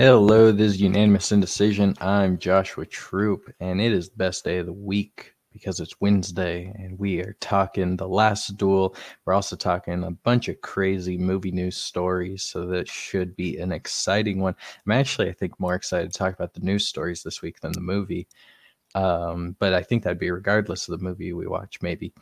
Hello, this is Unanimous Indecision. I'm Joshua Troop, and it is the best day of the week because it's Wednesday, and we are talking The Last Duel. We're also talking a bunch of crazy movie news stories, so that should be an exciting one. I'm actually, I think, more excited to talk about the news stories this week than the movie. Um, but I think that'd be regardless of the movie we watch, maybe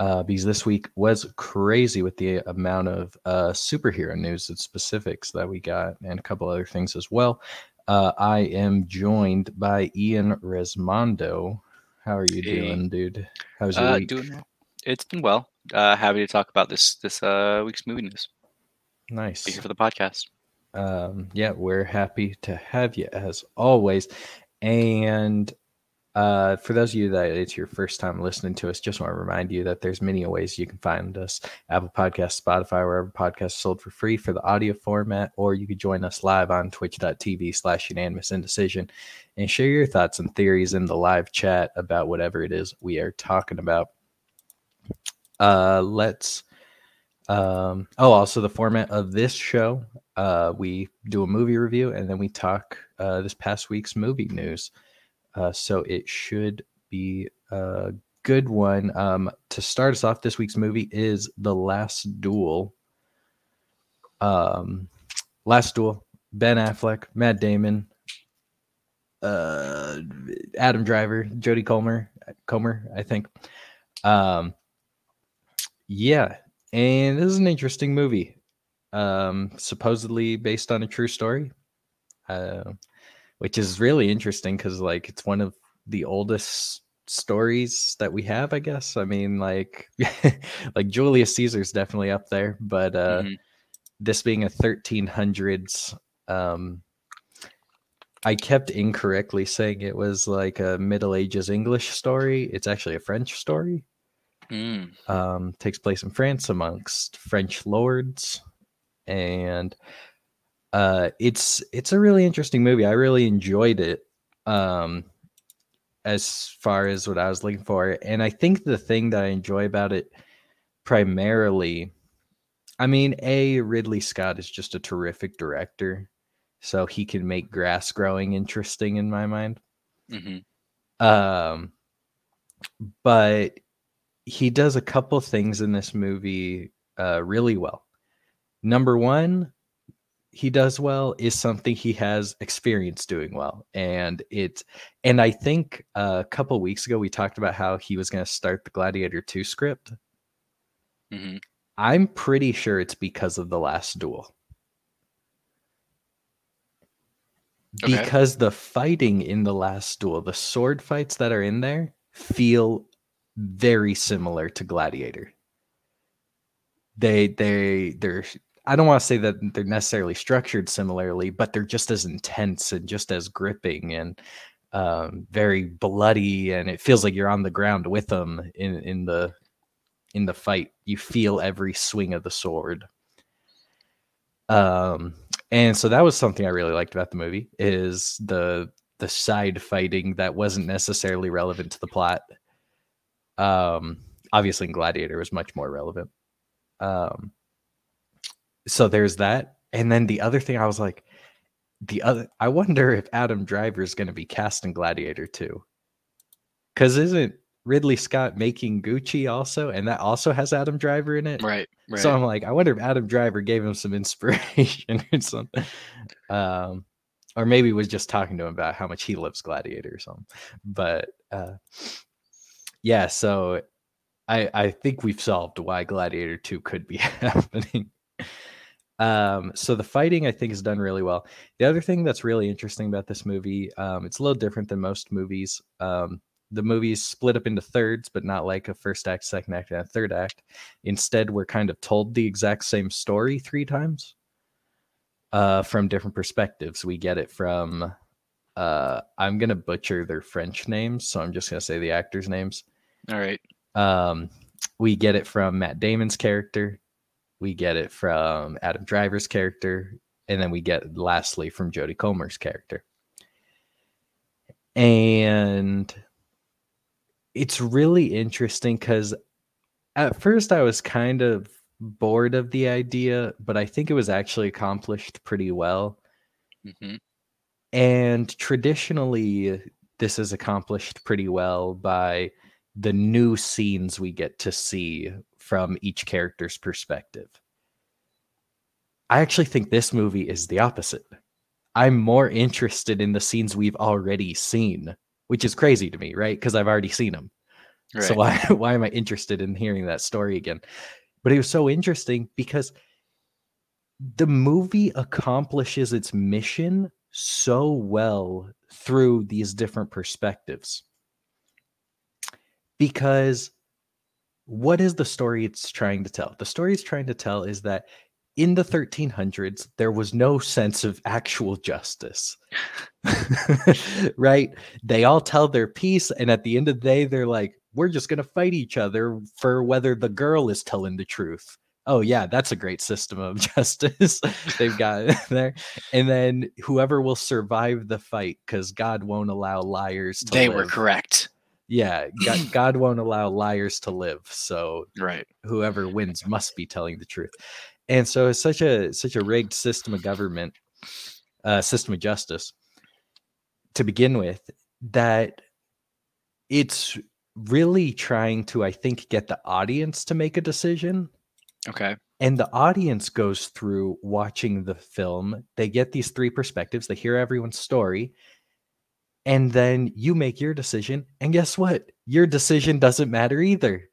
uh, because this week was crazy with the amount of uh, superhero news and specifics that we got, and a couple other things as well. Uh, I am joined by Ian Resmondo. How are you Hey. doing, dude? How's your Uh, week? doing well. It's been well. Uh, happy to talk about this this uh, week's movie news. Be Nice. here for the podcast. Um, yeah, we're happy to have you as always. And uh, for those of you that it's your first time listening to us, just want to remind you that there's many ways you can find us: Apple Podcasts, Spotify, wherever podcasts sold for free for the audio format, or you could join us live on Twitch.tv/slash Unanimous Indecision and share your thoughts and theories in the live chat about whatever it is we are talking about. Uh, let's. Um, oh, also the format of this show, uh, we do a movie review and then we talk uh, this past week's movie news. Uh, so it should be a good one. Um, to start us off, this week's movie is The Last Duel. Um, Last Duel, Ben Affleck, Matt Damon, uh, Adam Driver, Jodie Comer, Comer, I think. Um, yeah, and this is an interesting movie. Um, supposedly based on a true story, uh, which is really interesting because like it's one of the oldest stories that we have. I guess. I mean, like, like Julius Caesar's definitely up there, but uh, Mhm. this being a 1300s. Um, I kept incorrectly saying it was like a Middle Ages English story. It's actually a French story Mm. um, takes place in France amongst French lords, and uh, it's it's a really interesting movie. I really enjoyed it. Um, as far as what I was looking for, and I think the thing that I enjoy about it primarily, I mean, a Ridley Scott is just a terrific director, so he can make grass growing interesting in my mind. hmm Um, but he does a couple things in this movie uh, really well. Number one, he does well is something he has experience doing well, and it and I think uh, a couple weeks ago we talked about how he was going to start the Gladiator two script. hmm I'm pretty sure it's because of the last duel. Okay. Because the fighting in the last duel, the sword fights that are in there feel very similar to Gladiator. They they they're I don't want to say that they're necessarily structured similarly, but they're just as intense and just as gripping and um, very bloody, and it feels like you're on the ground with them in in the in the fight. You feel every swing of the sword. Um, and so that was something I really liked about the movie is the the side fighting that wasn't necessarily relevant to the plot. Um, obviously, Gladiator was much more relevant. Um, so there's that, and then the other thing I was like, the other I wonder if Adam Driver is going to be cast in Gladiator too, because isn't Ridley Scott making Gucci also, and that also has Adam Driver in it? Right. Right. So I'm like, I wonder if Adam Driver gave him some inspiration or something. Um, or maybe was just talking to him about how much he loves Gladiator or something. But uh, yeah, so I I think we've solved why Gladiator 2 could be happening. Um, so the fighting I think is done really well. The other thing that's really interesting about this movie, um, it's a little different than most movies. Um, the movie's split up into thirds, but not like a first act, second act, and a third act. Instead, we're kind of told the exact same story three times uh, from different perspectives. We get it from, uh, I'm going to butcher their French names, so I'm just going to say the actors' names. All right. Um, we get it from Matt Damon's character. We get it from Adam Driver's character. And then we get lastly from Jodie Comer's character. And it's really interesting because at first I was kind of bored of the idea, but I think it was actually accomplished pretty well. Mm-hmm. And traditionally, this is accomplished pretty well by the new scenes we get to see from each character's perspective. I actually think this movie is the opposite. I'm more interested in the scenes we've already seen, which is crazy to me, right? Because I've already seen them. Right. So why why am I interested in hearing that story again? But it was so interesting because the movie accomplishes its mission so well through these different perspectives. Because what is the story it's trying to tell? The story it's trying to tell is that in the 1300s, there was no sense of actual justice. right? They all tell their piece, and at the end of the day, they're like, we're just going to fight each other for whether the girl is telling the truth. Oh, yeah, that's a great system of justice they've got there. And then whoever will survive the fight, because God won't allow liars to They live. were correct. Yeah, God, God won't allow liars to live. So right. whoever wins must be telling the truth and so it's such a such a rigged system of government uh, system of justice to begin with that it's really trying to i think get the audience to make a decision okay and the audience goes through watching the film they get these three perspectives they hear everyone's story and then you make your decision and guess what your decision doesn't matter either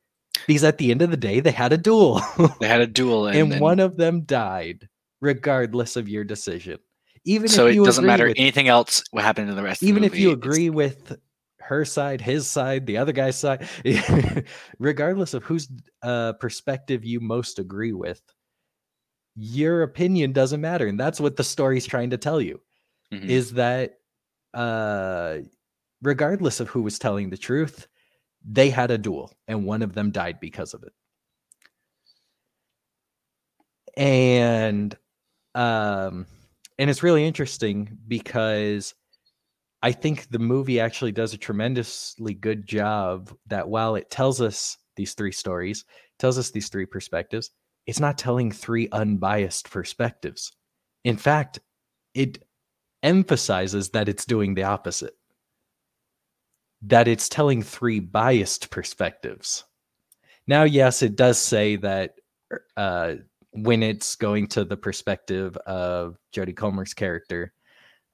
because at the end of the day they had a duel they had a duel and, and one of them died regardless of your decision even so it doesn't matter anything else what happened to the rest even the? Even if you agree with her side his side the other guy's side regardless of whose uh, perspective you most agree with your opinion doesn't matter and that's what the story's trying to tell you mm-hmm. is that uh regardless of who was telling the truth they had a duel and one of them died because of it. And um and it's really interesting because I think the movie actually does a tremendously good job that while it tells us these three stories, tells us these three perspectives, it's not telling three unbiased perspectives. In fact, it emphasizes that it's doing the opposite that it's telling three biased perspectives. Now, yes, it does say that uh, when it's going to the perspective of Jodie Comer's character,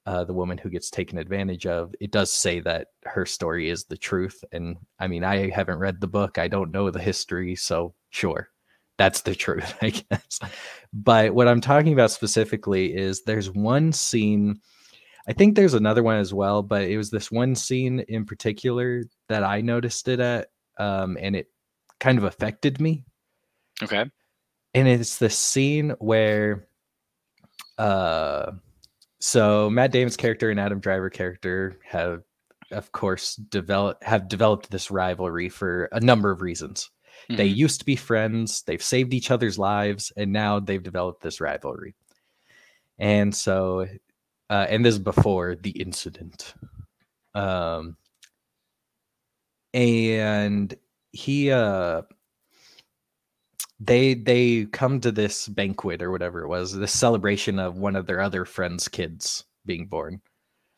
uh, the woman who gets taken advantage of, it does say that her story is the truth. And I mean, I haven't read the book, I don't know the history, so sure, that's the truth, I guess. But what I'm talking about specifically is there's one scene I think there's another one as well, but it was this one scene in particular that I noticed it at, um, and it kind of affected me. Okay. And it's the scene where, uh, so Matt Damon's character and Adam Driver character have, of course, developed have developed this rivalry for a number of reasons. Mm-hmm. They used to be friends, they've saved each other's lives, and now they've developed this rivalry. And so uh, and this is before the incident. Um, and he uh they they come to this banquet or whatever it was this celebration of one of their other friends kids being born.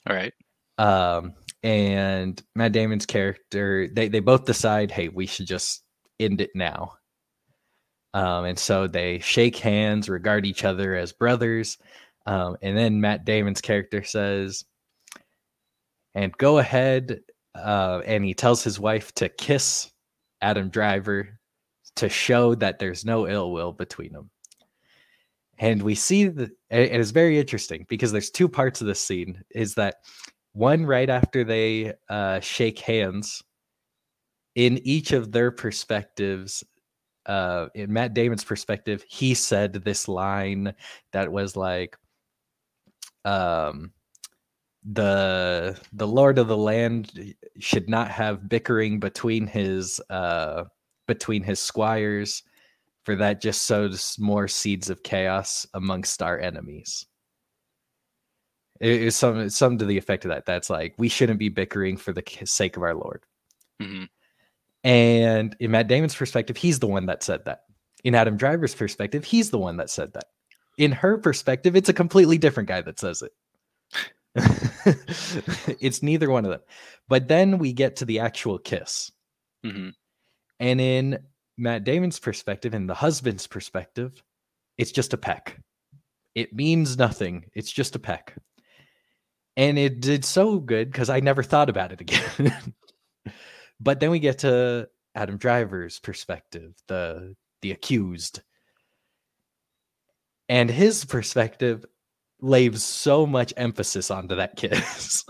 All right. Um and matt damon's character they they both decide hey we should just end it now. Um and so they shake hands regard each other as brothers um, and then Matt Damon's character says, and go ahead. Uh, and he tells his wife to kiss Adam Driver to show that there's no ill will between them. And we see that it is very interesting because there's two parts of this scene. Is that one right after they uh, shake hands, in each of their perspectives, uh, in Matt Damon's perspective, he said this line that was like, um, the the lord of the land should not have bickering between his uh between his squires for that just sows more seeds of chaos amongst our enemies. It is some some to the effect of that that's like we shouldn't be bickering for the sake of our lord. Mm-hmm. and in matt damon's perspective he's the one that said that. In adam driver's perspective he's the one that said that in her perspective, it's a completely different guy that says it. it's neither one of them. But then we get to the actual kiss. hmm And in Matt Damon's perspective, in the husband's perspective, it's just a peck. It means nothing. It's just a peck. And it did so good because I never thought about it again. but then we get to Adam Driver's perspective, the the accused. And his perspective lays so much emphasis onto that kiss.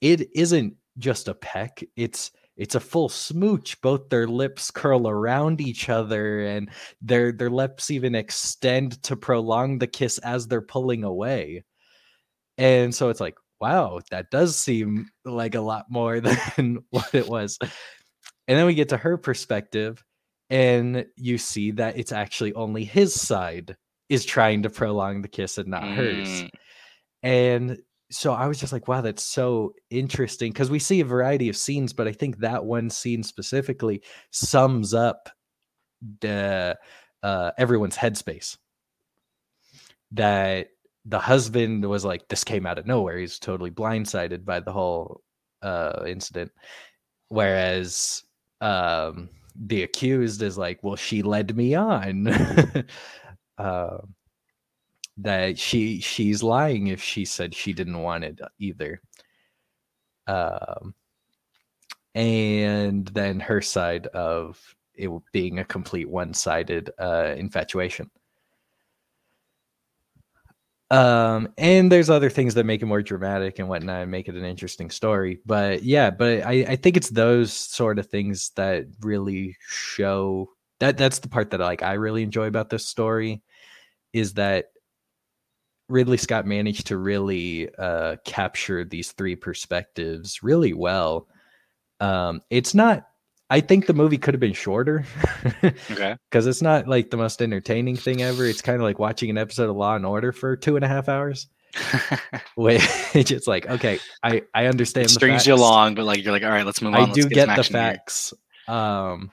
it isn't just a peck, it's it's a full smooch. Both their lips curl around each other and their their lips even extend to prolong the kiss as they're pulling away. And so it's like, wow, that does seem like a lot more than what it was. And then we get to her perspective, and you see that it's actually only his side is trying to prolong the kiss and not mm. hers. And so I was just like, wow, that's so interesting because we see a variety of scenes, but I think that one scene specifically sums up the uh, everyone's headspace. That the husband was like, this came out of nowhere. He's totally blindsided by the whole uh, incident, whereas um, the accused is like, well, she led me on. uh, that she she's lying if she said she didn't want it either. Um, and then her side of it being a complete one-sided uh, infatuation. Um, and there's other things that make it more dramatic and whatnot and make it an interesting story. But yeah, but I, I think it's those sort of things that really show that that's the part that like I really enjoy about this story is that Ridley Scott managed to really uh, capture these three perspectives really well. Um, it's not. I think the movie could have been shorter. okay. Because it's not like the most entertaining thing ever. It's kind of like watching an episode of Law and Order for two and a half hours. Which it's like, okay, I I understand. It strings you along, but like you're like, all right, let's move on. I do get, get the facts. Here. Um,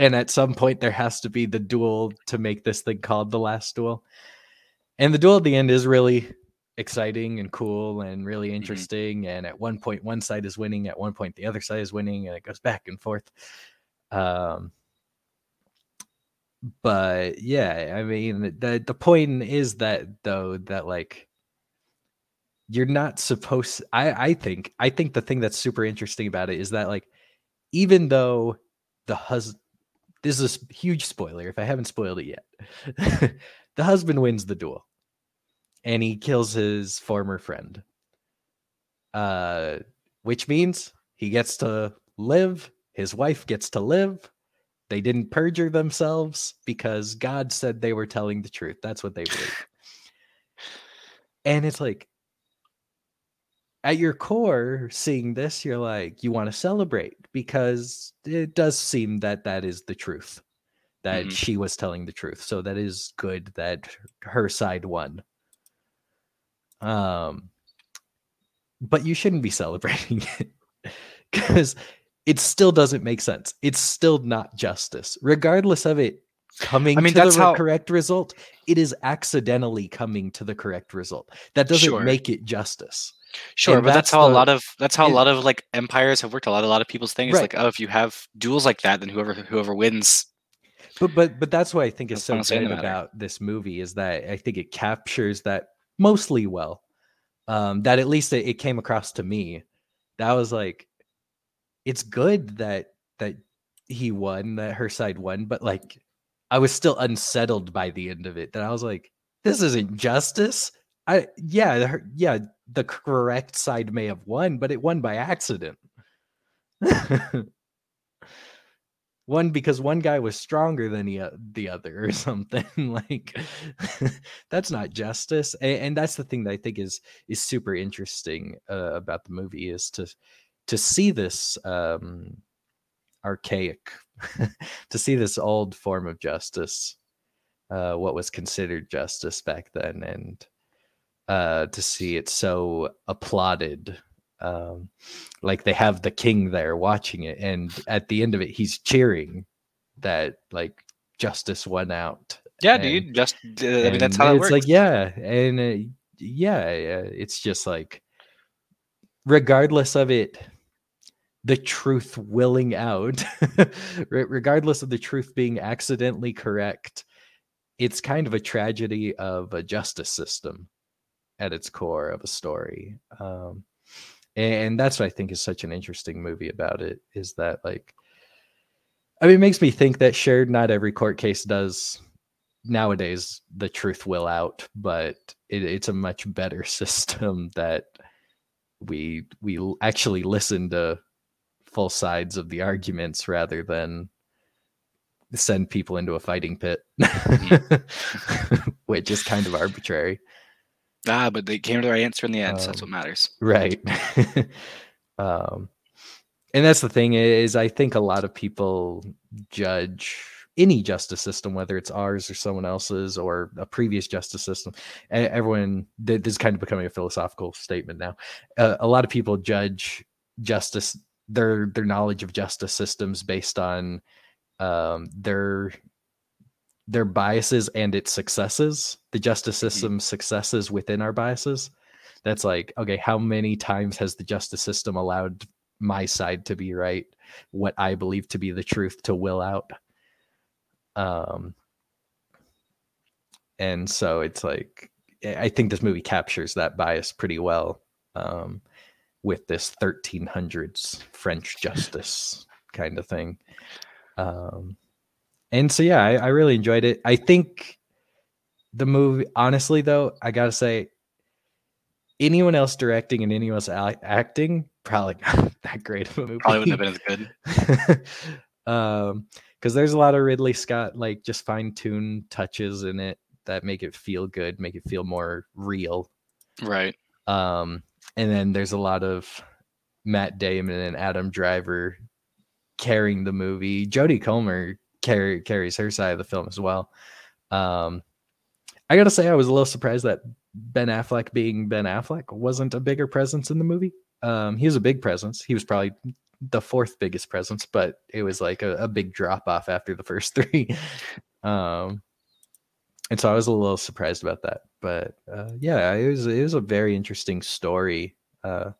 and at some point there has to be the duel to make this thing called the last duel and the duel at the end is really exciting and cool and really mm-hmm. interesting. Mm-hmm. And at one point, one side is winning. At one point, the other side is winning, and it goes back and forth. Um, but yeah, I mean, the the point is that though that like you're not supposed. I I think I think the thing that's super interesting about it is that like even though the husband this is a huge spoiler if I haven't spoiled it yet. the husband wins the duel and he kills his former friend. Uh, which means he gets to live, his wife gets to live. They didn't perjure themselves because God said they were telling the truth. That's what they believe. and it's like, at your core, seeing this, you're like, you want to celebrate because it does seem that that is the truth, that mm-hmm. she was telling the truth. So that is good that her side won. Um, but you shouldn't be celebrating it because it still doesn't make sense. It's still not justice, regardless of it coming I mean, to the how... correct result. It is accidentally coming to the correct result. That doesn't sure. make it justice. Sure, and but that's, that's how the, a lot of that's how it, a lot of like empires have worked. A lot, a lot of people's things right. like, oh, if you have duels like that, then whoever whoever wins but but but that's what I think is so good about this movie is that I think it captures that mostly well. Um, that at least it, it came across to me. That was like, it's good that that he won, that her side won, but like, I was still unsettled by the end of it. That I was like, this isn't justice. I yeah yeah the correct side may have won, but it won by accident. one because one guy was stronger than the, the other or something like that's not justice and, and, that's the thing that i think is is super interesting uh, about the movie is to to see this um archaic to see this old form of justice uh what was considered justice back then and uh to see it so applauded um, like they have the king there watching it and at the end of it he's cheering that like justice won out yeah and, dude just uh, i mean that's how it it's works. like yeah and uh, yeah it's just like regardless of it the truth willing out. Regardless of the truth being accidentally correct it's kind of a tragedy of a justice system at its core of a story um, and that's what i think is such an interesting movie about it is that like i mean it makes me think that shared not every court case does nowadays the truth will out but it, it's a much better system that we we actually listen to full sides of the arguments rather than send people into a fighting pit, which is kind of arbitrary. Ah, but they came to the right answer in the end. Um, so that's what matters. Right. um, and that's the thing is, I think a lot of people judge any justice system, whether it's ours or someone else's or a previous justice system. Everyone, this is kind of becoming a philosophical statement now. Uh, a lot of people judge justice their their knowledge of justice systems based on um, their their biases and its successes the justice mm-hmm. system mm-hmm. successes within our biases that's like okay how many times has the justice system allowed my side to be right what i believe to be the truth to will out um and so it's like i think this movie captures that bias pretty well um with this 1300s French justice kind of thing. Um, and so, yeah, I, I really enjoyed it. I think the movie, honestly, though, I gotta say, anyone else directing and anyone else acting, probably not that great of a movie. Probably wouldn't have been as good. um, because there's a lot of Ridley Scott like just fine tuned touches in it that make it feel good, make it feel more real. Right. Um, and then there's a lot of Matt Damon and Adam Driver carrying the movie. Jodie Comer carry, carries her side of the film as well. Um, I gotta say, I was a little surprised that Ben Affleck, being Ben Affleck, wasn't a bigger presence in the movie. Um, he was a big presence. He was probably the fourth biggest presence, but it was like a, a big drop off after the first three. um, and so I was a little surprised about that. But uh, yeah, it was it was a very interesting story, uh,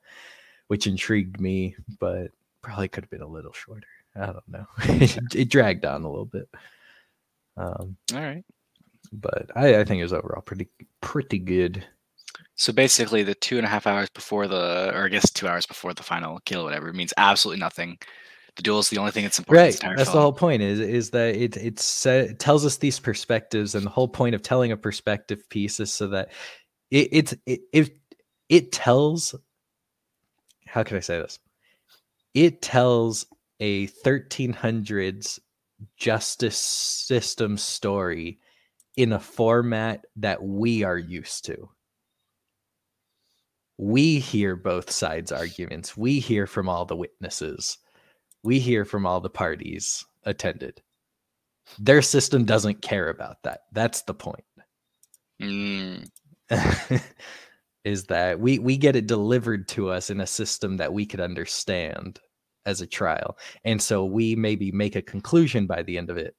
which intrigued me, but probably could have been a little shorter. I don't know. it, it, dragged on a little bit. Um, All right, but I, I think it was overall pretty pretty good. So basically, the two and a half hours before the, or I guess two hours before the final kill, whatever, means absolutely nothing the duel is the only thing that's important. Right. That's film. the whole point. Is is that it it's uh, it tells us these perspectives, and the whole point of telling a perspective piece is so that it it's it, it it tells. How can I say this? It tells a 1300s justice system story in a format that we are used to. We hear both sides' arguments. We hear from all the witnesses we hear from all the parties attended. Their system doesn't care about that. That's the point. Mm. is that we we get it delivered to us in a system that we could understand as a trial. And so we maybe make a conclusion by the end of it.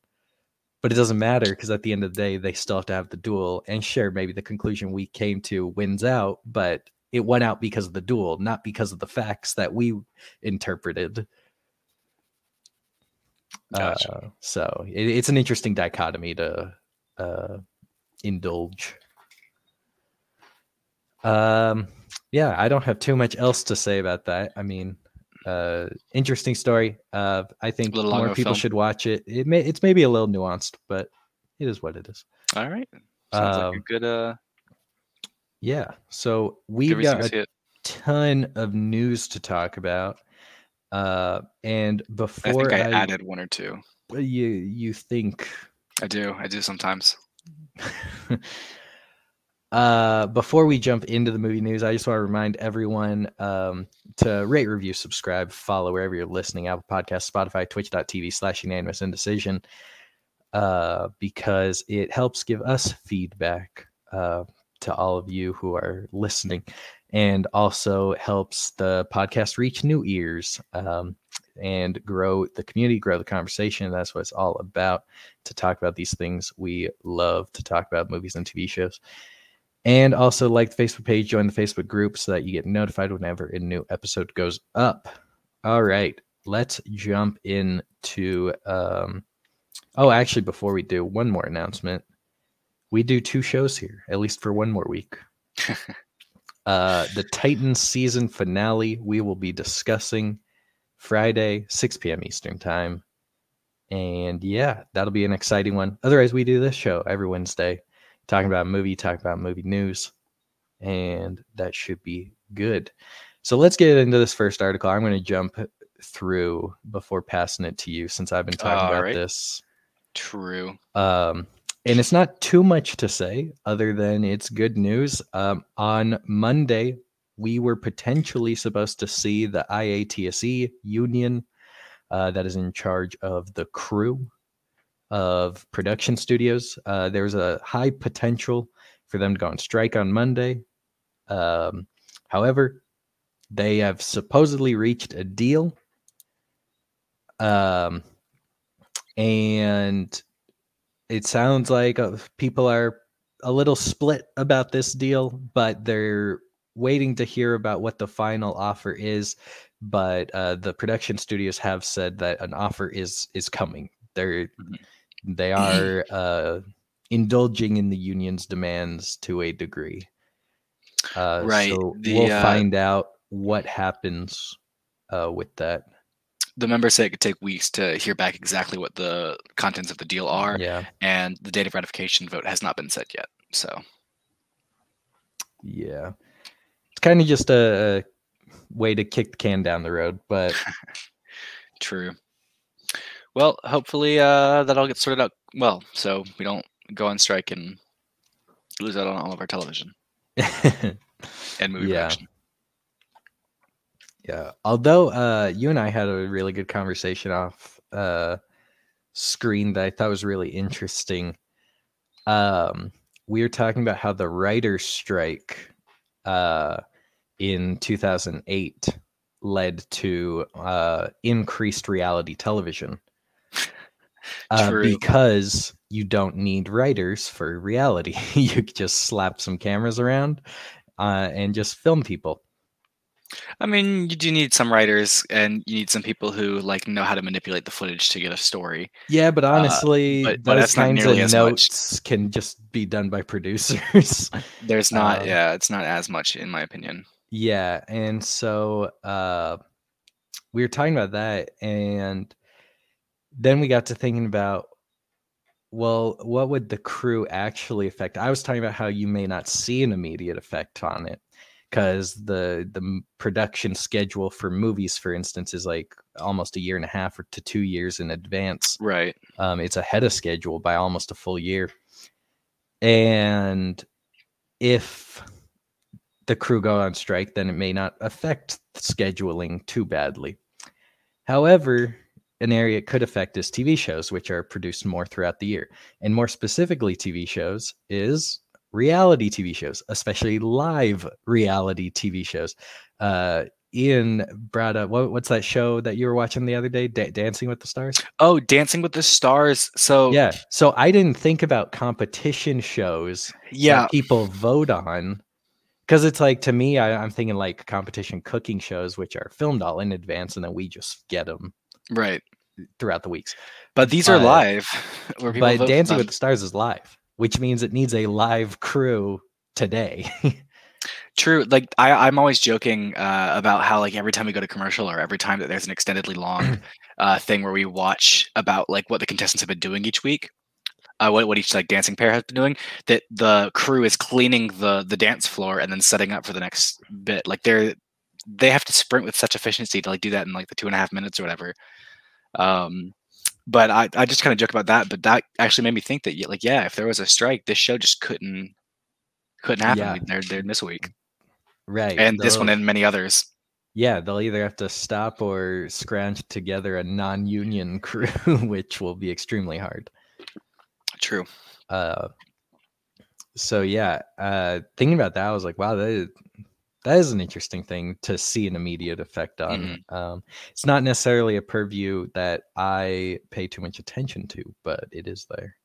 But it doesn't matter because at the end of the day, they still have to have the duel. And sure, maybe the conclusion we came to wins out, but it went out because of the duel, not because of the facts that we interpreted. Gotcha. Uh, so it, it's an interesting dichotomy to uh, indulge. Um, yeah, I don't have too much else to say about that. I mean, uh, interesting story. Uh, I think more people film. should watch it. It may it's maybe a little nuanced, but it is what it is. All right, sounds um, like a um, good. Uh, yeah. So we've got a ton of news to talk about. Uh, and before I think I, I added one or two. You you think I do. I do sometimes. uh, before we jump into the movie news, I just want to remind everyone um, to rate, review, subscribe, follow wherever you're listening Apple Podcast, Spotify, Twitch.tv slash unanimous indecision, uh, because it helps give us feedback uh, to all of you who are listening and also helps the podcast reach new ears um, and grow the community, grow the conversation. That's what it's all about to talk about these things we love to talk about movies and TV shows. And also like the Facebook page, join the Facebook group so that you get notified whenever a new episode goes up. All right, let's jump into. Um, oh, actually, before we do, one more announcement. We do two shows here, at least for one more week. uh, the Titans season finale we will be discussing Friday, 6 p.m. Eastern Time. And yeah, that'll be an exciting one. Otherwise, we do this show every Wednesday, talking about movie, talking about movie news, and that should be good. So let's get into this first article. I'm going to jump through before passing it to you since I've been talking All about right. this. True. Um, and it's not too much to say other than it's good news. Um, on Monday, we were potentially supposed to see the IATSE union uh, that is in charge of the crew of production studios. Uh, there's a high potential for them to go on strike on Monday. Um, however, they have supposedly reached a deal. Um, and it sounds like uh, people are a little split about this deal, but they're waiting to hear about what the final offer is. But uh, the production studios have said that an offer is is coming. They're Mhm. they are uh, indulging in the union's demands to a degree. Uh, Right, So the, we'll uh, find out what happens uh, with that. The members say it could take weeks to hear back exactly what the contents of the deal are, Yeah. and the date of ratification vote has not been set yet. So, Yeah. It's kind of just a, a way to kick the can down the road, but true. Well, hopefully uh, that all gets sorted out well, so we don't go on strike and lose out on all of our television and movie Yeah. production. Yeah. Although uh you and I had a really good conversation off uh screen that I thought was really interesting. Um we were talking about how the writers strike uh in 2008 led to uh increased reality television. Uh, True. because you don't need writers for reality. you just slap some cameras around uh, and just film people. I mean, you do need some writers, and you need some people who like know how to manipulate the footage to get a story. Yeah, but honestly, but- but those kinds of as much. can just be done by producers. There's not, Um, yeah, it's not as much in my opinion. yeah, and so uh, we were talking about that, and then we got to thinking about, well, what would the crew actually affect? I was talking about how you may not see an immediate effect on it because the the production schedule for movies, for instance, is like almost a year and a half or to two years in advance. Right. Um, it's ahead of schedule by almost a full year. And if the crew go on strike, then it may not affect scheduling too badly. However, an area it could affect is TV shows, which are produced more throughout the year. And more specifically, TV shows is reality TV shows, especially live reality TV shows. Uh, Ian brought up what, what's that show that you were watching the other day, Da- Dancing with the Stars? Oh, Dancing with the Stars. So Yeah. So I didn't think about competition shows yeah, that people vote on. Because it's like to me, I, I'm thinking like competition cooking shows, which are filmed all in advance, and then we just get them right. throughout the weeks. But these are But- live. Where people But Dancing with the Stars is live, which means it needs a live crew today. True. Like I, I'm always joking uh, about how like every time we go to commercial or every time that there's an extendedly long uh, thing where we watch about like what the contestants have been doing each week, uh, what what each like dancing pair has been doing, that the crew is cleaning the the dance floor and then setting up for the next bit. Like they're they have to sprint with such efficiency to like do that in like the two and a half minutes or whatever. Um, but I, I just kind of joke about that. But that actually made me think that like yeah, if there was a strike, this show just couldn't couldn't happen. Yeah. They'd, they'd miss a week right. and this one and many others. Yeah, they'll either have to stop or scrounge together a non-union crew, which will be extremely hard. True. Uh, so yeah, uh, thinking about that, I was like, wow, that is, that is an interesting thing to see an immediate effect on. Um, it's not necessarily a purview that I pay too much attention to, but it is there.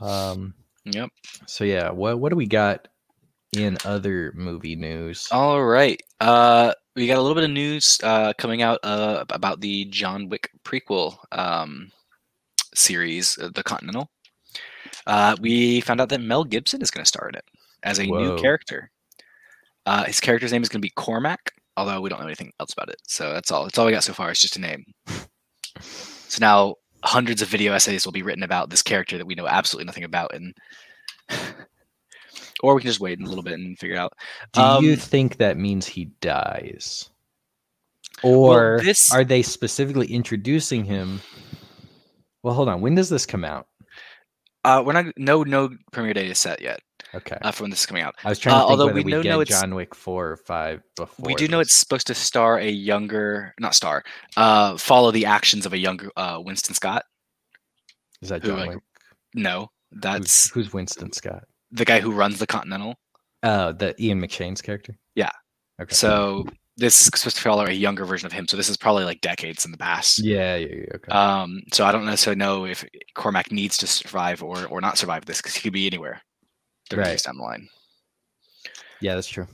Um, Yep. So yeah, what what do we got in other movie news? All right. Uh, we got a little bit of news uh, coming out uh, about the John Wick prequel um, series, uh, The Continental. Uh, we found out that Mel Gibson is going to star in it as a new character. Uh, his character's name is going to be Cormac, although we don't know anything else about it. So that's all. That's all we got so far. It's just a name. so now hundreds of video essays will be written about this character that we know absolutely nothing about, and or we can just wait a little bit and figure it out. Do you Um, think that means he dies? Or this- are they specifically introducing him? Well, hold on. When does this come out? Uh, we're not no no premiere date is set yet Okay. uh, when this is coming out. I was trying to uh, think although we we, know- get know it's- John Wick 4 or 5 before. we do know it's supposed to star a younger, not star, uh, follow the actions of a younger uh, Winston Scott. Is that who, John like, Wick? No, Who's, that's who's Winston Scott? the guy who runs the Continental. Oh, the Ian McShane's character? Yeah. Okay. So this is supposed to follow a younger version of him. So this is probably like decades in the past. yeah, yeah, yeah. Okay. Um, so I don't necessarily know if Cormac needs to survive or or not survive this because he could be anywhere. 30 Right. the line. yeah, that's true.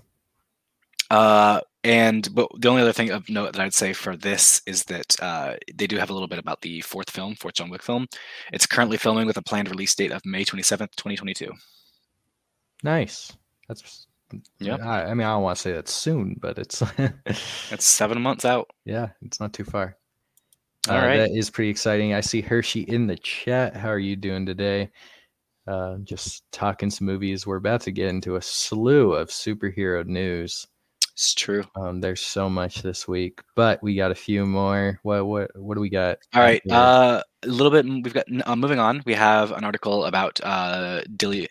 Uh, and but the only other thing of note that I'd say for this is that uh, they do have a little bit about the fourth film, fourth John Wick film. It's currently filming with a planned release date of May twenty seventh, twenty twenty two. Nice. That's yeah. I, I mean, I don't want to say that's soon, but it's it's seven months out. yeah, it's not too far. All Uh, right. That is pretty exciting. I see Hershey in the chat. How are you doing today? Uh, just talking some movies. We're about to get into a slew of superhero news. It's true. Um, there's so much this week, but we got a few more. What what what do we got? All right. Uh, a little bit. We've got uh, moving on. We have an article about uh, Dilly,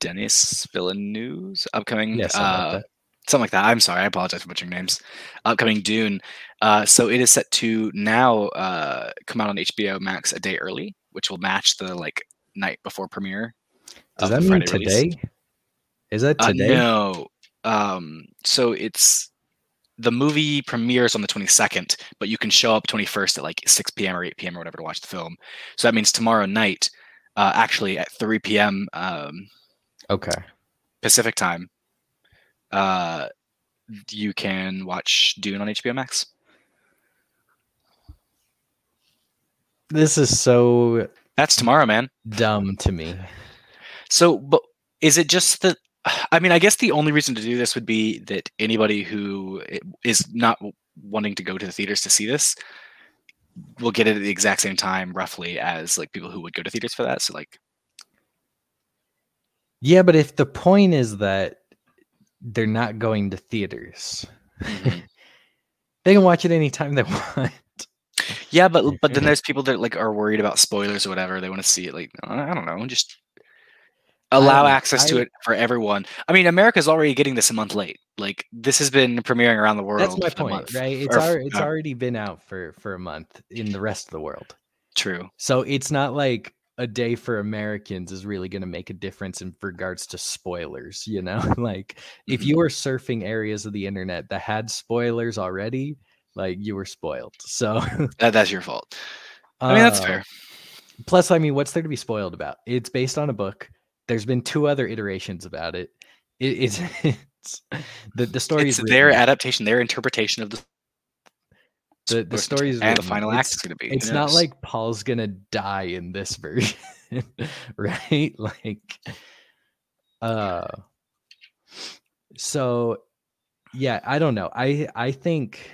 Denis Villeneuve's upcoming yeah, something uh, like that. something like that. I'm sorry, I apologize for butchering names. Upcoming Dune. Uh, so it is set to now uh, come out on HBO Max a day early, which will match the like night before premiere. Does that mean Friday release. today? Is that Uh, today? no. Um, so it's the movie premieres on the 22nd, but you can show up 21st at like 6 p.m. or 8 p.m. or whatever to watch the film. So that means tomorrow night, uh, actually at 3 p.m. Um, Okay. Pacific time, uh, you can watch Dune on HBO Max. This is so That's tomorrow, man. dumb to me. So, but is it just that? I mean, I guess the only reason to do this would be that anybody who is not wanting to go to the theaters to see this will get it at the exact same time, roughly, as like people who would go to theaters for that. So, like, Yeah, but if the point is that they're not going to theaters, Mhm. they can watch it anytime they want. yeah, but but then there's people that like are worried about spoilers or whatever. They want to see it. Like, I don't know, just allow access to it for everyone. I mean, America's already getting this a month late. Like, this has been premiering around the world. That's my point, month. right? It's or- already, it's uh, already been out for for a month in the rest of the world. True. So it's not like a day for Americans is really going to make a difference in regards to spoilers, you know? like if Mhm. you were surfing areas of the internet that had spoilers already, like you were spoiled. So That, that's your fault. I mean, that's uh, fair. Plus, I mean, what's there to be spoiled about? It's based on a book. There's been two other iterations about it. it it's, it's the the story It's is their written- adaptation, their interpretation of the the, the story is and written. final act is going to be. it's not like Paul's gonna die in this version, right? Like, uh, so yeah, I don't know. I I think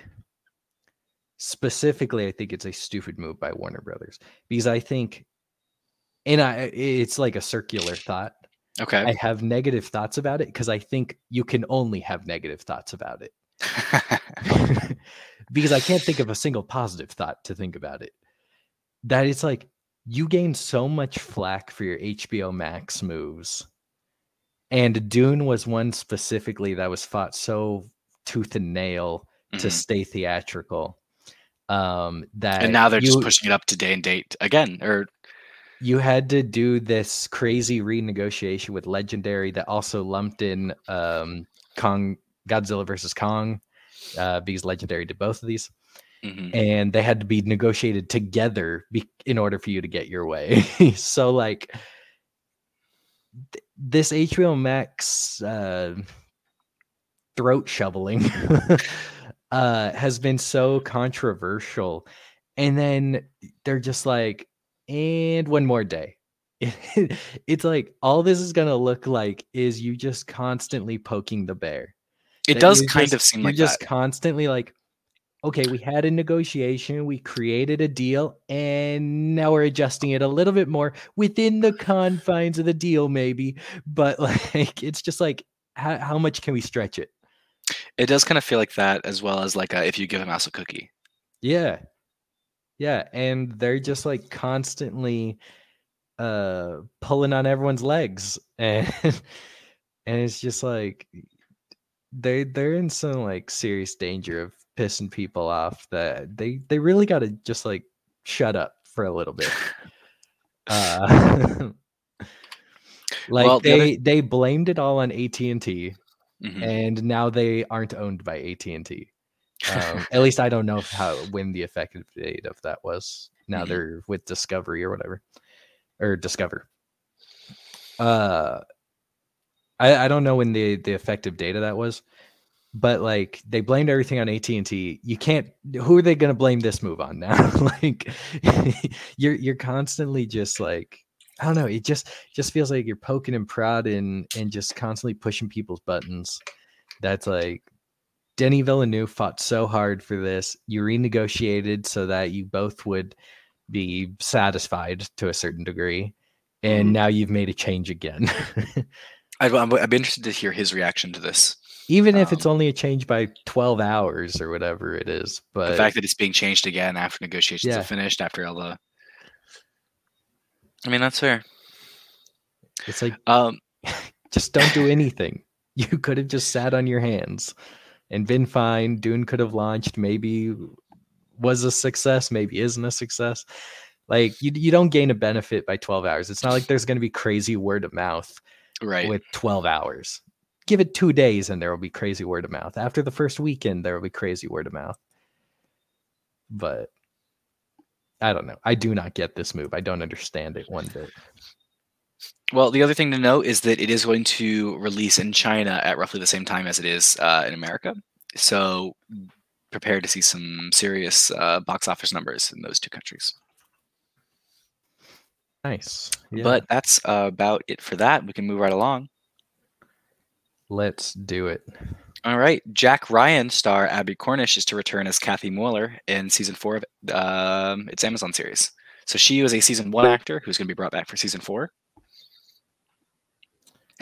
specifically, I think it's a stupid move by Warner Brothers because I think, and I it's like a circular thought. okay. I have negative thoughts about it because I think you can only have negative thoughts about it because I can't think of a single positive thought to think about it. That it's like you gain so much flack for your HBO Max moves. And Dune was one specifically that was fought so tooth and nail to Mhm. stay theatrical. Um that and now they're just pushing it up to day and date again. Or you had to do this crazy renegotiation with Legendary that also lumped in um, Kong Godzilla versus Kong uh, because Legendary did both of these, Mhm. and they had to be negotiated together be- in order for you to get your way. so like, th- this HBO Max uh, throat shoveling uh, has been so controversial, and then they're just like, and one more day. it's like all this is gonna look like is you just constantly poking the bear. It That does kind just- of seem you're like just that. constantly like okay we had a negotiation we created a deal and now we're adjusting it a little bit more within the confines of the deal maybe but like it's just like how, how much can we stretch it It does kind of feel like that, as well as like a, if you give a mouse a cookie. yeah yeah and they're just like constantly uh pulling on everyone's legs and and it's just like they they're in some like serious danger of pissing people off that they they really got to just like shut up for a little bit uh like Well, other- they they blamed it all on AT&T Mhm. and now they aren't owned by AT&T um, at least I don't know how when the effective date of that was. Now Mhm. they're with Discovery or whatever, or Discover. Uh, I I don't know when the the effective date of that was, but like they blamed everything on AT and T. You can't. Who are they going to blame this move on now? like you're you're constantly just like. I don't know. It just just feels like you're poking and prodding and just constantly pushing people's buttons. That's like Denis Villeneuve fought so hard for this. You renegotiated so that you both would be satisfied to a certain degree, and Mhm. now you've made a change again. I'd, I'm- I'd be interested to hear his reaction to this. Even if it's Um, only a change by twelve hours or whatever it is, but the fact that it's being changed again after negotiations Yeah. are finished, after all the. I mean, that's fair. it's like Um, just don't do anything. You could have just sat on your hands and been fine. Dune could have launched, maybe was a success, maybe isn't a success. Like you, you don't gain a benefit by 12 hours. It's not like there's going to be crazy word of mouth right. with 12 hours. Give it two days and there will be crazy word of mouth. After the first weekend, there will be crazy word of mouth. But I don't know. I do not get this move. I don't understand it one bit. Well, the other thing to note is that it is going to release in China at roughly the same time as it is uh, in America. So prepare to see some serious uh, box office numbers in those two countries. Nice. Yeah. But that's uh, about it for that. We can move right along. let's do it. All right. Jack Ryan star Abbie Cornish is to return as Cathy Mueller in season four of um, its Amazon series. So she was a season one actor who's going to be brought back for season four.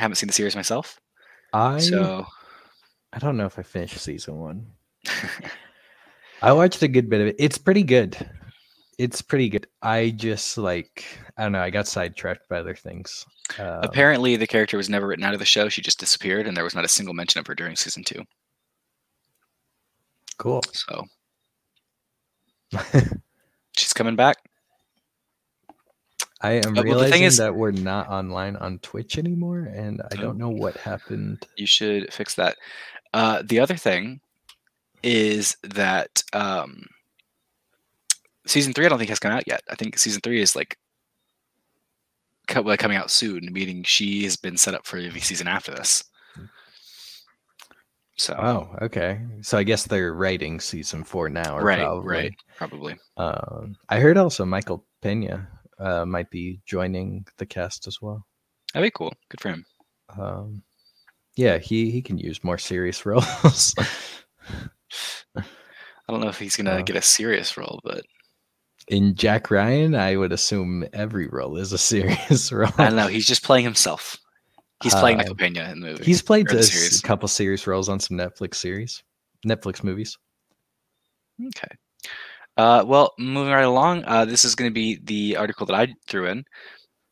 I haven't seen the series myself. I So I don't know if I finished season one. I watched a good bit of it. It's pretty good. It's pretty good. I just like I don't know. I got sidetracked by other things. Um, apparently the character was never written out of the show. She just disappeared and there was not a single mention of her during season two. cool. So she's coming back. I am Uh, well, realizing is- that we're not online on Twitch anymore, and I don't know what happened. You should fix that. Uh, the other thing is that um, season three, I don't think has come out yet. I think season three is like co- coming out soon, meaning she has been set up for the season after this. So Oh, okay. So I guess they're writing season four now, or right, probably. right, probably. Um, I heard also Michael Pena uh, might be joining the cast as well. That'd be cool. Good for him. Um, yeah, he he can use more serious roles. I don't know if he's gonna Uh, get a serious role, but In Jack Ryan, I would assume every role is a serious role. I don't know. He's just playing himself. He's playing Uh, Michael Pena in the movie. He's played a series. couple serious roles on some Netflix series, Netflix movies. Okay. Uh, well, moving right along, uh, this is going to be the article that I threw in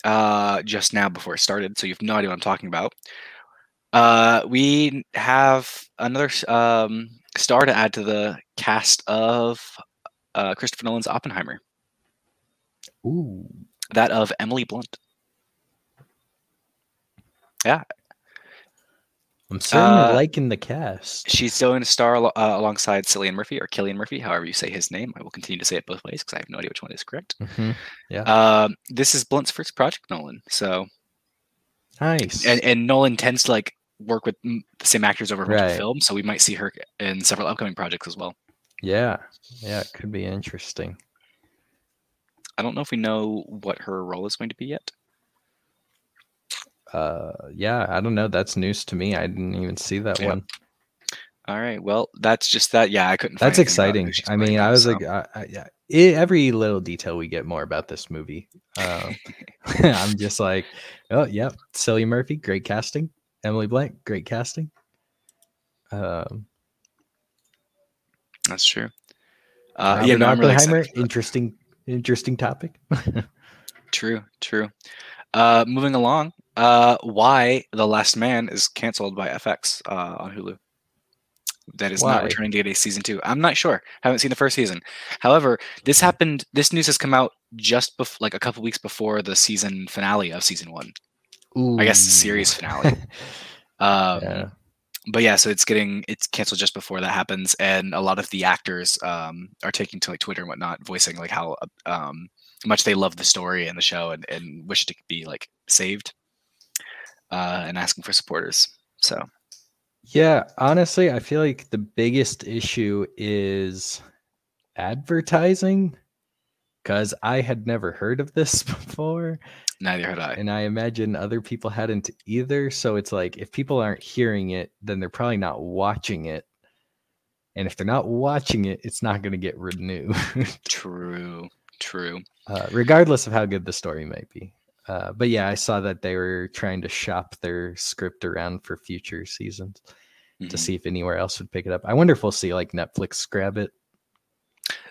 uh, just now before it started, so you have no idea what I'm talking about. Uh, we have another um, star to add to the cast of uh, Christopher Nolan's Oppenheimer, Ooh, that of Emily Blunt. I'm certainly Uh, liking the cast. She's still going to star uh, alongside Cillian Murphy or Killian Murphy, however you say his name. I will continue to say it both ways because I have no idea which one is correct. Mhm. Um, this is Blunt's first project, Nolan. So Nice. and, and Nolan tends to like work with mm, the same actors over Right. films, so we might see her in several upcoming projects as well. yeah. Yeah, it could be interesting. I don't know if we know what her role is going to be yet. Uh yeah, I don't know. That's news to me. I didn't even see that Yeah. one. All right, well, that's just that. Yeah, I couldn't. find That's exciting. I mean, I was so- like, I, I, yeah, i every little detail we get more about this movie. Um, I'm just like, oh, yep, Cillian Murphy, great casting. Emily Blunt, great casting. Um, that's true. Uh, yeah, no, I'm really Oppenheimer, for interesting, interesting topic. True, true. Uh, moving along, uh, why The Last Man is canceled by FX uh, on Hulu. That is Why? not returning to get a season two. I'm not sure. Haven't seen the first season. However, this happened. This news has come out just bef- like a couple weeks before the season finale of season one. I guess the series finale. Um, yeah. but yeah, so it's getting it's canceled just before that happens, and a lot of the actors um, are taking to like Twitter and whatnot, voicing like how um, much they love the story and the show, and, and wish it could be like saved, uh, and asking for supporters. So Yeah, honestly, I feel like the biggest issue is advertising because I had never heard of this before. neither had I. and I imagine other people hadn't either. So it's like if people aren't hearing it, then they're probably not watching it. And if they're not watching it, it's not going to get renewed, True, true. uh, regardless of how good the story might be. Uh, but yeah, I saw that they were trying to shop their script around for future seasons to Mhm. see if anywhere else would pick it up. I wonder if we'll see like Netflix grab it.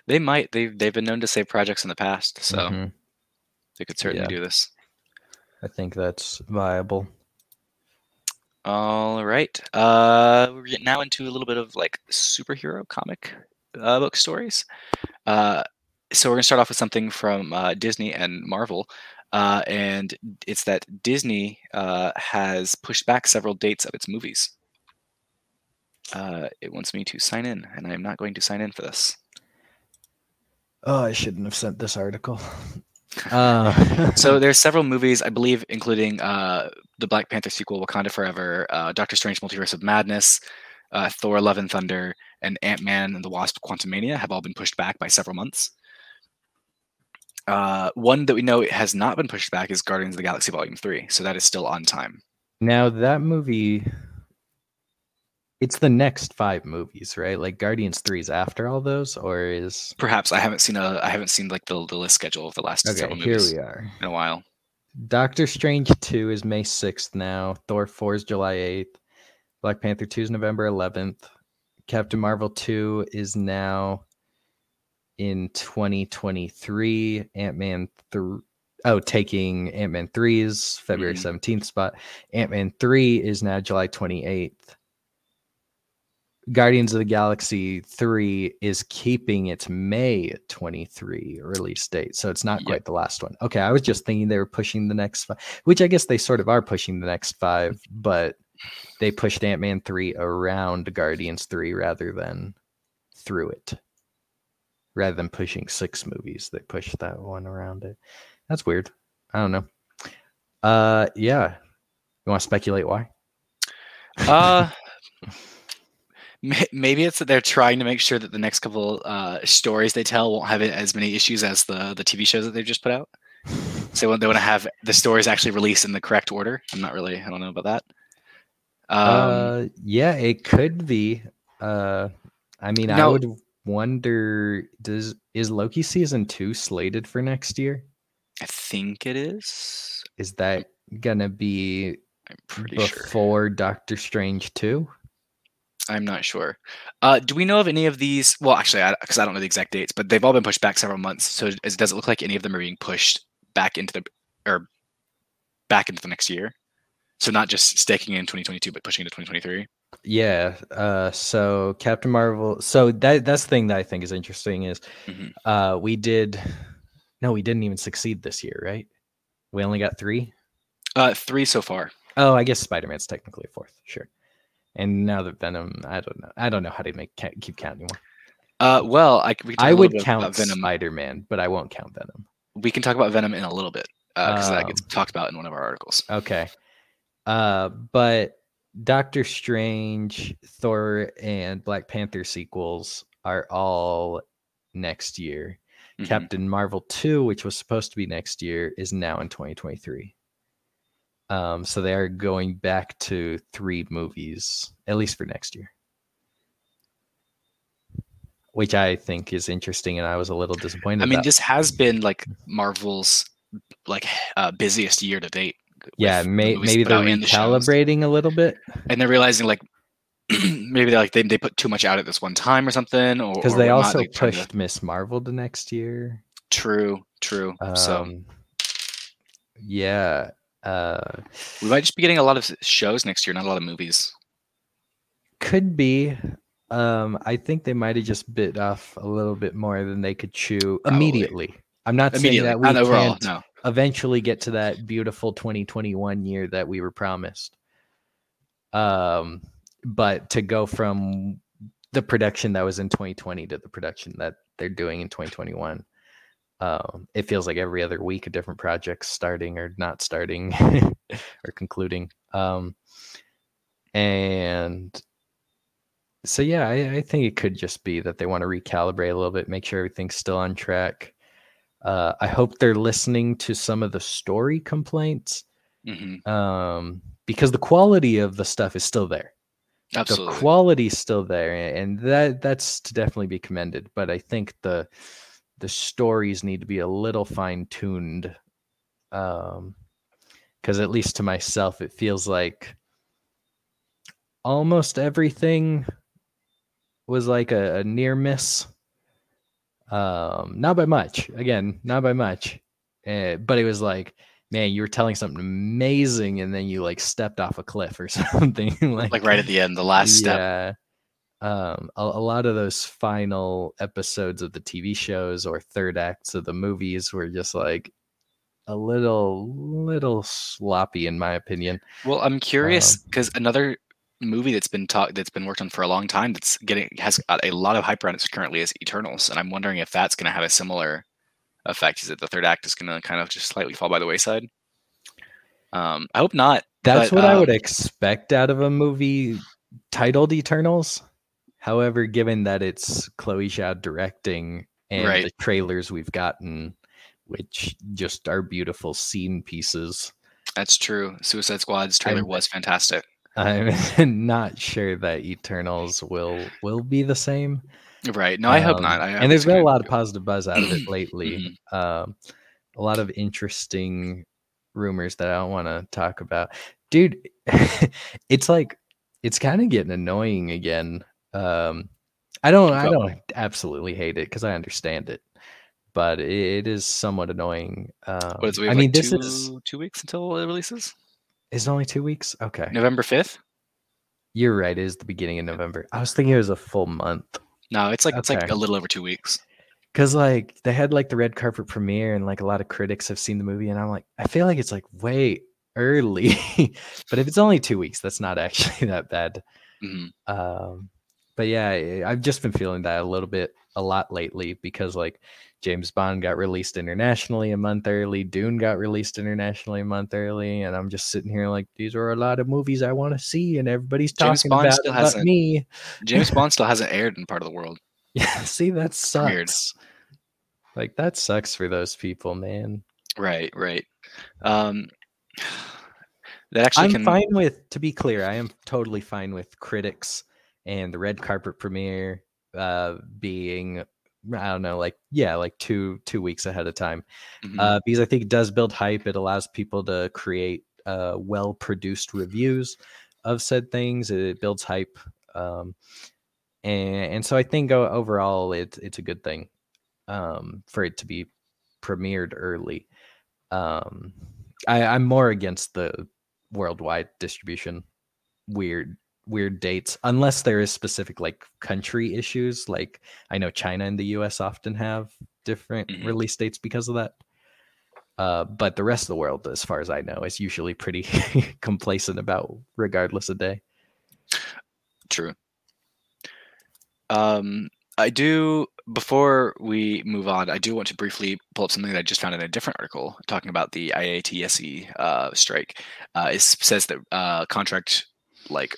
They might. They've they've been known to save projects in the past, so Mhm. they could certainly Yeah. do this. I think that's viable. All right. Uh, we're getting now into a little bit of like superhero comic uh, book stories. Uh, so we're gonna start off with something from uh, Disney and Marvel, uh, and it's that Disney uh, has pushed back several dates of its movies. Uh, it wants me to sign in, and I am not going to sign in for this. Oh, I shouldn't have sent this article. Uh, So there's several movies, I believe, including uh, the Black Panther sequel, Wakanda Forever, uh, Doctor Strange: Multiverse of Madness, uh, Thor: Love and Thunder, and Ant Man and the Wasp: Quantumania have all been pushed back by several months. Uh, one that we know has not been pushed back is Guardians of the Galaxy Volume Three, so that is still on time. Now that movie, it's the next five movies, right? Like Guardians Three is after all those, or is Perhaps I haven't seen a I haven't seen like the, the list schedule of the last okay? several Here movies we are. in a while. Doctor Strange Two is May sixth now. Thor Four is July eighth. Black Panther Two is November eleventh. Captain Marvel Two is now in 2023. Ant Man three. Oh, taking Ant Man 3's February Mhm. 17th spot. Ant Man 3 is now July 28th. Guardians of the Galaxy 3 is keeping its May 23 release date. So it's not Yep. quite the last one. Okay. I was just thinking they were pushing the next five, which I guess they sort of are pushing the next five, but they pushed Ant Man 3 around Guardians 3 rather than through it. Rather than pushing six movies, they pushed that one around it. That's weird. I don't know. Uh, yeah. You want to speculate why? Uh, maybe it's that they're trying to make sure that the next couple uh, stories they tell won't have as many issues as the the TV shows that they've just put out. So they want, to have the stories actually released in the correct order. I'm not really. I don't know about that. Um, uh, yeah, it could be. Uh, I mean, I would wonder does is Loki season two slated for next year? I think it is. Is that gonna be I'm pretty sure. before Doctor Strange two? I'm not sure. Uh, do we know of any of these? Well, actually, because I, don't know the exact dates, but they've all been pushed back several months. So is, does it look like any of them are being pushed back into the or back into the next year? So not just staking in 2022, but pushing into 2023. Yeah. Uh, so Captain Marvel. So that that's the thing that I think is interesting is, Mhm. uh, we did. No, we didn't even succeed this year, right? We only got three. Uh, three so far. Oh, I guess Spider Man's technically a fourth, sure. And now that Venom, I don't know. I don't know how to make keep count anymore. Uh, well, I, we I would count Venom. Spider Man, but I won't count Venom. We can talk about Venom in a little bit because that gets Um, talked about in one of our articles. Okay. Uh, but Doctor Strange, Thor, and Black Panther sequels are all next year. Mhm. Captain Marvel 2, which was supposed to be next year, is now in 2023. Um, so they are going back to three movies, at least for next year. Which I think is interesting, and I was a little disappointed. I mean, about. this has been like Marvel's like uh, busiest year to date. Yeah, may, maybe they're and the a little bit and they're realizing like maybe they're like they, they put too much out at this one time or something, or because they also like, pushed Miss Marvel to next year. True, true. so Um, yeah, uh, we might just be getting a lot of shows next year, not a lot of movies. could be. Um, I think they might have just bit off a little bit more than they could chew Probably. immediately. I'm not saying that we not overall. can't No, eventually get to that beautiful 2021 year that we were promised. Um, but to go from the production that was in 2020 to the production that they're doing in 2021, um, it feels like every other week a different project starting or not starting or concluding. Um, and so yeah, I, I think it could just be that they want to recalibrate a little bit, make sure everything's still on track. Uh, I hope they're listening to some of the story complaints hmm um, because the quality of the stuff is still there. absolutely. The quality's still there, and that that's to definitely be commended. But I think the the stories need to be a little fine tuned, um, because at least to myself, it feels like almost everything was like a, a near miss. Um, not by much. Again, not by much. Uh, but it was like, man, you were telling something amazing, and then you like stepped off a cliff or something. like, like right at the end, the last step. yeah. Um, a, a lot of those final episodes of the TV shows or third acts of the movies were just like a little, little sloppy, in my opinion. Well, I'm curious Um, because another movie that's been talked that's been worked on for a long time that's getting has got a lot of hype around it currently is Eternals, and I'm wondering if that's going to have a similar effect. Is that the third act is going to kind of just slightly fall by the wayside? Um, I hope not. That's but, what I would um, expect out of a movie titled Eternals. However, given that it's Chloe Zhao directing and Right. the trailers we've gotten, which just are beautiful scene pieces, That's true. Suicide Squad's trailer I'm- was fantastic. I'm not sure that Eternals will will be the same. Right? No, I hope Um, not. I, and there's been a lot of positive buzz out of it lately. Mhm. Um, a lot of interesting rumors that I don't want to talk about, dude. it's like it's kind of getting annoying again. Um, I don't, I don't absolutely hate it because I understand it, but it, is somewhat annoying. Um, What is it? We I have mean, like this is two weeks until it releases. Is it only two weeks. Okay, November fifth. you're right. It is the beginning of November. I was thinking it was a full month. No, it's like it's like a little over two weeks. Cause like they had like the red carpet premiere and like a lot of critics have seen the movie and I'm like I feel like it's like way early, but if it's only two weeks, that's not actually that bad. Mhm. Um, but yeah, I- I've just been feeling that a little bit a lot lately because like James Bond got released internationally a month early, Dune got released internationally a month early, and I'm just sitting here like these are a lot of movies I want to see, and everybody's James talking Bond about still it hasn't- me. James Bond still hasn't aired in part of the world. Yeah, see that Weird. sucks. Like that sucks for those people, man. Right, right. Um, that actually I'm can. fine with, to be clear, I am totally fine with critics and the red carpet premiere uh, being, I don't know, like yeah, like two two weeks ahead of time, Mhm. uh, because I think it does build hype. It allows people to create uh, well produced reviews of said things. It builds hype, um, and and so I think overall it's it's a good thing um, for it to be premiered early. Um, I, I'm more against the worldwide distribution. Weird, weird dates, unless there is specific like country issues. Like I know China and the U.S. often have different Mhm. release dates because of that. Uh, but the rest of the world, as far as I know, is usually pretty complacent about regardless of day. True. Um, I do before we move on, I do want to briefly pull up something that I just found in a different article talking about the IATSE uh, strike. Uh, it says that uh, contract like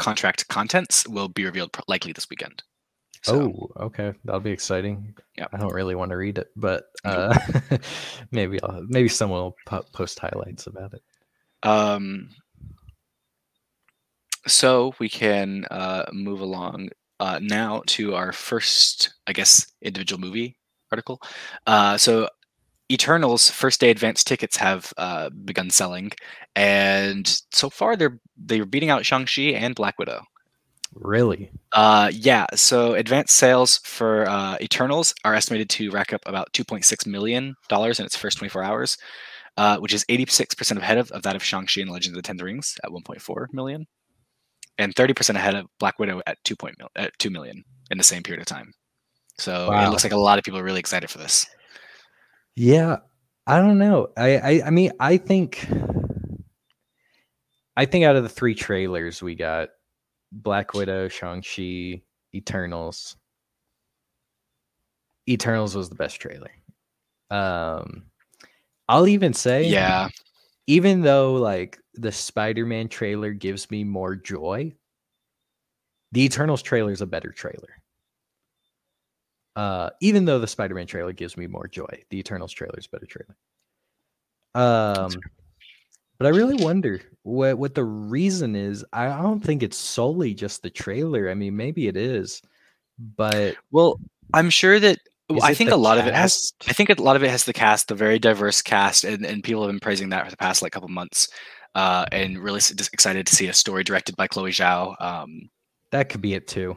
contract contents will be revealed likely this weekend. So, oh, okay, that'll be exciting. Yeah, I don't really want to read it, but uh, maybe I'll, maybe someone will po- post highlights about it. Um, so we can uh, move along uh, now to our first, I guess, individual movie article. Uh, so Eternals first day advance tickets have uh, begun selling, and so far they're they're beating out Shang Chi and Black Widow. Really? Uh, yeah. So advanced sales for uh, Eternals are estimated to rack up about 2.6 million dollars in its first 24 hours, uh, which is 86 percent ahead of, of that of Shang Chi and Legend of the Ten Rings at 1.4 million, and 30 percent ahead of Black Widow at 2. Mil- at 2 million in the same period of time. So wow. it looks like a lot of people are really excited for this. Yeah, I don't know. I, I I mean I think I think out of the three trailers we got, Black Widow, Shang-Chi, Eternals. Eternals was the best trailer. Um I'll even say Yeah. Even though like the Spider-Man trailer gives me more joy, the Eternals trailer is a better trailer. Uh even though the Spider-Man trailer gives me more joy, the Eternals trailer is better trailer. Um but I really wonder what what the reason is. I don't think it's solely just the trailer. I mean, maybe it is, but well, I'm sure that I think a lot cast? of it has. I think a lot of it has the cast, the very diverse cast, and, and people have been praising that for the past like couple months, uh, and really excited to see a story directed by Chloe Zhao. Um, that could be it too.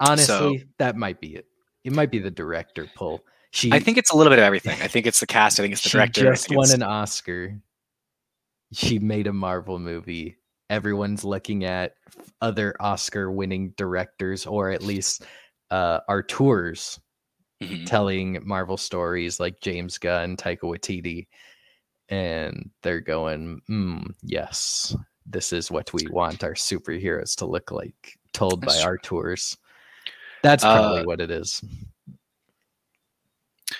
Honestly, so, that might be it. It might be the director pull. She, I think it's a little bit of everything. I think it's the cast. I think it's the director. Just won an Oscar she made a Marvel movie. Everyone's looking at other Oscar winning directors, or at least uh, auteurs mm-hmm. telling Marvel stories like James Gunn, Taika Waititi. And they're going, mm, yes, this is what we want our superheroes to look like, told That's by true. auteurs. That's probably uh, what it is.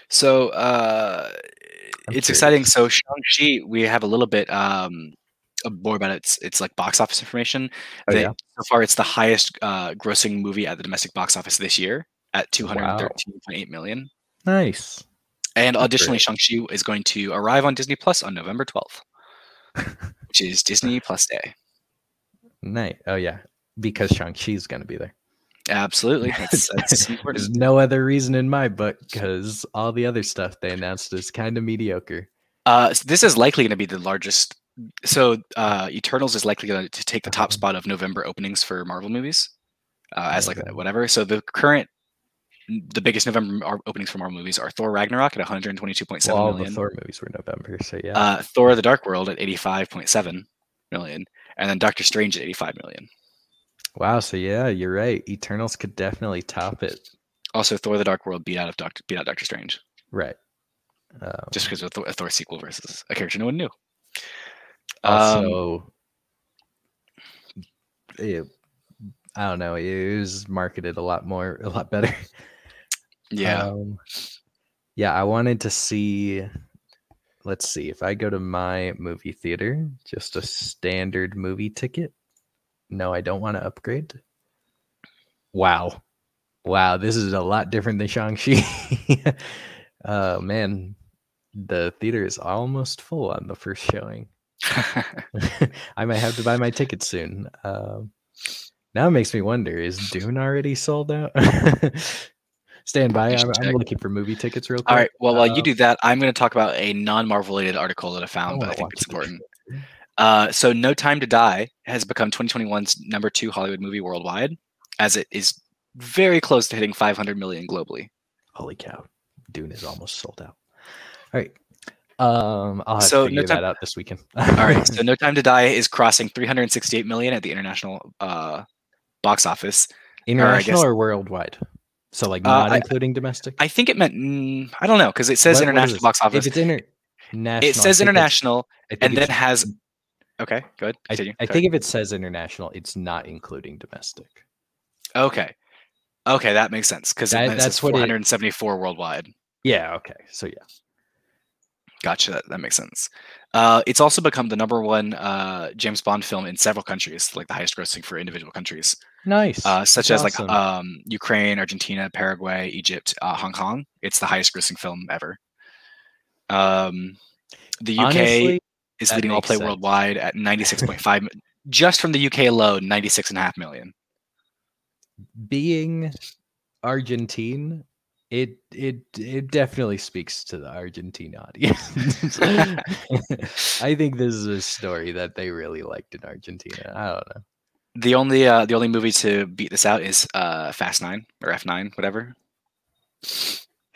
So, uh, I'm it's curious. exciting. So Shang-Chi, we have a little bit um, more about its its like box office information. Oh, yeah. So far, it's the highest uh, grossing movie at the domestic box office this year at 213.8 wow. million. Nice. And That's additionally, Shang-Chi is going to arrive on Disney Plus on November 12th, which is Disney Plus Day. Nice. Oh yeah, because Shang-Chi is going to be there. Absolutely. That's, that's There's no other reason in my book because all the other stuff they announced is kind of mediocre. Uh, so this is likely going to be the largest. So uh, Eternals is likely going to take the top uh-huh. spot of November openings for Marvel movies, uh, as like whatever. So the current, the biggest November openings for Marvel movies are Thor Ragnarok at 122.7 well, all million. the Thor movies were November, so yeah. Uh, Thor: The Dark World at 85.7 million, and then Doctor Strange at 85 million. Wow. So yeah, you're right. Eternals could definitely top it. Also, Thor: The Dark World beat out of Doctor beat out Doctor Strange. Right. Um, Just because of a Thor sequel versus a character no one knew. Also, um, it, I don't know. It was marketed a lot more, a lot better. Yeah. Um, yeah, I wanted to see. Let's see if I go to my movie theater, just a standard movie ticket no, I don't want to upgrade. Wow. Wow, this is a lot different than Shang-Chi. uh man, the theater is almost full on the first showing. I might have to buy my ticket soon. Uh, now it makes me wonder: Is Dune already sold out? Stand by. I'm, I'm, looking for movie tickets real quick. All right. Well, while uh, you do that, I'm going to talk about a non-Marvel related article that I found, I but I think it's important. Uh, so No Time to Die has become 2021's number two Hollywood movie worldwide, as it is very close to hitting 500 million globally. Holy cow! Dune is almost sold out. All right. Um, I'll have so to figure no time, that out this weekend. all right. So No Time to Die is crossing 368 million at the international uh, box office. International or, or worldwide? So like uh, not uh, including domestic? I think it meant mm, I don't know because it says what, international what box office. If it's international, it says international and then has Okay, good. I, I think if it says international, it's not including domestic. Okay. Okay, that makes sense because That- that's what it- 474 worldwide. Yeah. Okay. So yeah. Gotcha. That, that makes sense. Uh, it's also become the number one uh, James Bond film in several countries, like the highest grossing for individual countries, Nice. uh, such That's as like um, Ukraine, Argentina, Paraguay, Egypt, uh, Hong Kong. It's the highest grossing film ever. Um, the UK Honestly, is that leading all play sense. worldwide at 96.5 just from the UK alone 96.5 million being Argentine, it it it definitely speaks to the Argentine audience. I think this is a story that they really liked in Argentina. I don't know. the only uh, the only movie to beat this out is uh, fast 9 or f9 whatever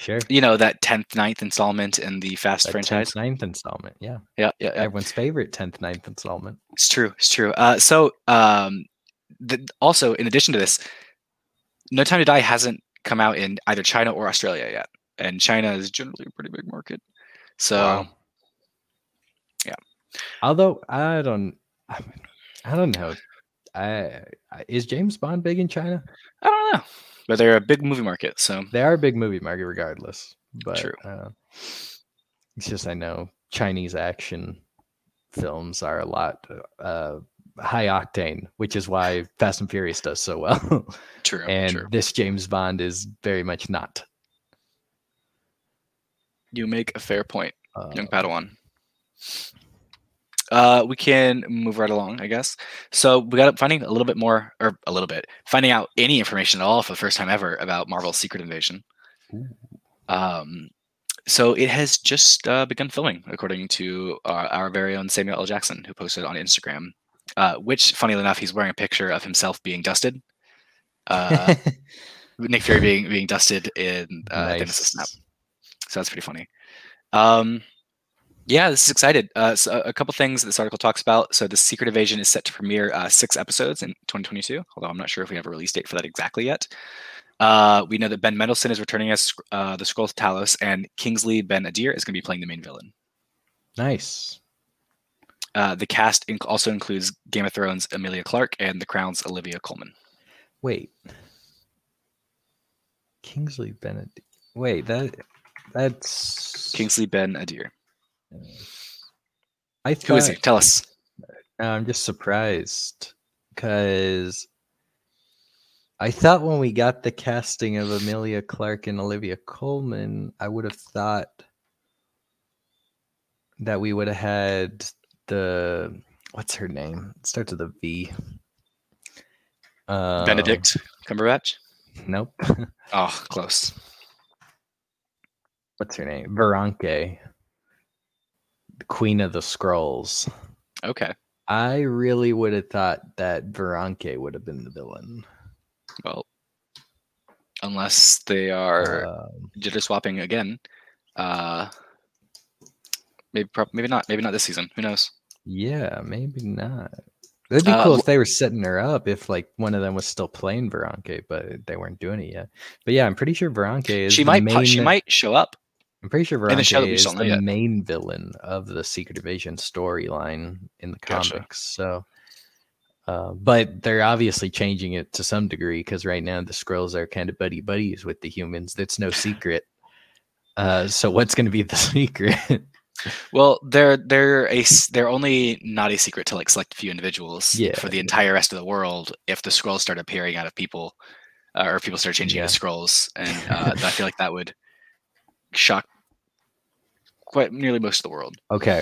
Sure. you know that 10th 9th installment in the fast That franchise 10th, ninth installment. Yeah. yeah yeah, yeah. Everyone's favorite 10th, ninth installment. it's true it's true uh, so um, the, also in addition to this no time to die hasn't come out in either china or australia yet and china is generally a pretty big market so Wow. yeah. Although I don't I don't know. I, I is James Bond big in China? i don't know but they're a big movie market so They are a big movie market regardless. But True. Uh, it's just I know Chinese action films are a lot uh, high octane, which is why Fast and Furious does so well. true and true this James Bond is very much not. you make a fair point Uh, young Padawan. Uh, we can move right along, I guess. So we got up finding a little bit more, or a little bit, finding out any information at all for the first time ever about Marvel's Secret Invasion. Um, so it has just uh, begun filming, according to our, our very own Samuel L. Jackson, who posted on Instagram. Uh, which, funnily enough, he's wearing a picture of himself being dusted. Uh, Nick Fury being being dusted in uh, Thanos's snap. nice. So that's pretty funny. Um, yeah, this is excited. Uh, so a couple things this article talks about. So the Secret Invasion is set to premiere uh, six episodes in 2022, although I'm not sure if we have a release date for that exactly yet. Uh, we know that Ben Mendelsohn is returning as uh, the Skrull Talos, and Kingsley Ben Adir is going to be playing the main villain. Nice. Uh, the cast inc- also includes Game of Thrones Emilia Clarke and The Crown's Olivia Colman. Wait. Kingsley Benedict. Wait, that that's Kingsley Ben Adir. I Who is he? thought- Tell us. I'm just surprised because I thought when we got the casting of Emilia Clarke and Olivia Colman, I would have thought that we would have had the what's her name? It starts with a V. Uh, Benedict Cumberbatch. Nope. Oh, close. what's her name? Veranke, the Queen of the Skrulls. Okay. I really would have thought that Veranke would have been the villain. Well, unless they are Um, jitter swapping again, uh, maybe maybe not. Maybe not this season. Who knows? yeah, maybe not. It'd be Uh, cool if they were setting her up if like one of them was still playing Veranke, but they weren't doing it yet. But yeah, I'm pretty sure Veranke is She the might. main, she might show up. I'm pretty sure in the show that Veranke we is just don't know the yet. main villain of the Secret Invasion storyline in the Gotcha. comics. So uh, but they're obviously changing it to some degree because right now the Skrulls are kind of buddy buddies with the humans. That's no secret. Uh, so what's going to be the secret? Well, they're they're a they're only not a secret to like select few individuals. Yeah. For the entire rest of the world, if the Skrulls start appearing out of people, uh, or people start changing Yeah. into Skrulls, and uh, I feel like that would shock quite nearly most of the world. okay,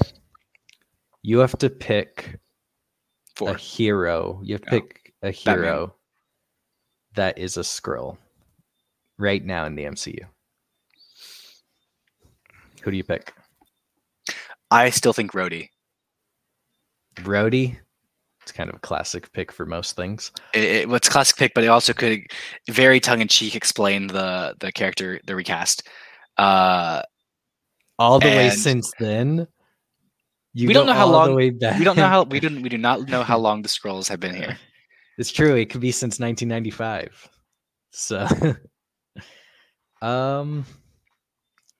you have to pick For a hero. You have to pick a hero that is a Skrull right now in the MCU. Who do you pick? I still think Rhodey. Rhodey. It's kind of a classic pick for most things. It, it, what's a classic pick, but it also could very tongue in cheek explain the the character, the recast. Uh, All the way since then. You We don't know how long- The way back. we don't know how we don't we do not know how long the Skrulls have been here. It's true. It could be since 1995. So, um,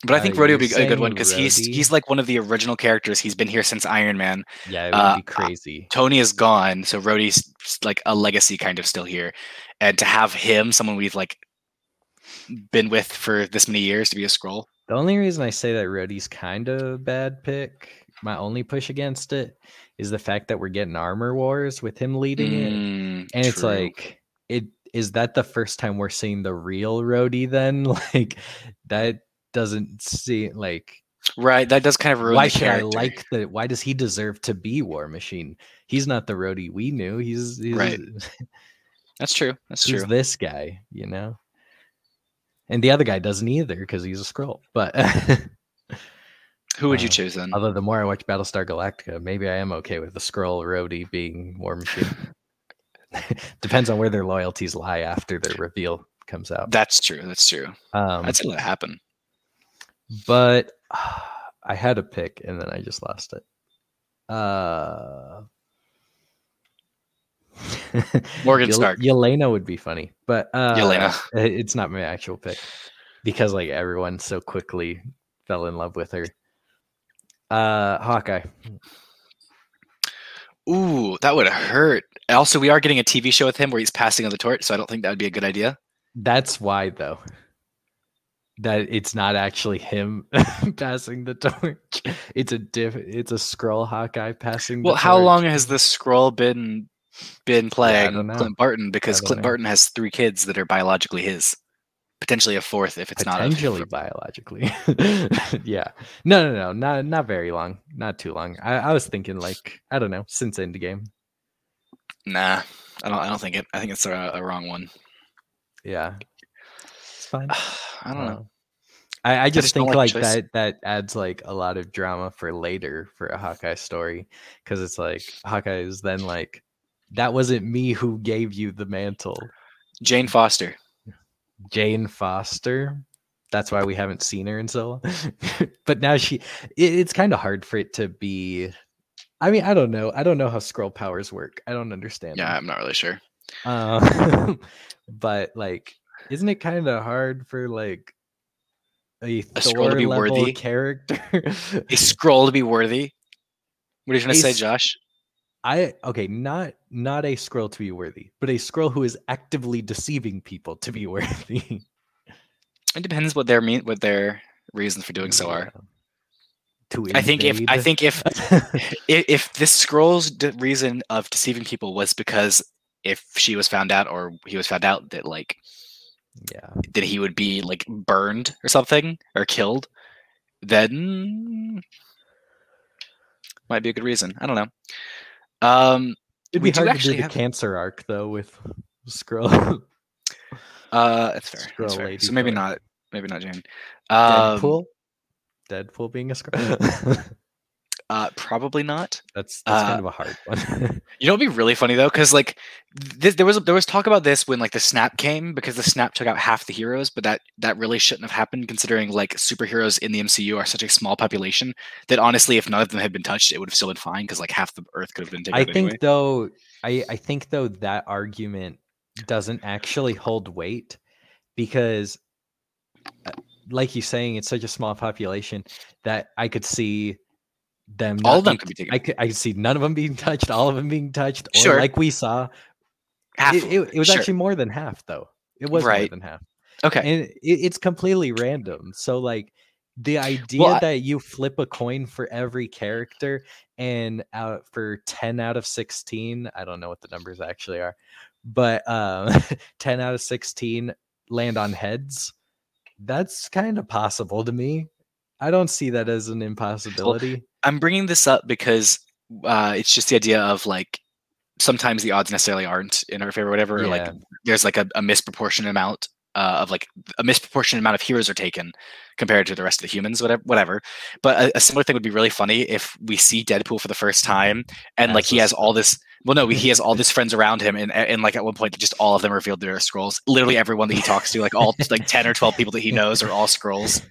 But I think Uh, Rhodey would be a good one because he's he's like one of the original characters. He's been here since Iron Man. yeah, it would Uh, be crazy. Tony is gone, so Rhodey's like a legacy kind of still here, and to have him, someone we've like been with for this many years to be a Skrull. The only reason I say that Rhodey's kind of a bad pick, my only push against it, is the fact that we're getting armor wars with him leading it, Mm, and it's like, it is that the first time we're seeing the real Rhodey? Then, like, that doesn't seem like right. That does kind of ruin why should I like the? Why does he deserve to be War Machine? He's not the Rhodey we knew. He's, he's Right. That's true. That's true. this guy? You know. And the other guy doesn't either because he's a Skrull. But Who would you uh, choose then? although the more I watch Battlestar Galactica, maybe I am okay with the Skrull Rhodey being War Machine. Depends on where their loyalties lie after their reveal comes out. That's true. That's true. Um, I'd say let it happen. but I had a pick and then I just lost it. Uh, Morgan Yel- Stark. Yelena would be funny, but uh, Yelena. It's not my actual pick because like everyone so quickly fell in love with her. Uh, Hawkeye. Ooh, that would hurt. Also, we are getting a TV show with him where he's passing on the torch, so I don't think that would be a good idea. That's why though. That it's not actually him passing the torch. It's a diff. It's a Skrull Hawkeye passing. Well, how torch. long has this Skrull been been playing don't. Clint Barton? Because Clint know. Barton has three kids that are biologically his, potentially a fourth if it's not. of- potentially biologically? yeah. No, no, no, not not very long. Not too long. I, I was thinking like I don't know since Endgame. Nah, I don't. I don't think it. I think it's a, a wrong one. Yeah. It's fine. I don't know. Uh, I, I just just think like like that that adds like a lot of drama for later for a Hawkeye story because it's like Hawkeye is then like that wasn't me who gave you the mantle, Jane Foster. Jane Foster. That's why we haven't seen her in so long. but now she, it, it's kind of hard for it to be. I mean, I don't know. I don't know how Skrull powers work. I don't understand. them. Yeah, I'm not really sure. Um, but like, isn't it kind of hard for like a, A Skrull to be level worthy? character? A Skrull to be worthy. What are you trying to A say, Josh? I okay, not not a Skrull to be worthy, but a Skrull who is actively deceiving people to be worthy. It depends what their mean, what their reasons for doing so are. To I think if I think if if, if this Skrull's d- reason of deceiving people was because if she was found out or he was found out that like yeah, that he would be like burned or something or killed, then might be a good reason. I don't know. Um, it'd we be do hard to actually do the have- cancer arc though with Skrull. uh, that's fair. Skrull That's fair. So maybe Thor. not. Maybe not Jane. Um, Deadpool. Deadpool being a scroll. uh, probably not. that's that's Uh, kind of a hard one. You know, it'd be really funny though, because like this, there was there was talk about this when like the snap came because the snap took out half the heroes, but that that really shouldn't have happened considering like superheroes in the MCU are such a small population that honestly, if none of them had been touched, it would have still been fine because like half the Earth could have been taken I think anyway. though, I I think though that argument doesn't actually hold weight because, uh, like you're saying, it's such a small population that I could see them. All of them could be taken. I could I could see none of them being touched, all of them being touched, or Sure. like we saw. half. It, it, it was sure. actually more than half, though. It was more than half, okay. and it, it's completely random. So like. The idea I- that you flip a coin for every character and out for 10 out of 16 i don't know what the numbers actually are but um 10 out of 16 land on heads that's kind of possible to me i don't see that as an impossibility I'm bringing this up because uh, it's just the idea of like sometimes the odds necessarily aren't in our favor, or whatever. or, Like there's like a, a misproportionate amount uh, of like a misproportionate amount of heroes are taken compared to the rest of the humans, whatever. Whatever. But a, a similar thing would be really funny if we see Deadpool for the first time and like he has all this. Well, no, he has all these friends around him, and and like at one point, just all of them revealed their Skrulls. Literally everyone that he talks to, like all like ten or twelve people that he knows, are all Skrulls.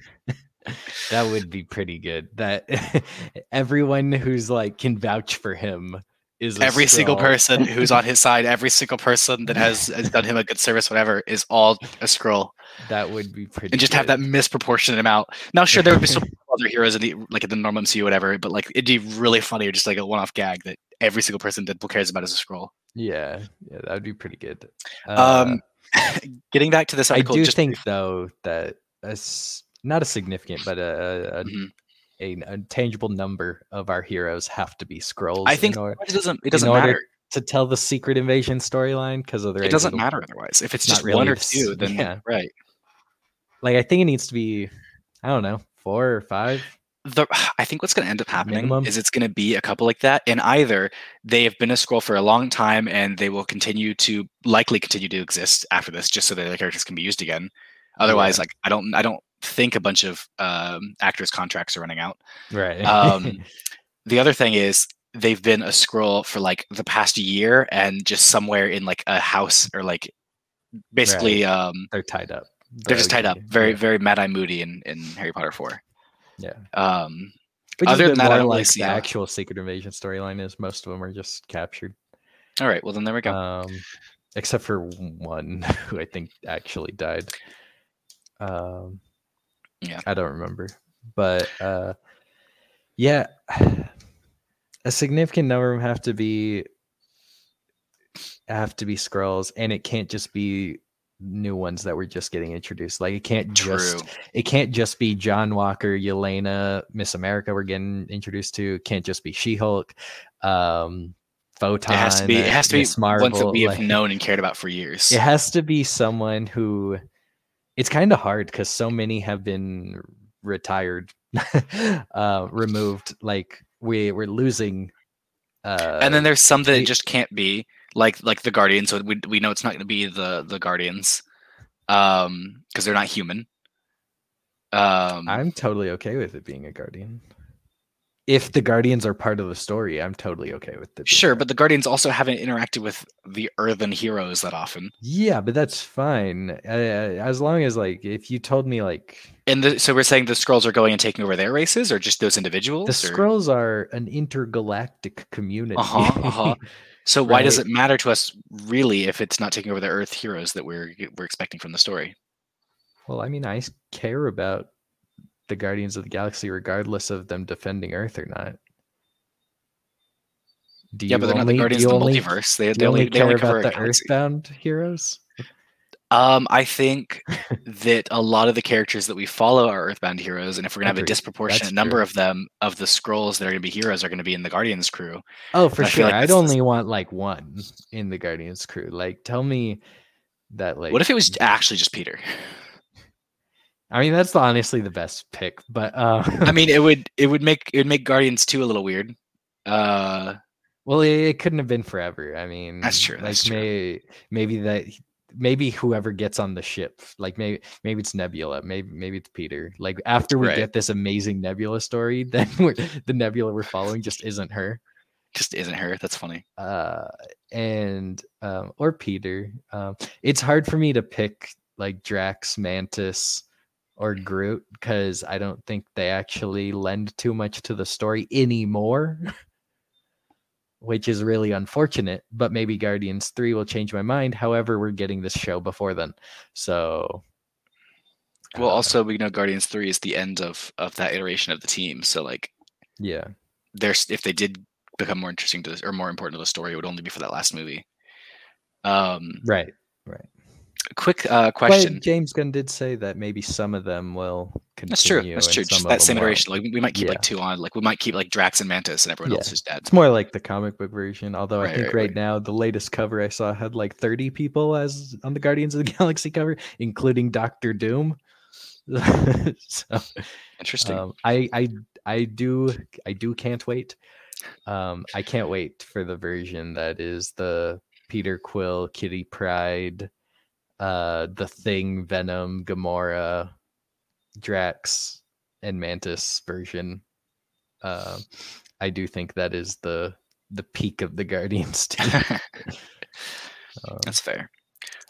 That would be pretty good that everyone who's like can vouch for him is a every single person who's on his side, every single person that has, has done him a good service, whatever, is all a Skrull. that would be pretty And just have that good. misproportionate amount. Now, sure, there would be some other heroes in the like in the normal MCU, whatever, but like it'd be really funny, or just like a one-off gag that every single person Deadpool cares about is a Skrull. yeah yeah that would be pretty good uh, Um, getting back to this I do just think though that a s not a significant, but a, a, Mhm. a, a tangible number of our heroes have to be Skrulls. I think order, it doesn't. It doesn't matter. to tell the secret invasion storyline because otherwise It doesn't matter otherwise. If it's not just really one or two, then yeah. right. Like I think it needs to be, I don't know, four or five. the I think what's going to end up happening Minimum. is it's going to be a couple like that, and either they have been a Skrull for a long time and they will continue to likely continue to exist after this, just so that the characters can be used again. Otherwise, Yeah. like I don't, I don't think a bunch of um, actors' contracts are running out. Right. Um, the other thing is they've been a Skrull for like the past year and just somewhere in like a house or like basically um they're tied up. they're just tied up very yeah. very mad eye moody in in harry potter 4 Yeah. um Which other than that, I don't like the actual secret invasion storyline is. Most of them are just captured. all right well then there we go um, except for one who I think actually died. Um, Yeah. I don't remember, but uh, yeah, a significant number of them have to be have to be Skrulls, and it can't just be new ones that were just getting introduced. Like it can't true just it can't just be John Walker, Yelena, Miss America we're getting introduced to. It can't just be She Hulk, um, Photon. it has to be it has to be Miss ones that we have like- known and cared about for years It has to be someone who. It's kind of hard because so many have been retired, uh, removed. Like we we're losing. Uh, and then there's some that it just can't be like like the guardians so we, we know it's not going to be the the guardians um because they're not human um I'm totally okay with it being a guardian. If the guardians are part of the story, I'm totally okay with it. being sure but the guardians also haven't interacted with the earthen heroes that often Yeah, but that's fine. Uh, as long as like if you told me like and the, so we're saying the Skrulls are going and taking over their races or just those individuals the or- Skrulls are an intergalactic community. Uh-huh, uh-huh. so why does it matter to us really if it's not taking over the earth heroes that we're we're expecting from the story well, I mean, i care about the Guardians of the Galaxy regardless of them defending Earth or not. Do yeah but they're not the guardians of the only, multiverse they, they only, only they only care about the galaxy. Earthbound heroes? Um, I think that a lot of the characters that we follow are Earthbound heroes, and if we're gonna have a disproportionate That's number true. of them of the Skrulls that are gonna be heroes are gonna be in the Guardians crew. Oh, for sure. like I'd only want like one in the Guardians crew. Like, tell me that like what if it was actually just Peter? I mean, that's honestly the best pick, but uh, I mean, it would it would make it would make Guardians two a little weird. Uh, well, it, it couldn't have been forever. I mean, That's true, Like, that's true. maybe that, maybe whoever gets on the ship, like maybe maybe it's Nebula, maybe maybe it's Peter. Like after we Right. get this amazing Nebula story, then we're, the Nebula we're following just isn't her. just isn't her. That's funny. uh and um or peter um it's hard for me to pick like drax mantis or groot because i don't think they actually lend too much to the story anymore which is really unfortunate but maybe guardians 3 will change my mind however we're getting this show before then so Well, uh, also we know Guardians three is the end of of that iteration of the team. So like, yeah there's if they did become more interesting to this or more important to the story, it would only be for that last movie. Um, Right, right quick uh, but question. james gunn did say that maybe some of them will continue That's true. That's true. Just that same iteration. Like we might keep Yeah. like two on. Like we might keep like Drax and Mantis, and everyone Yeah. else is dead. It's more like the comic book version. Although Right, I think right, right, right. now the latest cover I saw had like 30 people as on the Guardians of the Galaxy cover, including Doctor Doom. so Interesting. um, I I I do I do can't wait. Um, I can't wait for the version that is the Peter Quill, Kitty Pryde, uh, the Thing, Venom, Gamora, Drax, and Mantis version. Um, I do think that is the the peak of the Guardians team. Um, That's fair.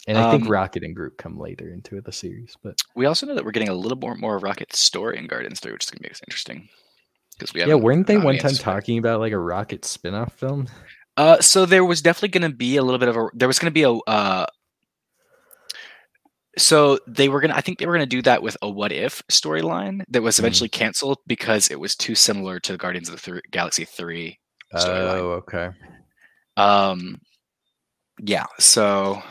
and I think um, Rocket and Groot come later into the series, but We also know that we're getting a little more more Rocket story in Guardians Three, which is gonna be interesting. Because we yeah, weren't they one time answers for that. talking about like a Rocket spin-off film? Uh, so there was definitely going to be a little bit of a. There was going to be a. Uh, so they were gonna. I think they were gonna do that with a what if storyline that was Mhm. eventually canceled because it was too similar to the Guardians of the Galaxy Three. Storyline. Oh, okay. Um, yeah. So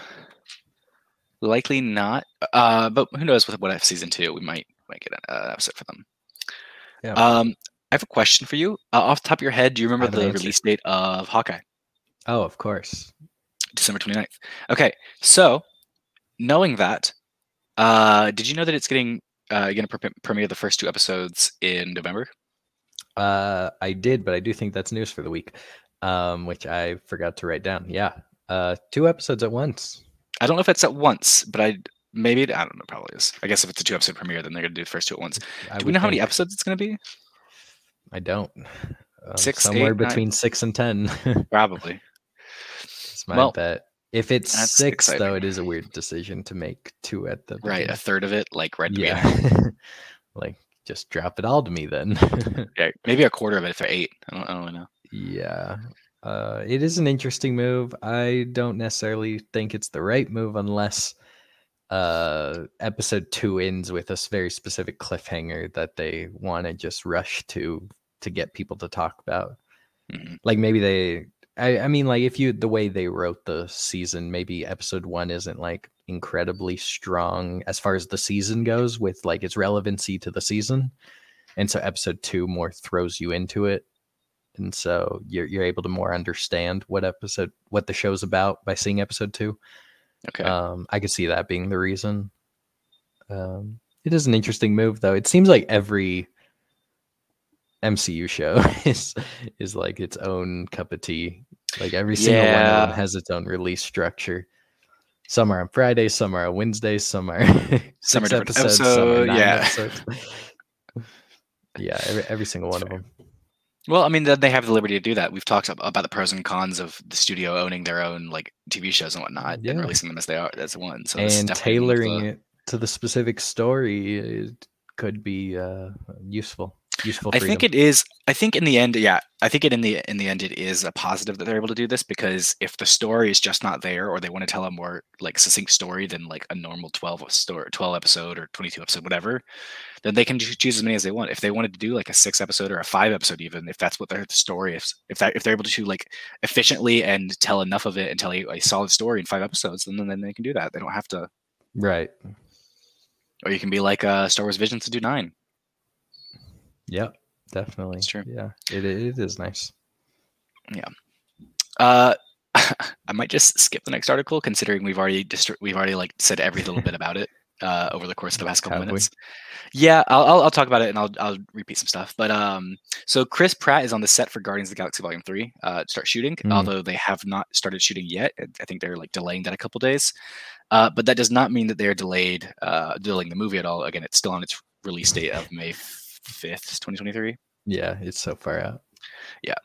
Likely not. Uh, but who knows with what if season two, we might might get an uh, episode for them. Yeah. Um, I have a question for you. Uh, off the top of your head, do you remember the answer. release date of Hawkeye? Oh, of course. December 29th. Okay, so knowing that, uh, did you know that it's getting uh, going to pre- premiere the first two episodes in November? Uh, I did, but I do think that's news for the week, um, which I forgot to write down. Yeah, uh, two episodes at once. I don't know if it's at once, but I maybe it, I don't know. Probably is. I guess if it's a two episode premiere, then they're going to do the first two at once. I Do we know how many episodes it's going to be? I don't. Um, Six, somewhere eight, nine? between six and ten. Probably. It's my Well, bet. If it's that's six, though, it is a weird decision to make two at the Right, a third of it, like right beginning. Yeah, like just drop it all to me then. Yeah, maybe a quarter of it if they're eight. I don't, I don't know. yeah, uh, it is an interesting move. I don't necessarily think it's the right move unless uh episode two ends with a very specific cliffhanger that they want to just rush to to get people to talk about Mhm. like maybe they I, I mean like if you the way they wrote the season maybe episode one isn't like incredibly strong as far as the season goes with like its relevancy to the season and so episode two more throws you into it and so you're, you're able to more understand what episode what the show's about by seeing episode two. Okay. um i could see that being the reason. Um it is an interesting move though. It seems like every mcu show is is like its own cup of tea like every single one of them has its own release structure some are on fridays some are on wednesdays some are Some are different episodes, some are yeah. episodes. yeah every, every single one of them Well, I mean, then they have the liberty to do that. We've talked about the pros and cons of the studio owning their own like TV shows and whatnot, Yeah. and releasing them as they are as one. So and definitely one of tailoring the- it to the specific story could be uh useful useful I think it is. I think in the end, yeah, I think it in the in the end it is a positive that they're able to do this because if the story is just not there, or they want to tell a more like succinct story than like a normal twelve story, twelve episode or twenty two episode, whatever, then they can choose as many as they want. If they wanted to do like a six episode or a five episode, even if that's what their story is, if that if they're able to like efficiently and tell enough of it and tell a, a solid story in five episodes, then then they can do that. They don't have to, right or you can be like uh, Star Wars Visions to do nine. Yep, definitely. It's true. Yeah, it it is nice. Yeah. Uh, I might just skip the next article, considering we've already dist- we've already like said every little bit about it uh, over the course of the past couple Have we? minutes. Yeah, I'll, I'll I'll talk about it and I'll I'll repeat some stuff. But um, so Chris Pratt is on the set for Guardians of the Galaxy Volume Three uh, to start shooting, Mm. although they have not started shooting yet. I- I think they're like delaying that a couple days. Uh, but that does not mean that they are delayed uh, delaying the movie at all. Again, it's still on its release date of May fifth, twenty twenty three. Yeah, it's so far out. Yeah.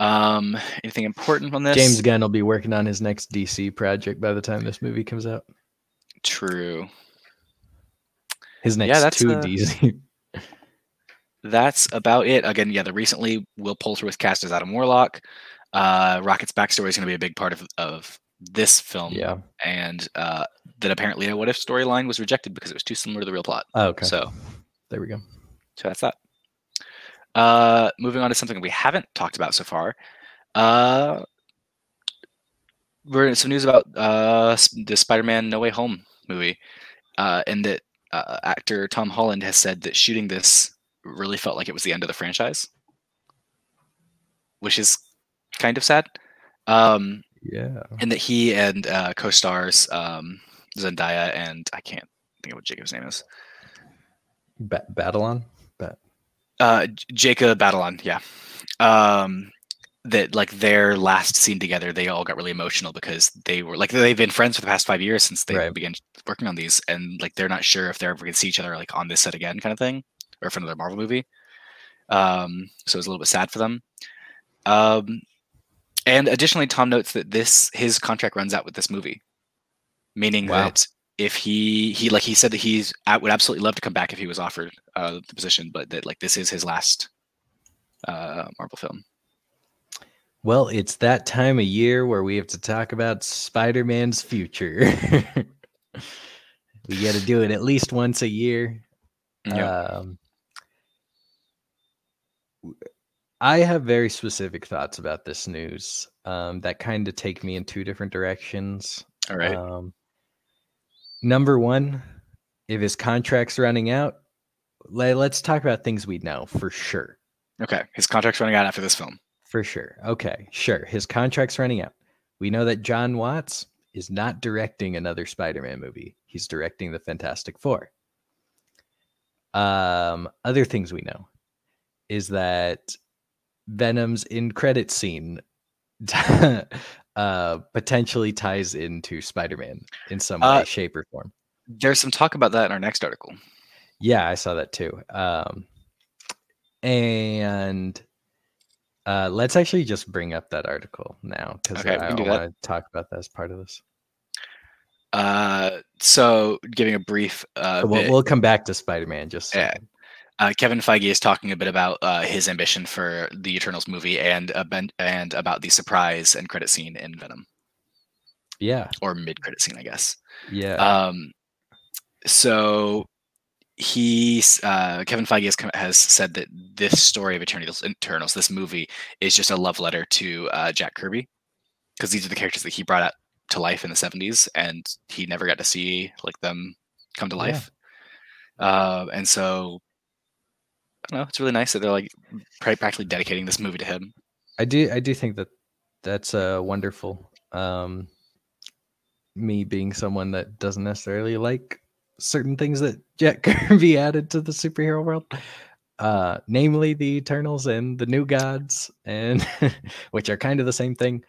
Um, anything important on this? James Gunn will be working on his next DC project by the time this movie comes out. True. His next Yeah, that's, two uh, DC. that's about it. Again, yeah, the recently Will Poulter was cast as Adam Warlock. Uh, Rocket's backstory is going to be a big part of, of this film. yeah. And uh, that apparently a what if storyline was rejected because it was too similar to the real plot. Oh, okay. So, there we go. So that's that. Uh, moving on to something we haven't talked about so far. Uh, we're in some news about uh, the Spider-Man No Way Home movie, uh, and that uh, actor Tom Holland has said that shooting this really felt like it was the end of the franchise, which is kind of sad. Um, Yeah. and that he and uh, co-stars um, Zendaya and I can't think of what Jacob's name is. Ba- Babylon. Uh, Jacob Batalon, yeah. Um, that like their last scene together, they all got really emotional because they were like they've been friends for the past five years since they Right. began working on these, and like they're not sure if they're ever going to see each other like on this set again, kind of thing, or for another Marvel movie. Um, so it was a little bit sad for them. Um, and additionally, Tom notes that this his contract runs out with this movie, meaning Wow. that if he he like he said that he's I would absolutely love to come back if he was offered uh, the position, but that like this is his last uh, Marvel film. Well, it's that time of year where we have to talk about Spider-Man's future. we got to do it at least once a year. Um, I have very specific thoughts about this news um, that kind of take me in two different directions. All right. Um, Number one, if his contract's running out, let, let's talk about things we know for sure. Okay, his contract's running out after this film. For sure. Okay, sure. His contract's running out. We know that Jon Watts is not directing another Spider-Man movie. He's directing the Fantastic Four. Um, other things we know is that Venom's in credit scene uh, potentially ties into Spider-Man in some way, Uh, shape, or form. There's some talk about that in our next article. Yeah, I saw that too. Um, and uh, let's actually just bring up that article now because Okay, I can do that. want to talk about that as part of this. Uh, so giving a brief uh, So we'll, we'll come back to Spider-Man just so- Yeah. Uh, Kevin Feige is talking a bit about uh, his ambition for the Eternals movie and uh, ben- and about the surprise and credit scene in Venom yeah, or mid credit scene, I guess. yeah, Um, so he's uh, Kevin Feige has, has said that this story of Eternals, Eternals, this movie, is just a love letter to uh, Jack Kirby because these are the characters that he brought out to life in the '70s, and he never got to see like them come to Yeah. life. Uh, and so, I don't know. It's really nice that they're like practically dedicating this movie to him. I do. I do think that that's uh, wonderful. Um, me being someone that doesn't necessarily like certain things that Jack Kirby added to the superhero world, uh, namely the Eternals and the New Gods, and which are kind of the same thing.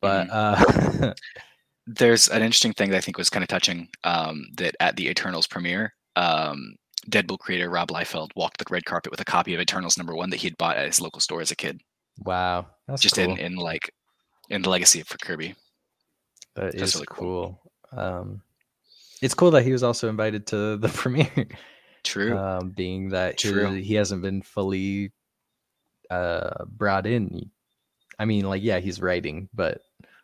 But uh, there's an interesting thing that I think was kind of touching um, that at the Eternals premiere, um, Deadpool creator Rob Liefeld walked the red carpet with a copy of Eternals number one that he'd bought at his local store as a kid, wow, that's just cool. in in like in the legacy for Kirby. That That's is really cool. Um, it's cool that he was also invited to the premiere. True. um, being that True. he hasn't been fully uh, brought in. I mean, like, yeah, he's writing, but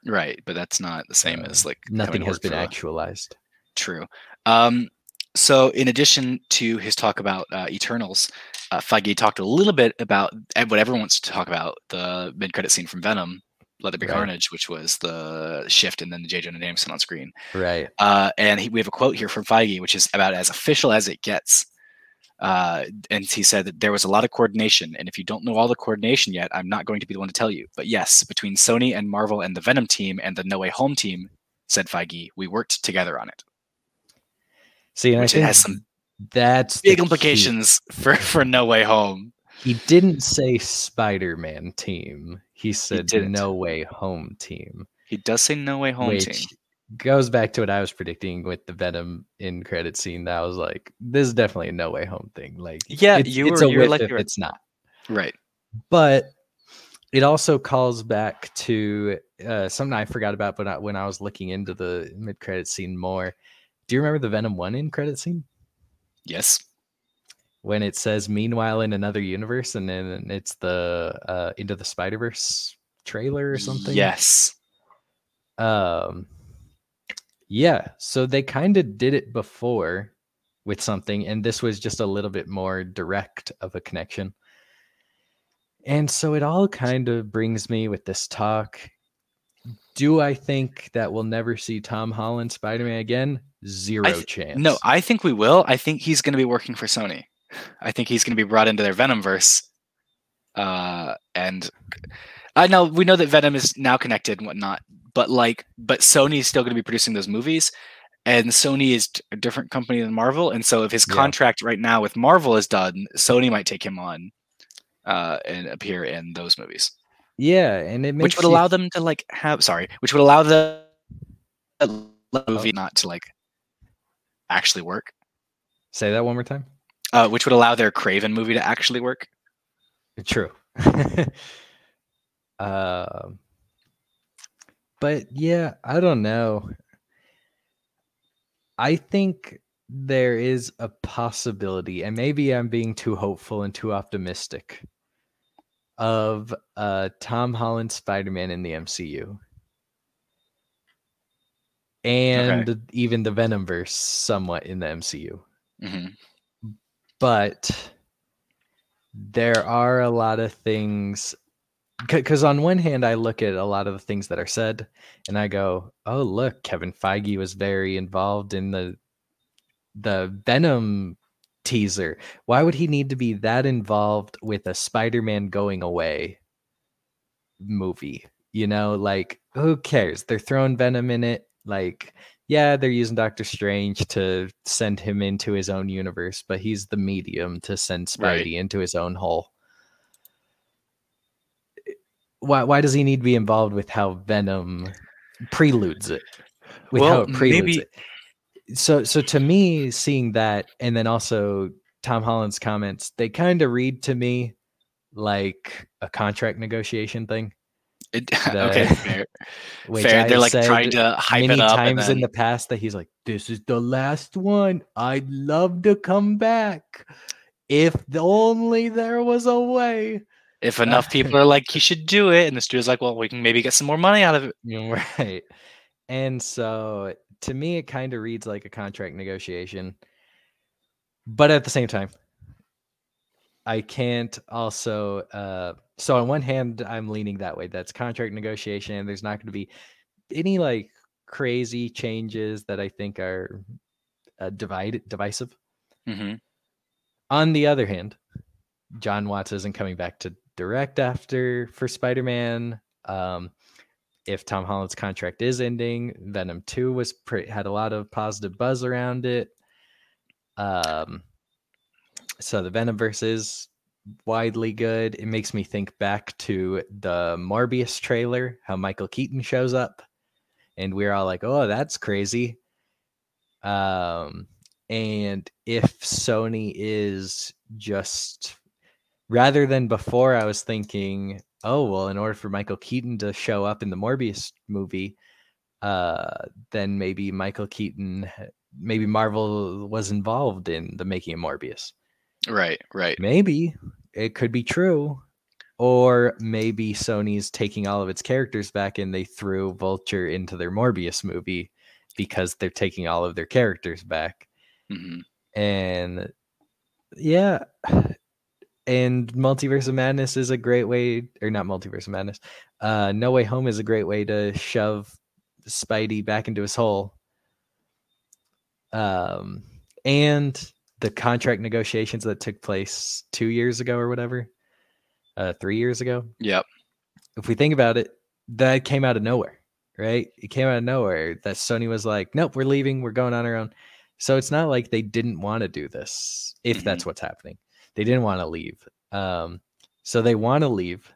right, but that's not the same as uh, like nothing has been a- actualized. True. Um, so, in addition to his talk about uh, Eternals, uh, Feige talked a little bit about what everyone wants to talk about the mid-credit scene from Venom, Let There Be Right. Carnage, which was the shift and then the J. Jonah Jameson on screen. Right. Uh, and he, we have a quote here from Feige, which is about as official as it gets. Uh, and he said that there was a lot of coordination, and if you don't know all the coordination yet, I'm not going to be the one to tell you. But yes, between Sony and Marvel and the Venom team and the No Way Home team, said Feige, we worked together on it, See, which has some that's big key. implications for for No Way Home. He didn't say Spider-Man team. He said didn't. No Way Home team, He does say No Way Home which team. goes back to what I was predicting with the Venom in credit scene. That I was like, this is definitely a No Way Home thing. Like, Yeah, it's, you it's were- a you were like if it's not. Right. but it also calls back to uh, something I forgot about, but I, when I was looking into the mid credit scene more. Do you remember the Venom one in credit scene Yes. when it says "Meanwhile in another universe" and then it's the uh, Into the Spider Verse trailer or something? Yes. Um, yeah. So they kind of did it before with something, and this was just a little bit more direct of a connection. And so it all kind of brings me with this talk. Do I think that we'll never see Tom Holland Spider Man again? Zero th- chance. No, I think we will. I think he's going to be working for Sony. I think he's going to be brought into their Venomverse. Uh, and I know we know that Venom is now connected and whatnot, but like, but Sony is still going to be producing those movies, and Sony is a different company than Marvel. And so, if his Yeah. contract right now with Marvel is done, Sony might take him on uh, and appear in those movies, yeah, and it makes which would you allow them to like have sorry, which would allow the movie not to like actually work. say that one more time. uh, which would allow their Kraven movie to actually work. True. um, but yeah, I don't know. I think there is a possibility, and maybe I'm being too hopeful and too optimistic, of uh, Tom Holland Spider Man in the MCU. And even the Venomverse somewhat in the MCU hmm but there are a lot of things because on one hand i look at a lot of the things that are said and i go oh look kevin feige was very involved in the the Venom teaser. Why would he need to be that involved with a Spider-Man going away movie? You know, like who cares? They're throwing Venom in it. Like, yeah, they're using Doctor Strange to send him into his own universe, but he's the medium to send Spidey right. into his own hole. Why why does he need to be involved with how Venom preludes it? With well, how it preludes maybe, it so so to me seeing that and then also tom holland's comments they kind of read to me like a contract negotiation thing it, the, okay fair, fair. they're like trying to hype many it up times then... in the past that he's like this is the last one. I'd love to come back if only there was a way. If enough people are like "You should do it and the studio's like well we can maybe get some more money out of it. Right. And so to me, it kind of reads like a contract negotiation. But at the same time, I can't also. Uh, so on one hand, I'm leaning that way. That's contract negotiation. There's not going to be any like crazy changes that I think are uh, divided divisive. Mm-hmm. On the other hand, Jon Watts isn't coming back to direct after for Spider-Man. Um, if Tom Holland's contract is ending. Venom 2 was pretty, had a lot of positive buzz around it. Um so the Venomverse is widely good. It makes me think back to the Morbius trailer, how Michael Keaton shows up and we're all like, "Oh, that's crazy." Um and if Sony is just rather than before I was thinking oh well in order for michael keaton to show up in the morbius movie uh then maybe michael keaton maybe marvel was involved in the making of morbius. Right right. Maybe. It could be true. Or maybe sony's taking all of its characters back and they threw vulture into their morbius movie because they're taking all of their characters back. Mm-hmm. and yeah and multiverse of madness is a great way or not multiverse of madness uh no way home is a great way to shove spidey back into his hole. Um and the contract negotiations that took place two years ago or whatever uh three years ago. Yep. If we think about it that came out of nowhere right? It came out of nowhere that sony was like nope we're leaving. We're going on our own. So it's not like they didn't want to do this if mm-hmm. that's what's happening they didn't want to leave. Um, so they want to leave,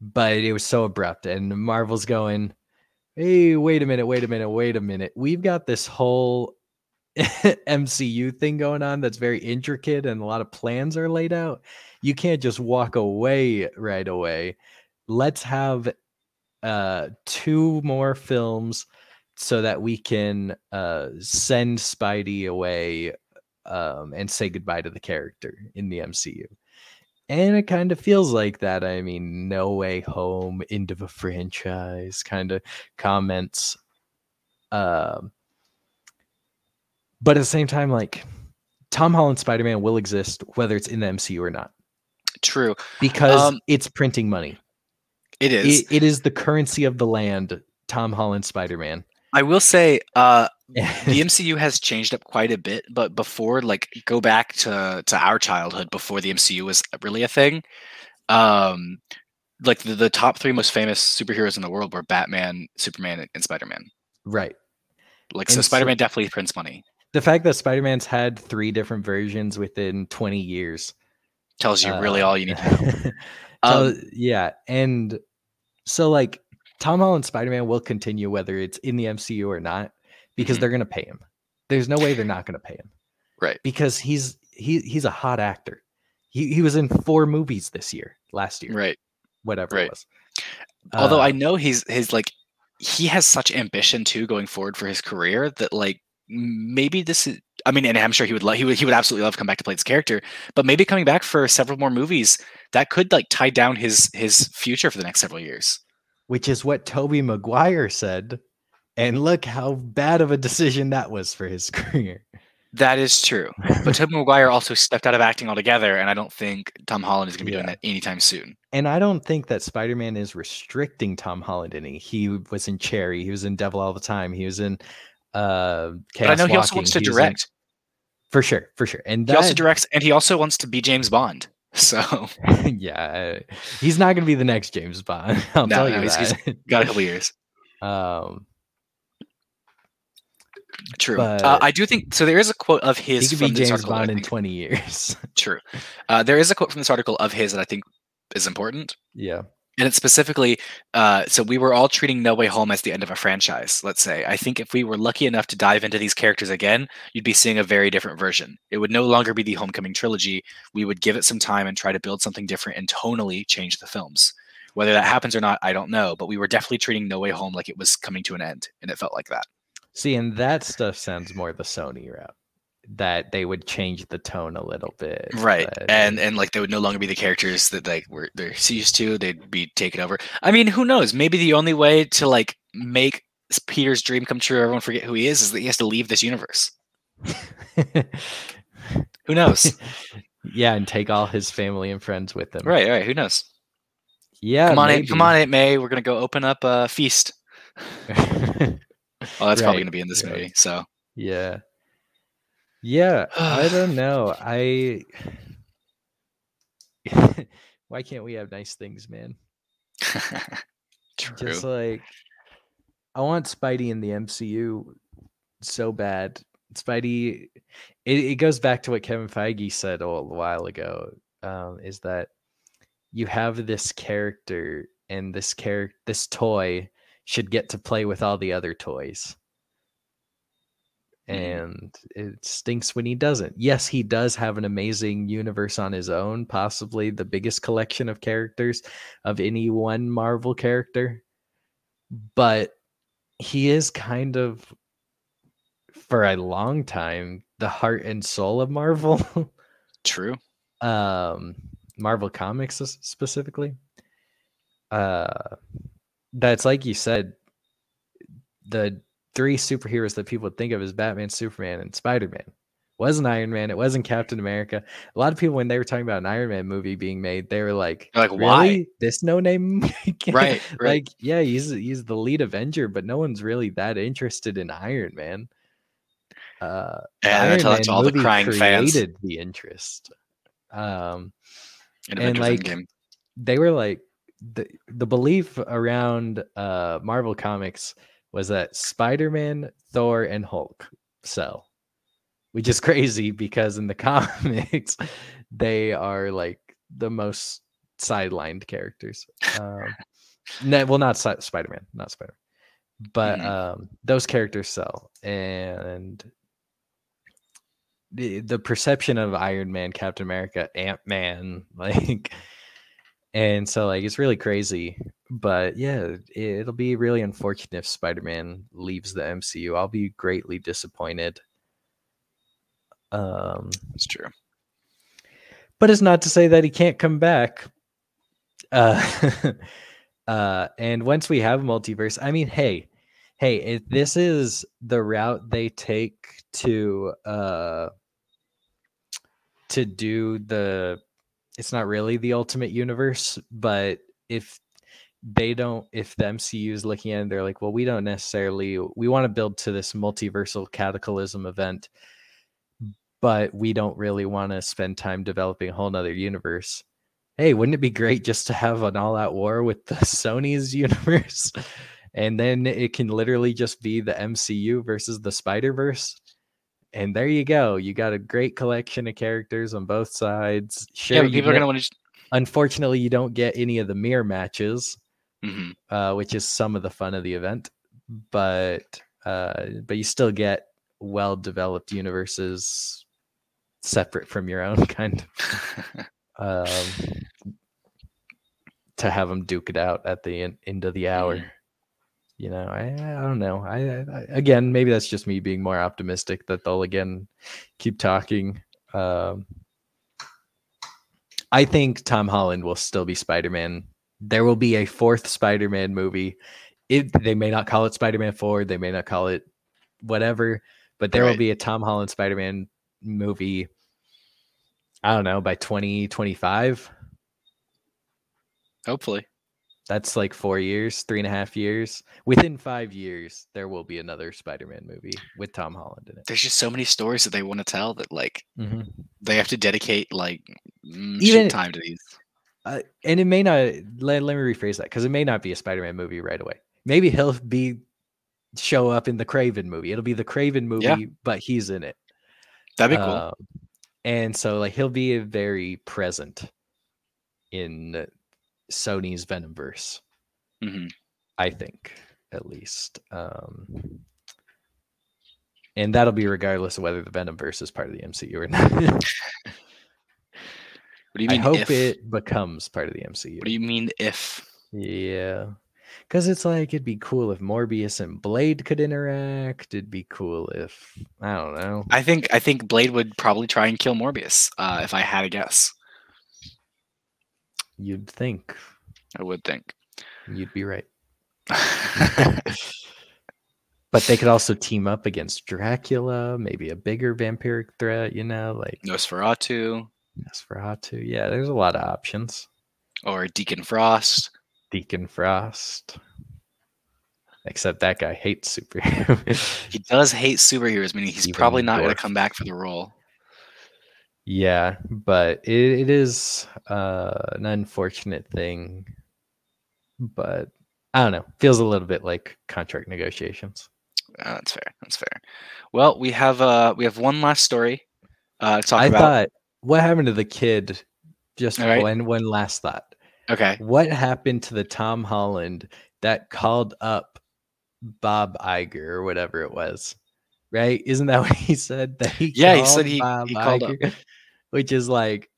but it was so abrupt. And Marvel's going, hey, wait a minute, wait a minute, wait a minute. We've got this whole MCU thing going on that's very intricate and a lot of plans are laid out. You can't just walk away right away. Let's have uh, two more films so that we can uh, send Spidey away um, and say goodbye to the character in the MCU. And it kind of feels like that. I mean, no way home end of the franchise kind of comments. Um, but at the same time, like Tom Holland Spider Man will exist whether it's in the MCU or not. True. Because um, it's printing money. It is. It, it is the currency of the land, Tom Holland Spider Man. I will say, uh, the MCU has changed up quite a bit, but before, like, go back to to our childhood before the MCU was really a thing. Um, like the, the top three most famous superheroes in the world were Batman, Superman, and Spider Man. Right. Like, so Spider Man so, definitely prints money. The fact that Spider Man's had three different versions within twenty years tells you uh, really all you need to know. um, yeah, and so like Tom Holland Spider Man will continue whether it's in the MCU or not because mm-hmm. they're going to pay him. There's no way they're not going to pay him. Right. Because he's he he's a hot actor. He he was in four movies this year, last year. Right. Whatever right. it was. Although uh, I know he's his like he has such ambition too going forward for his career that like maybe this is I mean, and I'm sure he would love he would he would absolutely love to come back to play this character, but maybe coming back for several more movies that could like tie down his his future for the next several years which is what Tobey Maguire said. And look how bad of a decision that was for his career. That is true. But Tobey Maguire also stepped out of acting altogether, and I don't think Tom Holland is going to be yeah. doing that anytime soon. And I don't think that Spider Man is restricting Tom Holland any. He was in Cherry, he was in Devil All the Time, he was in uh Chaos but I know he also wants to direct. for sure, for sure. And He also directs, and he also wants to be James Bond. So yeah, he's not going to be the next James Bond. I'll No, tell no, you he's- he's- that. got a couple years. um, True. uh, I do think so. There is a quote of he his could from be James. Bond in twenty years. True. Uh, there is a quote from this article of his that I think is important. yeah, And it's specifically, uh, so we were all treating No Way Home as the end of a franchise, let's say. I think if we were lucky enough to dive into these characters again, you'd be seeing a very different version. It would no longer be the Homecoming trilogy. We would give it some time and try to build something different and tonally change the films. Whether that happens or not, I don't know. But we were definitely treating No Way Home like it was coming to an end, and it felt like that. see, and that stuff sounds more the Sony route. That they would change the tone a little bit, right but- and and like they would no longer be the characters that like were they're used to they'd be taken over i mean who knows maybe the only way to like make peter's dream come true everyone forget who he is is that he has to leave this universe who knows yeah, and take all his family and friends with him. right right who knows Yeah. come on Aunt, come on aunt may we're gonna go open up a feast oh that's probably gonna be in this right. movie so yeah. Yeah. I don't know. I. Why can't we have nice things, man? true Just like I want Spidey in the MCU so bad. Spidey it, it goes back to what Kevin Feige said a while ago. Um, is that you have this character and this character this toy should get to play with all the other toys. Mhm. And it stinks when he doesn't. Yes, he does have an amazing universe on his own, possibly the biggest collection of characters of any one Marvel character. But he is kind of, for a long time, the heart and soul of Marvel. true um, Marvel Comics specifically. Uh, that's like you said, the three superheroes that people would think of as Batman, Superman, and Spider Man. Wasn't Iron Man. It wasn't Captain America. A lot of people, when they were talking about an Iron Man movie being made, they were like, like, why? This no name? right right like, yeah, he's he's the lead Avenger, but no one's really that interested in Iron Man." Uh, and Iron Man to all the crying fans created the interest. Um, in and, like, Endgame. they were like the the belief around uh Marvel comics was that Spider-Man, Thor, and Hulk sell. Which is crazy because in the comics they are like the most sidelined characters. Um no, well not Si- Spider-Man, not Spider Man, But Mhm. um those characters sell and the the perception of Iron Man, Captain America, Ant Man, like, and so like it's really crazy. But yeah, it, it'll be really unfortunate if Spider Man leaves the MCU. I'll be greatly disappointed. Um, it's true but it's not to say that he can't come back. Uh, uh, and once we have multiverse, I mean, hey, hey, if this is the route they take to uh to do the, it's not really the ultimate universe, but if they don't, if the MCU is looking at it, they're like, well, we don't necessarily, we want to build to this multiversal cataclysm event but we don't really want to spend time developing a whole nother universe. Hey, wouldn't it be great just to have an all out war with the Sony's universe? And then it can literally just be the MCU versus the Spider Verse. And there you go. You got a great collection of characters on both sides. Sure, yeah people are gonna want to Just... unfortunately, you don't get any of the mirror matches, hmm uh, which is some of the fun of the event. But uh, but you still get well developed universes separate from your own kind of um, to have them duke it out at the en- end of the hour. Mhm. You know, I, I don't know. I, I I- again, maybe that's just me being more optimistic that they'll again keep talking. Um, I think Tom Holland will still be Spider Man. There will be a fourth Spider Man movie. It they may not call it Spider Man Four. They may not call it whatever, but there will be a Tom Holland Spider Man movie. I don't know by twenty twenty five. hopefully That's like four years, three and a half years. Within five years, there will be another Spider-Man movie with Tom Holland in it. There's just so many stories that they want to tell that like Mhm. they have to dedicate like mm, Even- time to these. Uh, and it may not. Let, let me rephrase that because it may not be a Spider-Man movie right away. Maybe he'll be show up in the Kraven movie. It'll be the Kraven movie, Yeah. but he's in it. That'd be cool. Um, and so like he'll be very present in Sony's Venomverse, hmm I think, at least. Um and that'll be regardless of whether the Venomverse is part of the MCU or not. What do you mean? I hope if? it becomes part of the MCU. What do you mean if? Yeah. Because it's like it'd be cool if Morbius and Blade could interact. It'd be cool if I don't know. I think I think Blade would probably try and kill Morbius. Uh, if I had a guess, You'd think I would think. you'd be right. But they could also team up against Dracula, maybe a bigger vampiric threat, you know, like Nosferatu Nosferatu. Yeah, there's a lot of options. or Deacon Frost. Deacon Frost. Except that guy hates superheroes. He does hate superheroes, meaning he's Even probably not going to come back for the role. Yeah, but it, it is uh, an unfortunate thing. But I don't know. Feels a little bit like contract negotiations. Uh, that's fair. That's fair. Well, we have uh we have one last story uh, to talk I about. thought, what happened to the kid? Just All right. one, one last thought. okay. What happened to the Tom Holland that called up Bob Iger or whatever it was? Right? Isn't that what he said? That he Yeah, he said he- Bob he called up. Iger, which is like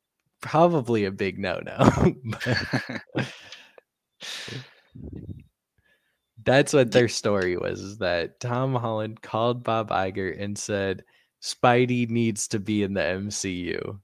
probably a big no no. That's what their story was is that Tom Holland called Bob Iger and said Spidey needs to be in the MCU.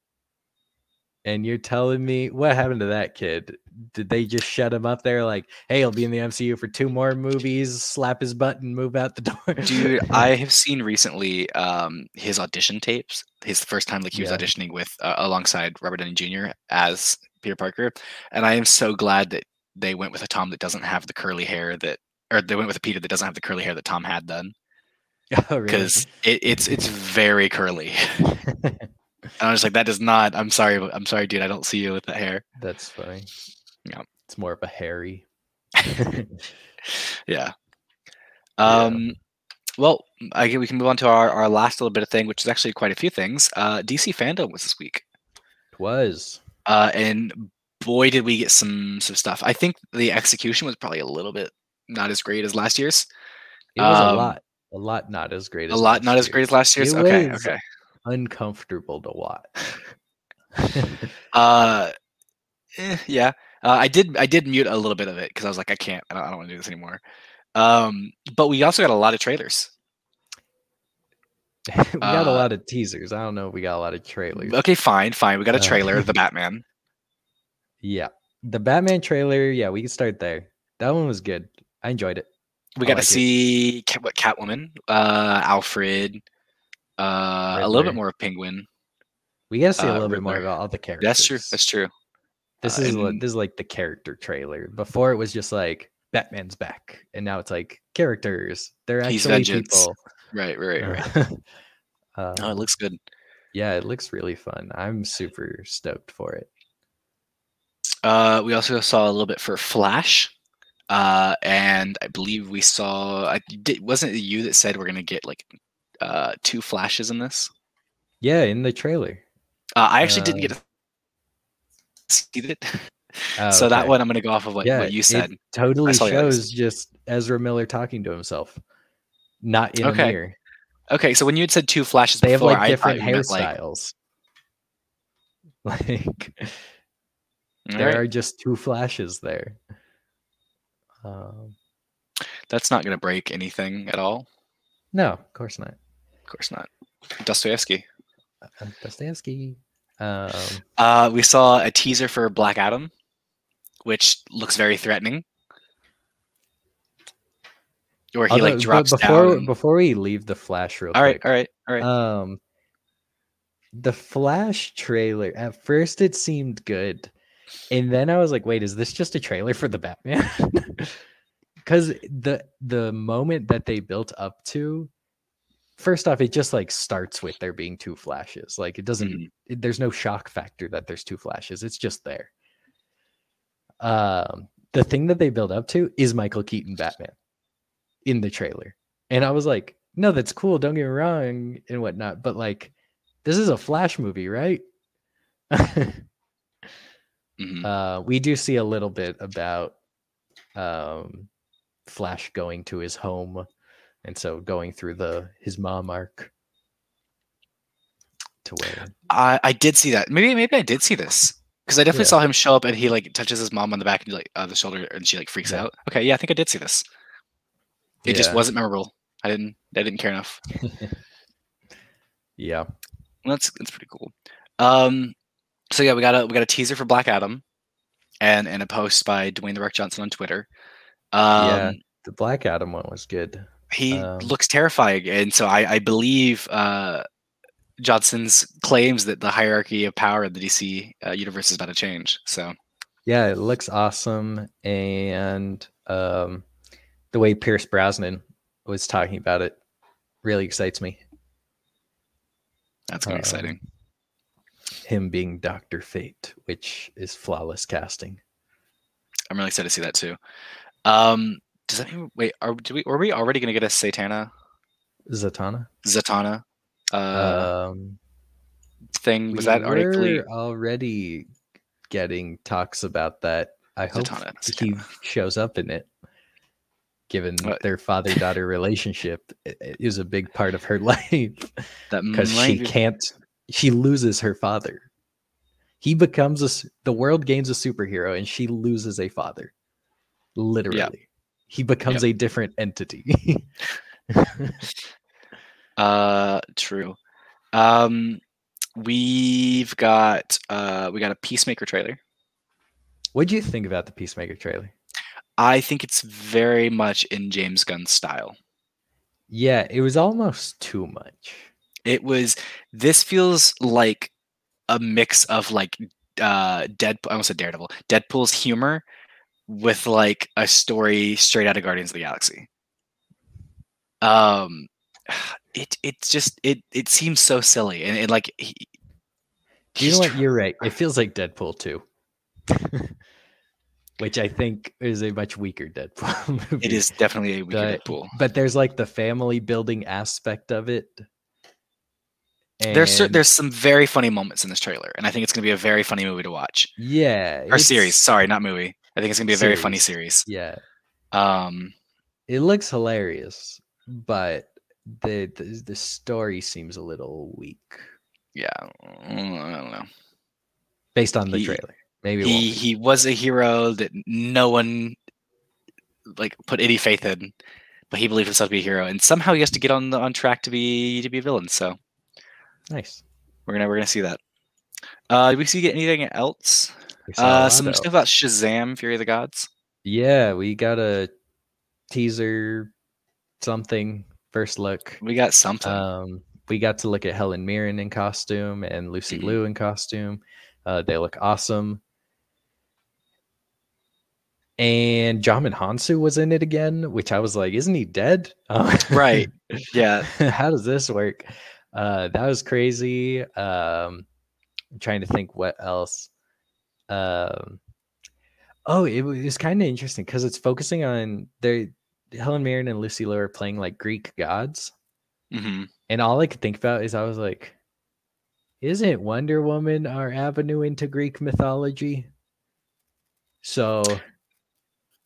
And you're telling me what happened to that kid? Did they just shut him up there like, hey, he'll be in the MCU for two more movies, slap his butt and move out the door? Dude, I have seen recently um, his audition tapes. His first time, like he was auditioning with uh, alongside Robert Downey Jr. as Peter Parker, and I am so glad that they went with a Tom that doesn't have the curly hair that, or they went with a Peter that doesn't have the curly hair that Tom had then, oh, really? because it, it's it's very curly. And I was like, that does not. I'm sorry. I'm sorry, dude. I don't see you with that hair. That's funny. Yeah. It's more of a hairy. Yeah. Yeah. Um. Well, I we can move on to our, our last little bit of thing, which is actually quite a few things. Uh, DC fandom was this week. It was. Uh, and boy, did we get some some stuff. I think the execution was probably a little bit not as great as last year's. It was Um, a lot. A lot not as great A lot not as great as last year's. It Okay, was- okay. Uncomfortable to watch. Uh, eh, yeah. Uh, I did I did mute a little bit of it because I was like, I can't. I don't, don't want to do this anymore. Um, but we also got a lot of trailers. we got a Uh, lot of teasers. I don't know if we got a lot of trailers. Okay, fine, fine. We got a Uh, trailer, the Batman. Yeah. The Batman trailer, yeah, we can start there. That one was good. I enjoyed it. We got to see Cat, what Catwoman, uh, Alfred, uh, a little bit more of Penguin. We got to see a Uh, little bit more Riddler. about all the characters. That's true. That's true. This uh, is and- this is like the character trailer. Before it was just like Batman's back, and now it's like characters. They're actually people. Right, right, right. uh, Oh, it looks good. yeah, it looks really fun. I'm super stoked for it. Uh, we also saw a little bit for Flash, uh, and I believe we saw. I did, wasn't it you that said we're gonna get like uh, two flashes in this? Yeah, in the trailer. Uh, I actually didn't Uh, get to see it, Oh, so that one I'm gonna go off of what, yeah, what you it said. totally shows just Ezra Miller talking to himself, not in Okay. a mirror. Okay, so when you had said two flashes They have like different meant, like, hairstyles. Like, there right, are just two flashes there. Um, that's not gonna break anything at all. no, of course not. Of course not. Dostoevsky. Uh, Dostoevsky. Um, Uh, we saw a teaser for Black Adam, which looks very threatening. Where he although- like drops before down. before we leave the Flash real all right, quick. all right, all right. Um, the Flash trailer at first it seemed good, and then I was like, wait, is this just a trailer for the Batman? Because the the moment that they built up to, first off, it just like starts with there being two flashes. Like it doesn't. Mhm. it- there's no shock factor that there's two flashes. It's just there. Um, the thing that they build up to is Michael Keaton Batman in the trailer, and I was like, no, that's cool. Don't get me wrong and whatnot, but like, this is a Flash movie, right? Mhm. uh, we do see a little bit about um, Flash going to his home, and so going through the his mom arc to where I, I did see that. Maybe maybe I did see this because I definitely Yeah. saw him show up and he like touches his mom on the back and like uh, the shoulder and she like freaks Yeah. out. Okay, yeah, I think I did see this. It just wasn't memorable. I didn't I didn't care enough. yeah, that's that's pretty cool. Um, so yeah, we got a we got a teaser for Black Adam, and and a post by Dwayne the Rock Johnson on Twitter. Um, Yeah. the Black Adam one was good. He um, looks terrifying, and so I I believe uh, Johnson's claims that the hierarchy of power in the DC uh, universe is about to change. So Yeah, it looks awesome, and um, the way Pierce Brosnan was talking about it really excites me. that's gonna be Um, exciting. Him being Doctor Fate, which is flawless casting. I'm really excited to see that too. Um, does that mean wait? Are do we? Were we already gonna get a Satana Zatanna. Zatanna uh, um, thing? Was we that already already getting talks about that? I hope Zatanna, he Zatanna. shows up in it. Given What? their father-daughter relationship i- i- is a big part of her life. That because she be- can't she loses her father he becomes a, the world gains a superhero and she loses a father literally he becomes a different entity Uh, true. Um, we've got uh, we got a Peacemaker trailer. what do you think about the peacemaker trailer I think it's very much in James Gunn's style. yeah it was almost too much It was. This feels like a mix of like uh, Deadpool. I almost said Daredevil. Deadpool's humor with like a story straight out of Guardians of the Galaxy. Um, it it's just it it seems so silly and, and like he, you know what you're right it feels like deadpool too. which i think is a much weaker deadpool movie. It is definitely a weaker The- Deadpool. but there's like the family building aspect of it There's and- there's some very funny moments in this trailer, and I think it's going to be a very funny movie to watch. yeah Or series, sorry, not movie. I think it's going to be a very funny series. yeah Um, it looks hilarious but the, the the story seems a little weak yeah, I don't know. based on the He- trailer maybe He he was a hero that no one like put any faith in, but he believed himself to be a hero, and somehow he has to get on the on track to be to be a villain. So nice we're gonna we're gonna see that. Uh, did we see anything else? We saw a Uh, some stuff about Shazam: Fury of the Gods. yeah we got a teaser something first look We got something. um we got to look at helen mirren in costume and lucy Mhm. liu in costume uh they look awesome and Djimon Hounsou was in it again, which I was like, isn't he dead? Uh, Right. yeah, how does this work uh that was crazy um i'm trying to think what else um oh it was kind of interesting because it's focusing on their helen mirren and lucy liu are playing like greek gods. Hmm and all i could think about is i was like isn't wonder woman our avenue into greek mythology? So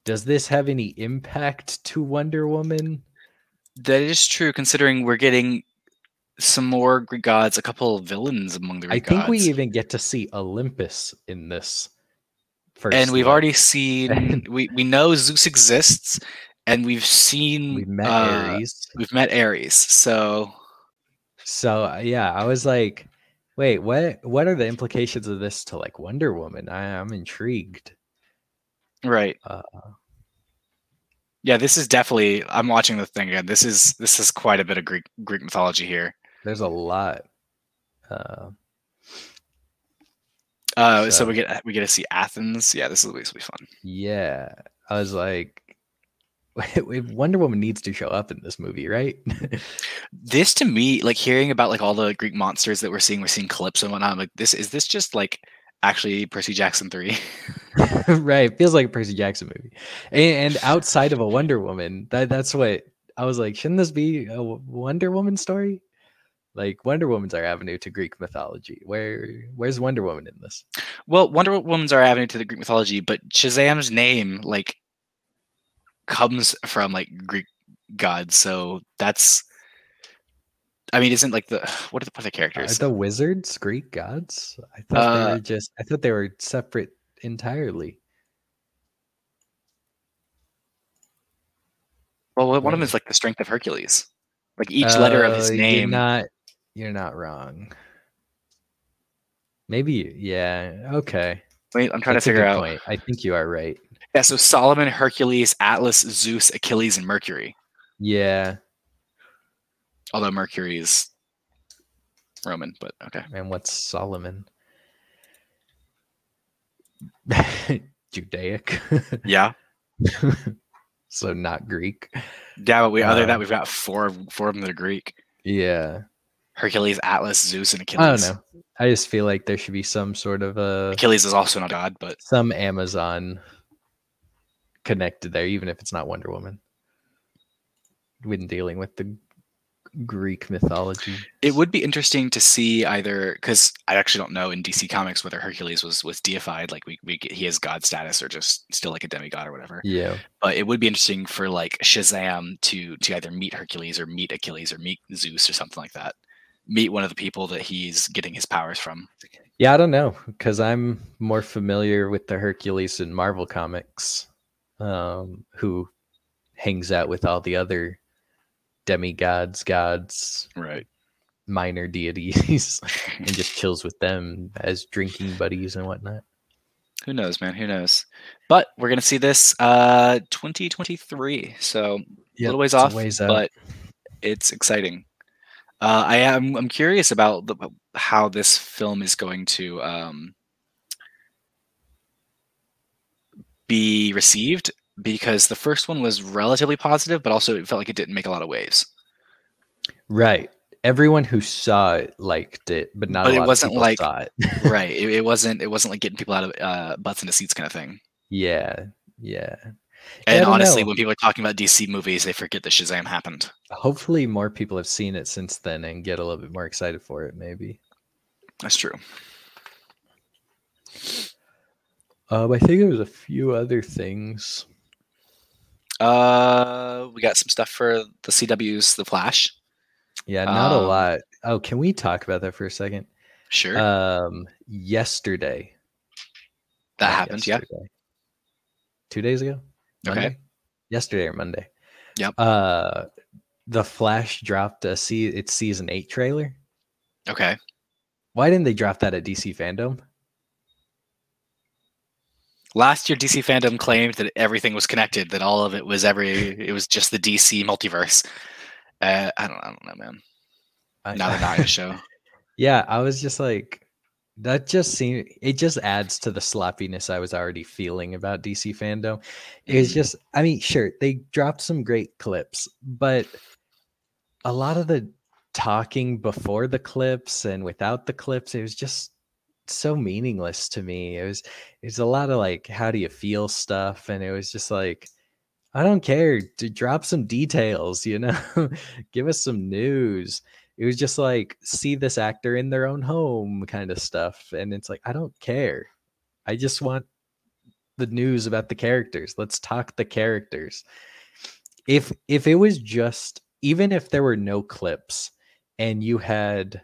does this have any impact to wonder woman? That is true. Considering we're getting some more Greek gods, a couple of villains among the gods. I Greek think we even get to see Olympus in this. First and we've already seen we we know Zeus exists, and we've seen we've met uh, Ares. We've met Ares, so So uh, yeah, I was like, wait, what? What are the implications of this to like Wonder Woman? I, I'm intrigued. right. Uh, Yeah, this is definitely. I'm watching the thing again. This is this is quite a bit of Greek Greek mythology here. There's a lot. Uh, Uh, so, so, we get we get to see Athens. Yeah, this is this will be fun. Yeah, I was like, Wonder Woman needs to show up in this movie, right? this to me, like hearing about like all the Greek monsters that we're seeing, we're seeing clips and whatnot. I'm like, this is this just like actually Percy Jackson three? right, feels like a Percy Jackson movie. And, and outside of a Wonder Woman, that that's what I was like. Shouldn't this be a Wonder Woman story? Like Wonder Woman's our avenue to Greek mythology. Where where's Wonder Woman in this? Well, Wonder Woman's our avenue to the Greek mythology, but Shazam's name like comes from like Greek gods, so that's. I mean, isn't like the what are the, what are the characters? Are the wizards Greek gods? I thought uh, they were just. I thought they were separate entirely. Well, one of them is like the strength of Hercules. Like each uh, letter of his uh, name. Not you're not wrong. Maybe, yeah. Okay. Wait, I'm trying That's to figure out. Point. I think you are right. Yeah, so Solomon, Hercules, Atlas, Zeus, Achilles, and Mercury. Yeah. Although Mercury is Roman, but okay. And what's Solomon? Judaic. yeah. so not Greek. Yeah, but we other than that uh, we've got four four of them that are Greek. Yeah. Hercules, Atlas, Zeus, and Achilles. I don't know. I just feel like there should be some sort of a Achilles is also not God, but some Amazon connected there, even if it's not Wonder Woman. When dealing with the Greek mythology. It would be interesting to see either because I actually don't know in DC Comics whether Hercules was was deified, like we, we he has god status or just still like a demigod or whatever. Yeah. But it would be interesting for like Shazam to to either meet Hercules or meet Achilles or meet Zeus or something like that. Meet one of the people that he's getting his powers from. Yeah, I don't know because I'm more familiar with the Hercules in Marvel comics, um, who hangs out with all the other demigods, gods, right, minor deities, and just chills with them as drinking buddies and whatnot. Who knows, man? Who knows? But we're gonna see this uh 2023, so yep, a little ways off, ways but it's exciting. Uh, I am I'm curious about the, how this film is going to um, be received because the first one was relatively positive, but also it felt like it didn't make a lot of waves. Right. Everyone who saw it liked it, but not. But it wasn't like it. right. It, it, wasn't. It wasn't like getting people out of uh, butts into seats kind of thing. Yeah. Yeah. And honestly, know. when people are talking about DC movies, they forget that Shazam happened. Hopefully, more people have seen it since then and get a little bit more excited for it. Maybe. That's true. Um, I think there was a few other things. Uh, we got some stuff for the CW's The Flash. Yeah, not um, a lot. Oh, can we talk about that for a second? Sure. Um, yesterday. That happened. Yesterday. Yeah. Two days ago. Monday? Okay. Yesterday or Monday. Yep. Uh, the Flash dropped a see its season eight trailer. Okay. Why didn't they drop that at DC Fandom? last year DC fandom claimed that everything was connected, that all of it was every it was just the DC multiverse. Uh, I don't I don't know, man. I, now they're not in a show. Yeah, I was just like that just seemed it just adds to the sloppiness I was already feeling about DC fandom. It was mm. just I mean, sure, they dropped some great clips, but a lot of the talking before the clips and without the clips, it was just so meaningless to me. It was it's a lot of like how do you feel stuff and it was just like I don't care to drop some details, you know. Give us some news. It was just like see this actor in their own home kind of stuff and it's like I don't care. I just want the news about the characters. Let's talk the characters. If if it was just even if there were no clips and you had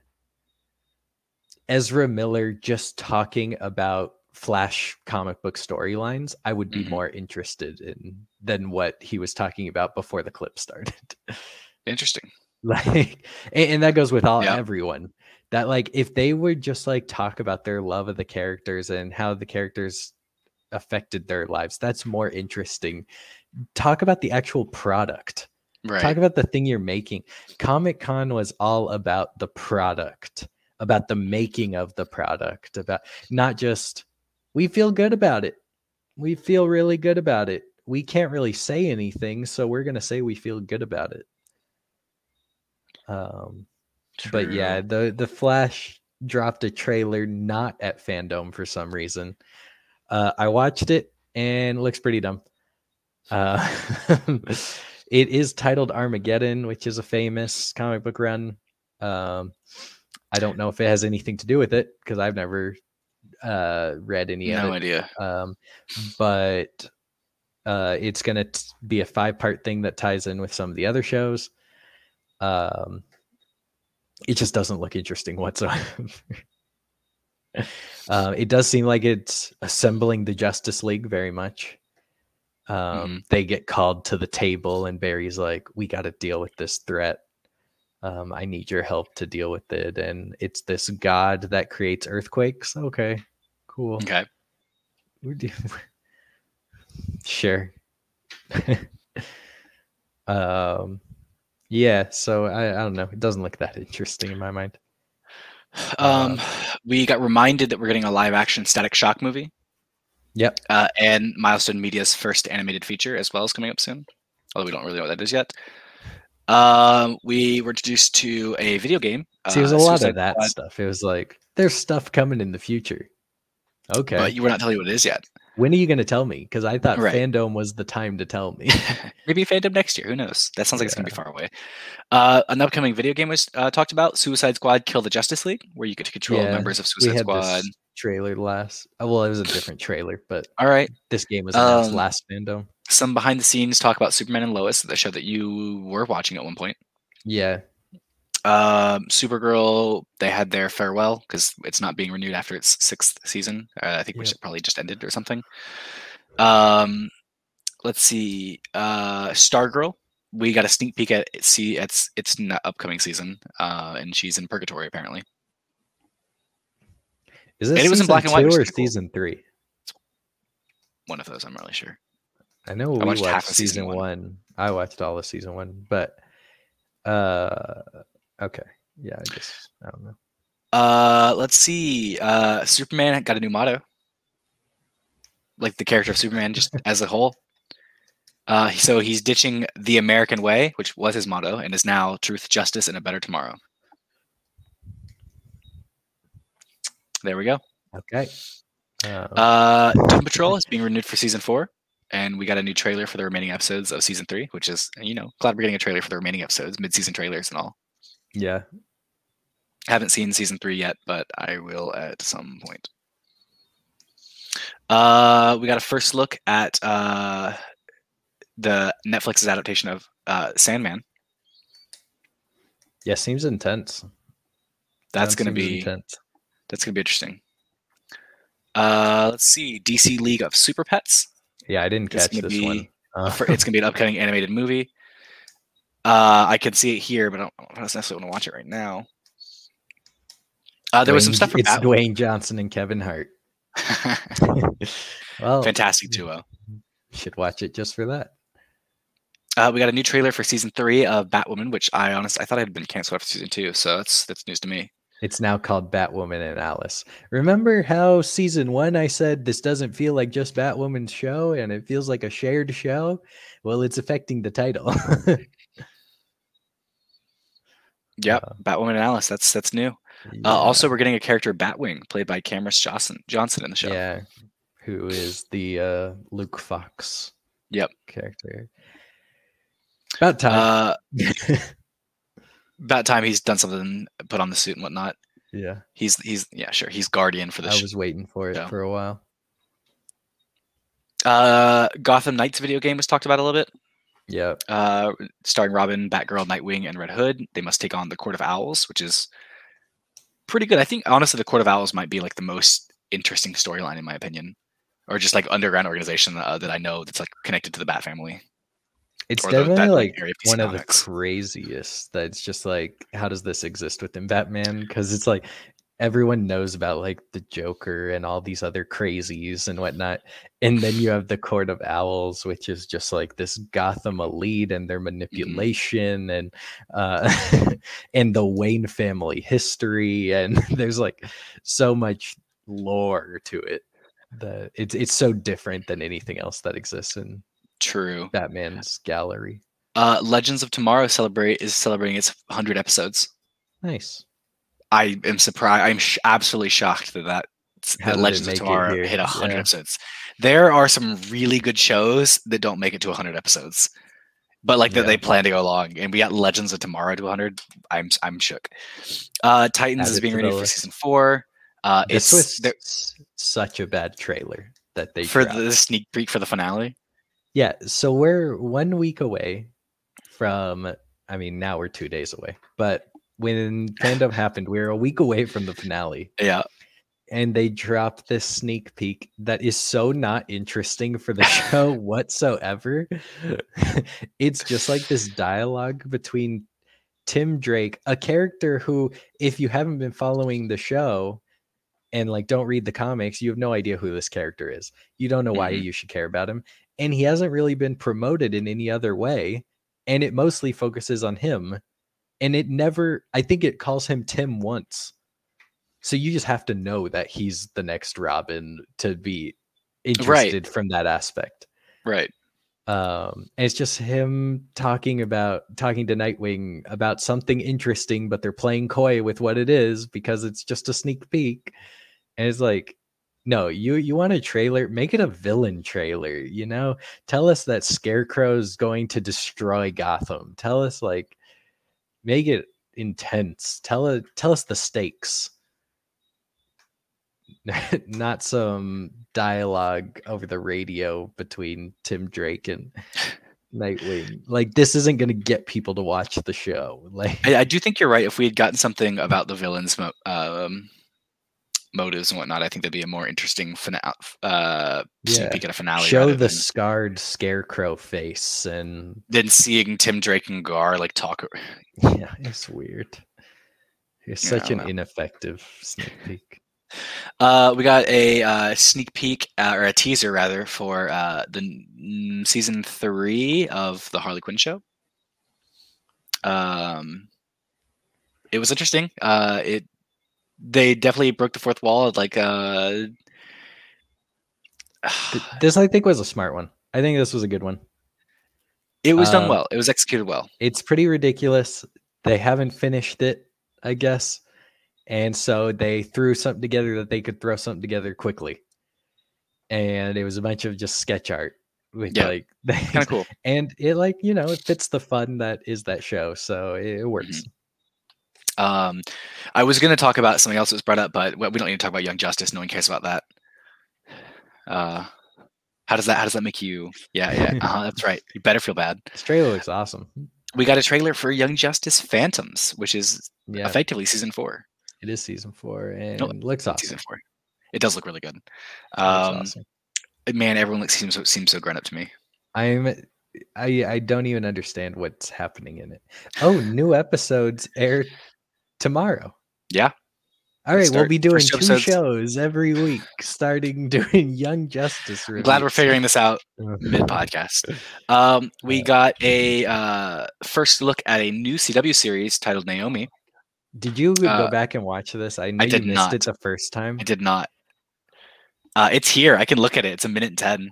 Ezra Miller just talking about Flash comic book storylines, I would be mm-hmm. more interested in than what he was talking about before the clip started. Interesting. Like, and, and that goes with all everyone. That like, if they would just like talk about their love of the characters and how the characters affected their lives, that's more interesting. Talk about the actual product. Right. Talk about the thing you're making. Comic Con was all about the product about the making of the product, about not just we feel good about it. We feel really good about it. We can't really say anything, so we're gonna say we feel good about it. Um, but yeah, the the Flash dropped a trailer not at Fandom for some reason. Uh, I watched it and it looks pretty dumb. Uh, it is titled Armageddon, which is a famous comic book run. Um, I don't know if it has anything to do with it because I've never uh, read any no of it. idea. Um, but uh, it's going to be a five part thing that ties in with some of the other shows. Um, it just doesn't look interesting whatsoever. uh, it does seem like it's assembling the Justice League very much. Um, Mm-hmm. They get called to the table, and Barry's like, "We got to deal with this threat. Um, I need your help to deal with it." And it's this god that creates earthquakes. Okay, cool. Okay. We do- sure. um, yeah. So I, I don't know. It doesn't look that interesting in my mind. Um, we got reminded that we're getting a live action Static Shock movie. Yep. Uh, and Milestone Media's first animated feature as well is coming up soon. Although we don't really know what that is yet. Um, we were introduced to a video game. See, there's uh, a lot of that Squad, stuff. It was like there's stuff coming in the future. Okay. But you were not telling me what it is yet. When are you going to tell me? Because I thought Right. fandom was the time to tell me. Maybe fandom next year. Who knows? That sounds like it's gonna be far away. Uh, an upcoming video game was uh, talked about: Suicide Squad: Kill the Justice League, where you get to control Yeah, members of we Suicide had Squad. this trailer last. oh, Well, it was a different trailer, but All right. this game was announced Um, last fandom. Some behind the scenes talk about Superman and Lois, the show that you were watching at one point. Yeah. Um, Supergirl, they had their farewell because it's not being renewed after its sixth season. Uh, I think which Yep. probably just ended or something. Um, let's see. Uh, Stargirl, we got a sneak peek at it- see its its n- upcoming season, uh, and she's in purgatory apparently. Is this And it was in season black and white, two or season three? One of those, I'm really sure. I know we watched watched, half of season, season one. one. I watched all of season one, but uh, okay, yeah, I just I don't know. Uh, let's see. Uh, Superman got a new motto. Like the character of Superman, just as a whole. Uh, so he's ditching the American way, which was his motto, and is now truth, justice, and a better tomorrow. There we go. Okay. Uh, Uh, Doom Patrol is being renewed for season four, and we got a new trailer for the remaining episodes of season three, which is, you know, glad we're getting a trailer for the remaining episodes, mid-season trailers and all. Yeah, haven't seen season three yet, but I will at some point. Uh, we got a first look at uh, the Netflix's adaptation of uh, Sandman. yeah, seems intense. That's Sounds gonna be intense. that's gonna be interesting. Uh, let's see, DC League of Super Pets. Yeah, I didn't catch this be one. Uh, For, it's gonna be an upcoming animated movie. Uh, I can see it here, but I don't, I don't necessarily want to watch it right now. Uh, there was some stuff from It's Bat- Dwayne Johnson and Kevin Hart. well, Fantastic duo. should watch it just for that. Uh, we got a new trailer for season three of Batwoman, which I honestly I thought had been canceled after season two, so that's that's news to me. It's now called Batwoman and Alice. Remember how season one I said this doesn't feel like just Batwoman's show and it feels like a shared show? Well, it's affecting the title. Yep, Uh, Batwoman and Alice. That's that's new. Yeah. Uh, also, we're getting a character Batwing played by Cameron Johnson Johnson in the show. yeah, who is the uh, Luke Fox Yep. character. About time. Uh, about time he's done something, put on the suit and whatnot. yeah, He's he's yeah sure he's Guardian for the I sh- was waiting for it show. for a while. uh, Gotham Knights video game was talked about a little bit. Yeah, Uh, starring Robin, Batgirl, Nightwing, and Red Hood. They must take on the Court of Owls, which is pretty good. I think honestly, the Court of Owls might be like the most interesting storyline in my opinion, or just like underground organization uh, that I know that's like connected to the Bat family. it's or the- definitely that, like of one of the craziest. That's just like, how does this exist within Batman? Because it's like everyone knows about like the Joker and all these other crazies and whatnot. And then you have the Court of Owls, which is just like this Gotham elite and their Mm-hmm. manipulation and uh and the Wayne family history. And there's like so much lore to it that it's it's so different than anything else that exists in True. Batman's gallery. Uh, Legends of Tomorrow celebrate is celebrating its 100 episodes. Nice. I am surprised. I'm sh- absolutely shocked that that, that Legends of Tomorrow hit 100 Yeah. episodes. There are some really good shows that don't make it to 100 episodes, but like that Yeah. they plan to go long. And we got Legends of Tomorrow to 100. I'm I'm shook. Uh, Titans is being renewed for season four. Uh, This it's was such a bad trailer that they for dropped. the sneak peek for the finale. Yeah, so we're one week away from. I mean, now we're two days away, but when fandom happened, we were a week away from the finale, Yeah, and they dropped this sneak peek that is so not interesting for the show whatsoever. it's just like this dialogue between Tim Drake, a character who, if you haven't been following the show and like don't read the comics, you have no idea who this character is. You don't know why Mhm. you should care about him. And he hasn't really been promoted in any other way. And it mostly focuses on him. And it never, I think it calls him Tim once. So you just have to know that he's the next Robin to be interested from that aspect. Right. um and it's just him talking about talking to nightwing about something interesting but they're playing coy with what it is because it's just a sneak peek. And it's like no you you want a trailer? Make it a villain trailer you know? Tell us that scarecrow's going to destroy gotham. Tell us like make it intense tell it tell us the stakes not some dialogue over the radio between Tim Drake and Nightwing. Like this isn't going to get people to watch the show. Like I, I do think you're right. If we had gotten something about the villains' um, motives and whatnot, I think that'd be a more interesting finale. Uh, sneak Yeah. peek at a finale. show the than, scarred scarecrow face and then seeing Tim Drake and Gar like talk. yeah, it's weird. It's Yeah, such an know. ineffective sneak peek. Uh, we got a uh, sneak peek uh, or a teaser rather for uh, the n- season three of the Harley Quinn show. Um, it was interesting. Uh, it they definitely broke the fourth wall. Like uh, This I think was a smart one. I think this was a good one. it was done um, well. It was executed well. it's pretty ridiculous. They haven't finished it, I guess. And so they threw something together that they could throw something together quickly. And it was a bunch of just sketch art with Yeah, like Kind of cool. and it like, you know, it fits the fun that is that show. So it, it works. Um, I was going to talk about something else that was brought up, but we don't need to talk about Young Justice. No one cares about that. Uh, how does that? How does that make you? Yeah, yeah. Uh-huh, that's right. You better feel bad. This trailer looks awesome. We got a trailer for Young Justice Phantoms, which is Yeah, effectively season four. it is season four and No, looks awesome. Season four. It does look really good. Um, awesome. man, everyone looks seems so, seems so grown up to me. I'm I I don't even understand what's happening in it. Oh, new episodes air tomorrow. Yeah. All right, we'll be doing two episodes. shows every week, starting doing Young Justice. I'm glad we're figuring this out mid podcast. Um, we got a uh, first look at a new CW series titled Naomi. Did you go Uh, back and watch this? I know you did missed it not. the first time. I did not. Uh, it's here. I can look at it. It's a minute and ten.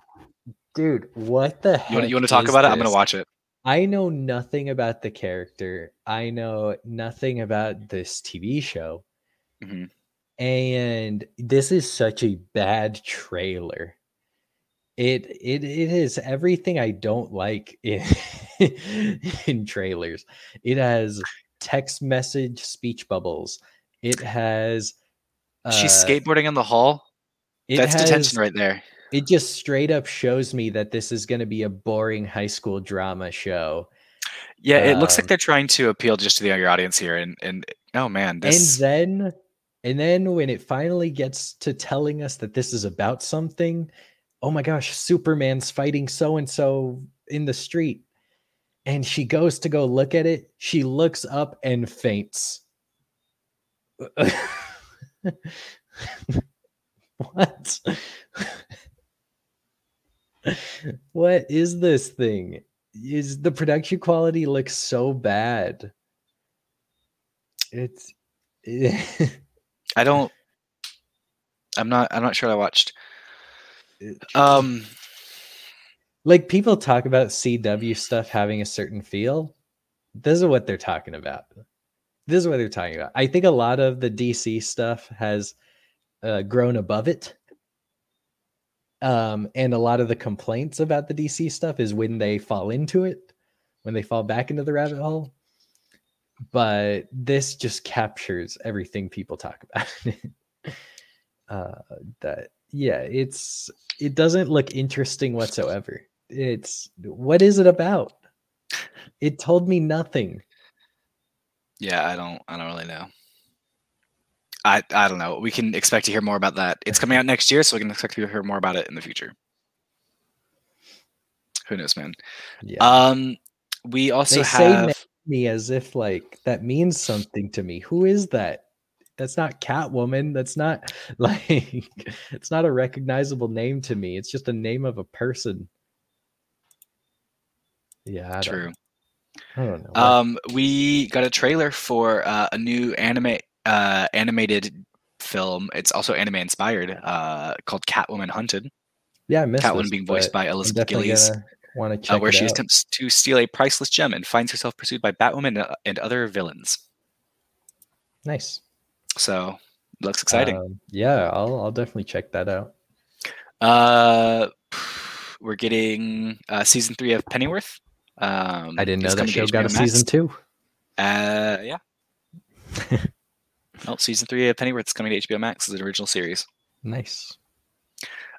Dude, what the? You want to talk about it? I'm gonna watch it. I know nothing about the character. I know nothing about this TV show. Mhm. And this is such a bad trailer. It it it is everything I don't like in, in trailers. It has text message speech bubbles. It has She's uh, skateboarding in the hall. That's has- detention right there. It just straight up shows me that this is going to be a boring high school drama show. Yeah, it looks like um, they're trying to appeal just to the younger audience here, and and oh man, this and then and then when it finally gets to telling us that this is about something oh my gosh superman's fighting so and so in the street and she goes to go look at it she looks up and faints what? what is this thing? Is the production quality looks so bad? It's I don't. I'm not. I'm not sure. I watched. Um, like people talk about CW stuff having a certain feel. This is what they're talking about. This is what they're talking about. I think a lot of the DC stuff has uh, grown above it. Um, and a lot of the complaints about the DC stuff is when they fall into it, when they fall back into the rabbit hole. But this just captures everything people talk about. uh, that yeah, it's it doesn't look interesting whatsoever. It's what is it about? It told me nothing. Yeah, I don't. I don't really know. I I don't know. We can expect to hear more about that. It's coming out next year, so we can expect to hear more about it in the future. Who knows, man? Yeah. Um, we also they have say me as if like that means something to me. Who is that? That's not Catwoman. That's not like it's not a recognizable name to me. It's just a name of a person. Yeah, I true. Don't, I don't know. Um, we got a trailer for uh, a new anime uh, animated film. It's also anime inspired, uh, called Catwoman Hunted. Yeah, I missed Catwoman this, being voiced by Elizabeth Gillies. Want to check uh, where she out. attempts to steal a priceless gem and finds herself pursued by Batwoman uh, and other villains. Nice. So looks exciting. Um, yeah, I'll I'll definitely check that out. Uh, we're getting uh, season three of Pennyworth. Um, I didn't know that show got a season two. Uh, yeah. well, season three of Pennyworth is coming to HBO Max as an original series. Nice.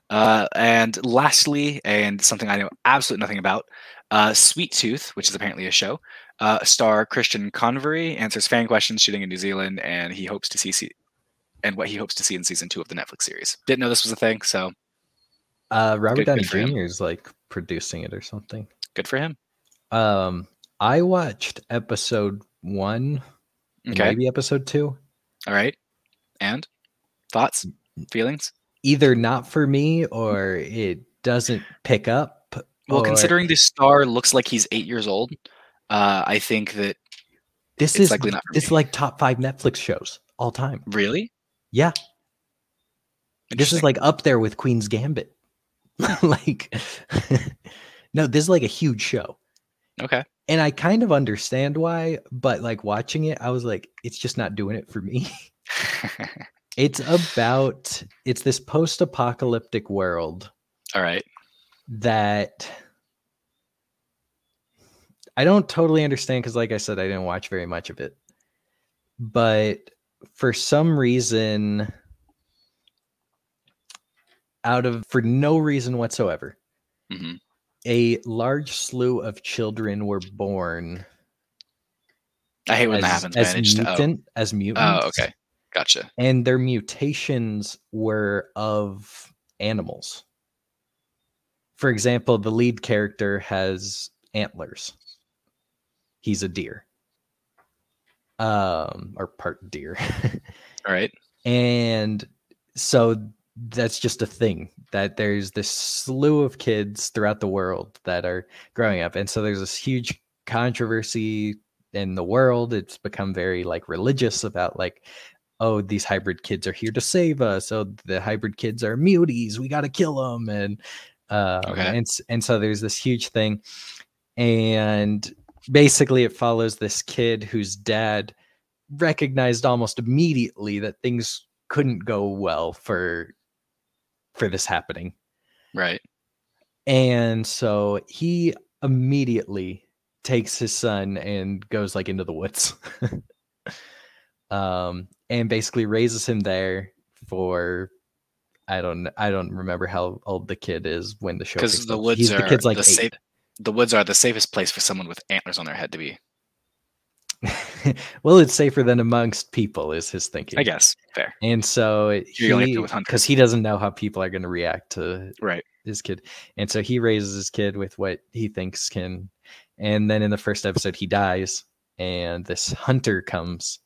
Uh, and lastly, and something I know absolutely nothing about, uh, Sweet Tooth, which is apparently a show, uh, star Christian Convery answers fan questions shooting in New Zealand, and he hopes to see, see and what he hopes to see in season two of the Netflix series. Didn't know this was a thing, so. Uh, Robert Downey Jr. is like producing it or something. Good for him. Um, I watched episode one, okay. maybe episode two. All right, and thoughts, feelings? Either not for me, or it doesn't pick up. Well, or... considering the star looks like he's eight years old, uh, I think that this is likely not. It's like top five Netflix shows all time. Really? Yeah. This is like up there with Queen's Gambit. like, no, this is like a huge show. Okay. And I kind of understand why, but like watching it, I was like, it's just not doing it for me. it's about it's this post-apocalyptic world. All right. That I don't totally understand because, like I said, I didn't watch very much of it. But for some reason, out of for no reason whatsoever, mm-hmm a large slew of children were born. I hate when as, that happens. As mutant, to, oh. as mutants. Oh, okay, gotcha. And their mutations were of animals. For example, the lead character has antlers. He's a deer, um, or part deer. All right. And so that's just a thing that there's this slew of kids throughout the world that are growing up and so there's this huge controversy in the world. It's become very like religious about like oh these hybrid kids are here to save us. Oh the hybrid kids are muties. We got to kill them and uh okay. and, and so there's this huge thing and basically it follows this kid whose dad recognized almost immediately that things couldn't go well for for this happening. Right. And so he immediately takes his son and goes like into the woods. um and basically raises him there for I don't I don't remember how old the kid is when the show because the woods He's, are the kid's like the, safe, the woods are the safest place for someone with antlers on their head to be. well, it's safer than amongst people, is his thinking. I guess fair. And so he, because he doesn't know how people are going to react to right his kid, and so he raises his kid with what he thinks can. And then in the first episode, he dies, and this hunter comes,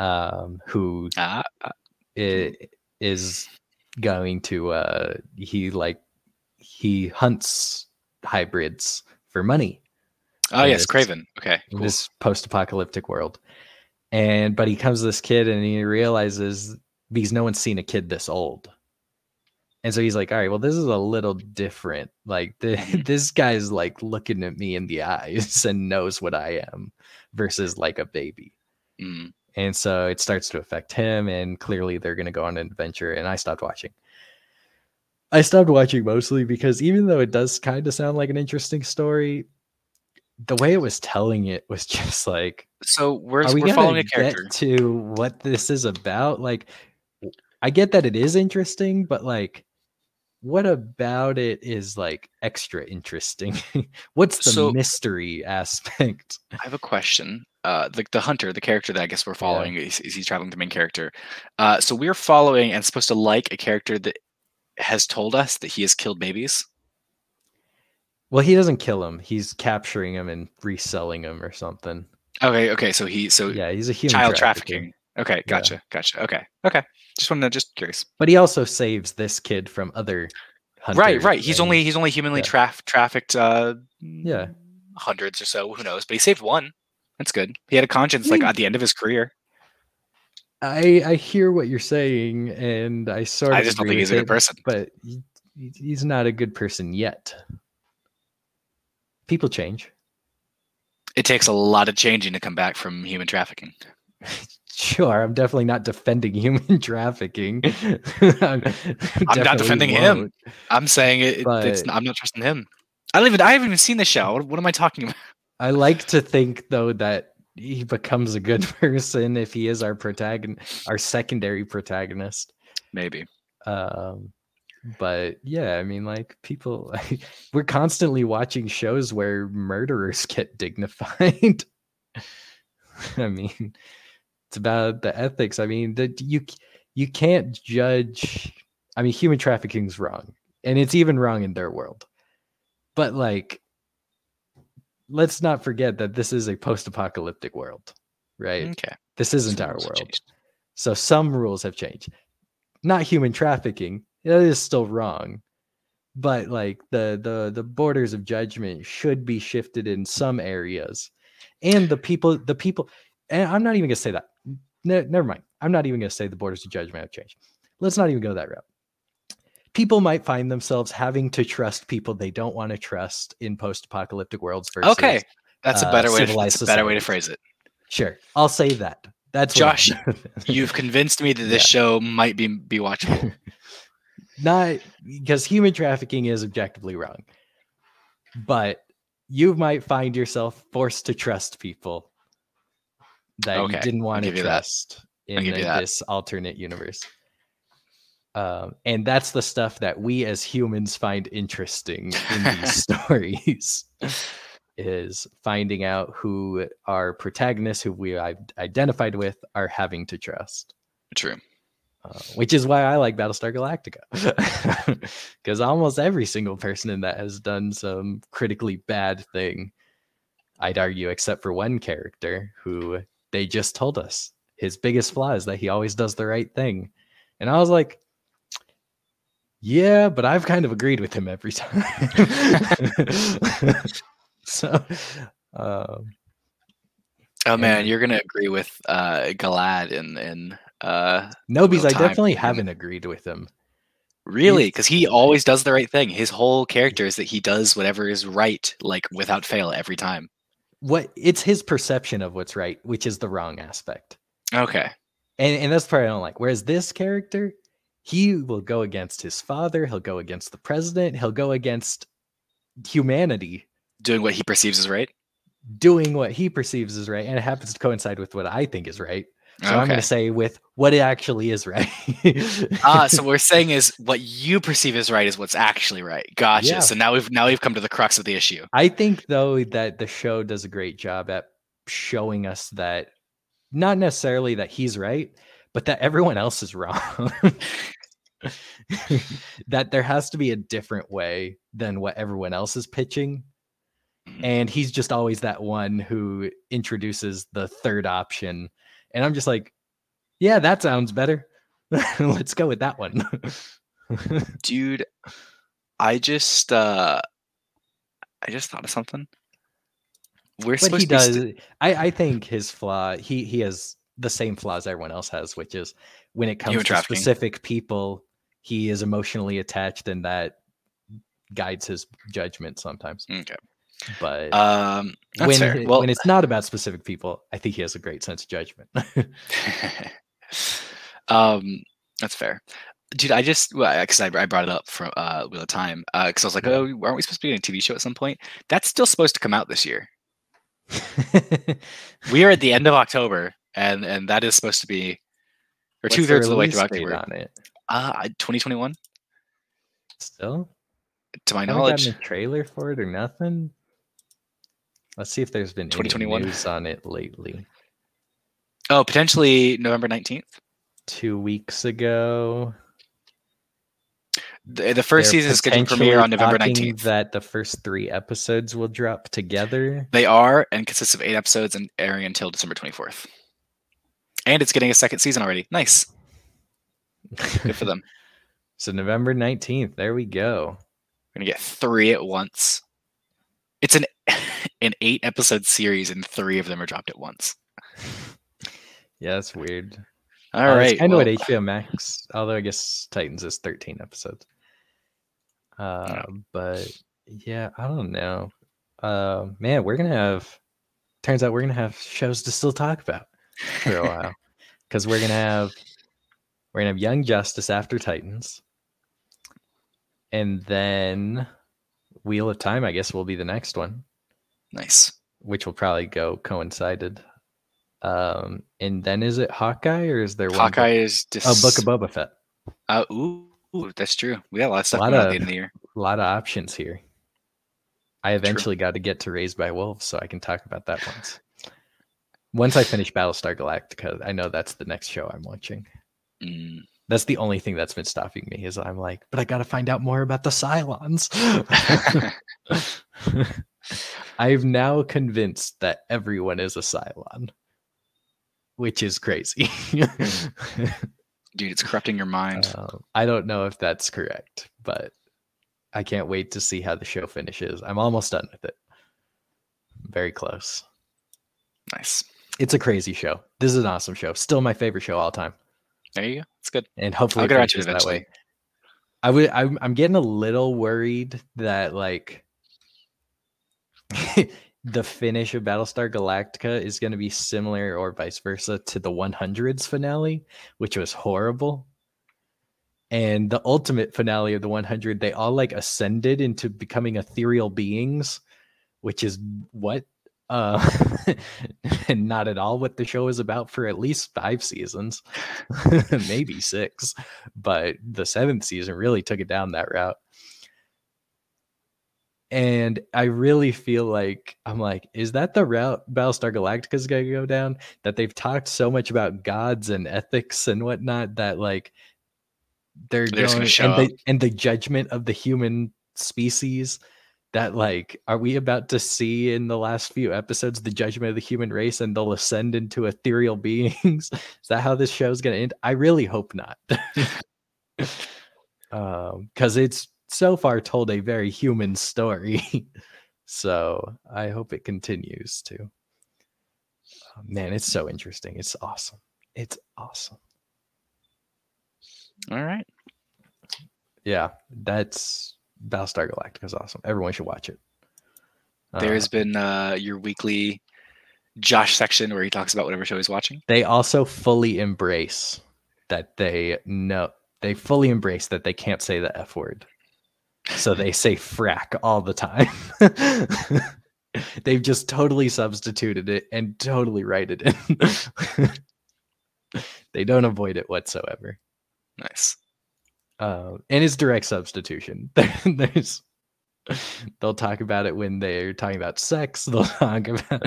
um, who uh, i- is going to uh he like he hunts hybrids for money Oh yes, this- Kraven. Okay, in cool. this post-apocalyptic world and but he comes to this kid and he realizes because no one's seen a kid this old and so he's like all right well this is a little different like the, Mhm. this guy's like looking at me in the eyes and knows what i am versus like a baby Mm. and so it starts to affect him and clearly they're going to go on an adventure and i stopped watching i stopped watching mostly because even though it does kind of sound like an interesting story the way it was telling it was just like So we're are we we're gonna following a get character. to what this is about like i get that it is interesting but like what about it is like extra interesting what's the So- mystery aspect I have a question. Uh, the the hunter, the character that I guess we're following, is, is he's traveling the main character. Uh, so we're following and supposed to like a character that has told us that he has killed babies. Well he doesn't kill him he's capturing him and reselling him or something Okay, okay. So he so yeah he's a human child trafficker. trafficking. Okay, gotcha, gotcha. Okay, okay. Just wanted to just curious. but he also saves this kid from other right, right. He's only he's only humanly yeah. traf- trafficked. Uh, Yeah. hundreds or so. Who knows? But he saved one. That's good. He had a conscience like at the end of his career. I I hear what you're saying, and I sort of I just don't think he's a good person. But he- he's not a good person yet. People change. It takes a lot of changing to come back from human trafficking. Sure, I'm definitely not defending human trafficking. I'm, I'm not defending him. won't. I'm saying it. it's, I'm not trusting him. I don't even. I haven't even seen the show. What, what am I talking about? I like to think though that he becomes a good person if he is our protagonist, our secondary protagonist. Maybe. um but yeah i mean like people like, we're constantly watching shows where murderers get dignified i mean it's about the ethics i mean that you you can't judge i mean human trafficking's wrong and it's even wrong in their world but like let's not forget that this is a post-apocalyptic world right Okay. this isn't Some our world so some rules have changed. Not human trafficking. That is still wrong. But like the the the borders of judgment should be shifted in some areas. And the people the people and I'm not even going to say that. Ne- never mind. I'm not even going to say the borders of judgment have changed. Let's not even go that route. People might find themselves having to trust people they don't want to trust in post-apocalyptic worlds versus Okay. That's a uh, better way. To, that's a better way to phrase it. Sure. I'll say that. That's Josh, You've convinced me that this show might be be watchable. not because human trafficking is objectively wrong. But you might find yourself forced to trust people that Okay, you didn't want to trust in the- this alternate universe. Um, and that's the stuff that we as humans find interesting in these stories is finding out who our protagonists who we identified with are having to trust. True. Uh, which is why I like Battlestar Galactica. Because almost every single person in that has done some critically bad thing, I'd argue, except for one character who they just told us his biggest flaw is that he always does the right thing. And I was like, yeah, but I've kind of agreed with him every time. so, um, Oh man, And- you're gonna agree with uh Galad and in uh no, because I definitely haven't agreed with him. really because he always does the right thing. His whole character is that he does whatever is right, like without fail every time. What it's his perception of what's right, which is the wrong aspect. Okay. and and that's the part I don't like. Whereas this character, he will go against his father, he'll go against the president, he'll go against humanity, Doing what he perceives as right. Doing what he perceives is right, and it happens to coincide with what I think is right. So I'm going to say with what it actually is right. Ah, so what we're saying is what you perceive as right is what's actually right. Gotcha. Yeah. So now we've now we've come to the crux of the issue. I think though that the show does a great job at showing us that not necessarily that he's right, but that everyone else is wrong. that there has to be a different way than what everyone else is pitching. Mhm. And he's just always that one who introduces the third option. And I'm just like, yeah, that sounds better. Let's go with that one. Dude, I just uh I just thought of something. We're But supposed he to be st- does. I, I think his flaw. He he has the same flaws everyone else has, which is when it comes Human to specific people, he is emotionally attached, and that guides his judgment sometimes. Okay. But Um when it- Well when it's not about specific people, I think he has a great sense of judgment. um that's fair. Dude, I just because I, I brought it up from uh Wheel of Time because I was like, oh, aren't we supposed to be in a TV show at some point? That's still supposed to come out this year. We are at the end of October, and and that is supposed to be, or What's two thirds of the way through October. on it. Uh, 2021, Still, to my knowledge. a trailer for it or nothing. Let's see if there's been any 2021. news on it lately. Oh, potentially November 19th. Two weeks ago, The, the first season is scheduled to premiere on November 19th. That the first three episodes will drop together. They are and consists of eight episodes and airing until December 24th. And it's getting a second season already. Nice. Good for them. so November nineteenth. There we go. We're gonna get three at once. It's an an eight episode series, and three of them are dropped at once. Yeah, that's weird. All Uh, right. It's kind well, what HBO Max, although I guess Titans is 13 episodes. Uh, But yeah, I don't know. Uh, man, we're going to have, turns out we're going to have shows to still talk about for a while. Because we're to have, we're going to have Young Justice after Titans. And then Wheel of Time, I guess, will be the next one nice. which will probably go coincided. Um, and then is it Hawkeye or is there one? Hawkeye Book? is just Oh, Book of Boba Fett. Uh, ooh, ooh, that's true. We got a lot of stuff Lot of- the end of the year. A lot of options here. I eventually got to get to Raised by Wolves, so I can talk about that once. Once I finish Battlestar Galactica, I know that's the next show I'm watching. Mm. That's the only thing that's been stopping me is I'm like, but I got to find out more about the Cylons. I've now convinced that everyone is a Cylon, which is crazy. Dude, it's corrupting your mind. Um, I don't know if that's correct, but I can't wait to see how the show finishes. I'm almost done with it. Very close. nice. It's a crazy show. This is an awesome show. Still my favorite show all time, There you go. It's good. and hopefully I'll get around to it way. I would. I'm, I'm getting a little worried that like the finish of Battlestar Galactica is going to be similar or vice versa to the 100s finale, which was horrible. And the ultimate finale of the 100, they all like ascended into becoming ethereal beings, which is what uh and not at all what the show is about for at least five seasons maybe six but the seventh season really took it down that route. And i really feel like i'm like is that the route battlestar galactica is going to go down? That they've talked so much about gods and ethics and whatnot that like they're, They're going show and the, and the judgment of the human species that like are we about to see in the last few episodes the judgment of the human race and they'll ascend into ethereal beings? Is that how this show's going to end? I really hope not. Um because it's so far told a very human story. So i hope it continues to. Oh, man it's so interesting. It's awesome. It's awesome. All right. yeah that's battlestar galactica is awesome. Everyone should watch it. There's Uh, been uh, your weekly Josh section where he talks about whatever show he's watching. they also fully embrace that they know they fully embrace that they can't say the f word. So they say frack all the time. They've just totally substituted it and totally write it. In they don't avoid it whatsoever. Nice. Um, and it's direct substitution. There's they'll talk about it when they're talking about sex. They'll talk about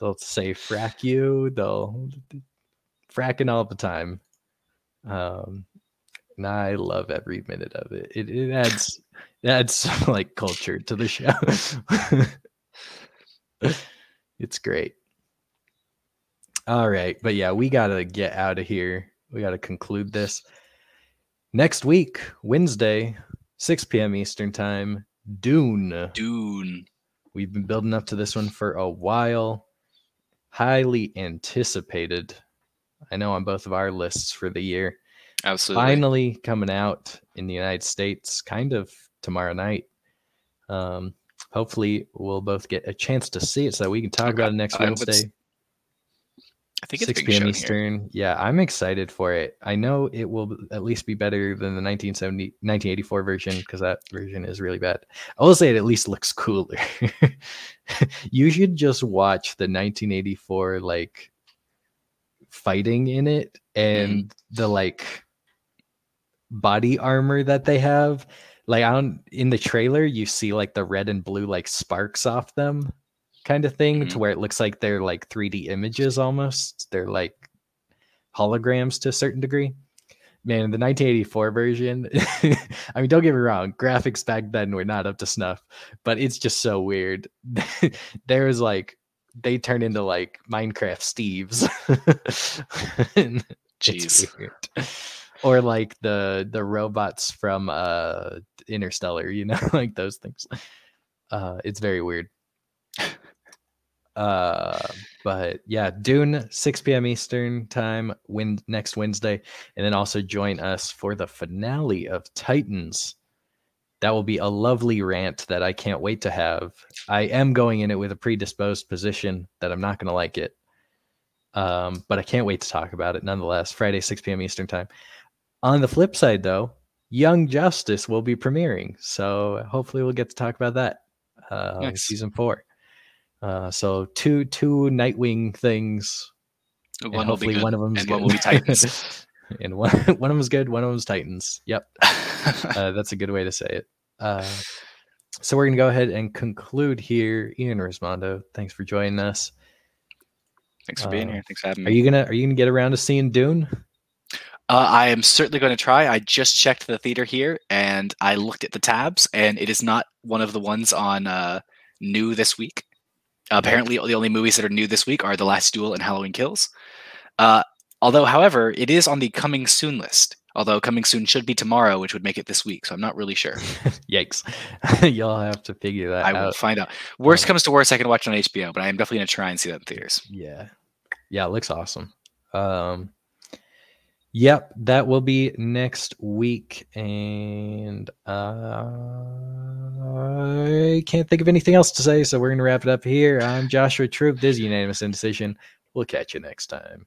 they'll say frack you. They'll fracking all the time. Um and i love every minute of it. It, it adds it adds like culture to the show. It's great. All right but yeah we gotta get out of here. We got to conclude this. Next week, Wednesday, 6 p.m. Eastern Time, Dune. Dune. We've been building up to this one for a while. Highly anticipated. I know on both of our lists for the year. Absolutely. Finally coming out in the United States, kind of tomorrow night. Um, hopefully, we'll both get a chance to see it so that we can talk about it next I Wednesday. I think it's 6 being p.m. shown here. Eastern. Yeah, I'm excited for it. I know it will at least be better than the 1970, 1984 version because that version is really bad. I will say it at least looks cooler. you should just watch the 1984 like fighting in it and mm-hmm. the like body armor that they have. Like I don't in the trailer, you see like the red and blue like sparks off them kind of thing Mhm. to where it looks like they're like 3D images almost. They're like holograms to a certain degree. Man, the 1984 version, I mean, don't get me wrong, graphics back then were not up to snuff, but it's just so weird. there was like, they turn into like Minecraft Steves. Jeez. Or like the the robots from uh Interstellar, you know, like those things. Uh it's very weird. Uh but yeah, Dune 6 p.m. Eastern time when next Wednesday, and then also join us for the finale of Titans. That will be a lovely rant that I can't wait to have. I am going in it with a predisposed position that I'm not going to like it. Um, but I can't wait to talk about it nonetheless. Friday, 6 p.m. Eastern time. On the flip side, though, Young Justice will be premiering, so hopefully we'll get to talk about that. Uh, Nice. season four. Uh, so two two Nightwing things, One will hopefully one of them and good. one will be Titans. and one one of them's good, one of them's Titans. Yep, uh, that's a good way to say it. Uh, so we're gonna go ahead and conclude here. Ian Rismondo, thanks for joining us. Thanks for being uh, here. Thanks for having me. Are you gonna Are you gonna get around to seeing Dune? Uh, I am certainly going to try. I just checked the theater here and I looked at the tabs, and it is not one of the ones on uh, new this week. Apparently, the only movies that are new this week are The Last Duel and Halloween Kills. Uh, although, however, it is on the coming soon list. Although coming soon should be tomorrow, which would make it this week. So I'm not really sure. Yikes! Y'all have to figure that out. I will find out. Worst Um, comes to worst, I can watch it on HBO, but I am definitely going to try and see that in theaters. Yeah. Yeah, it looks awesome. Um Yep, that will be next week and uh I can't think of anything else to say, so we're going to wrap it up here. I'm Joshua Troop, this is unanimous indecision. We'll catch you next time.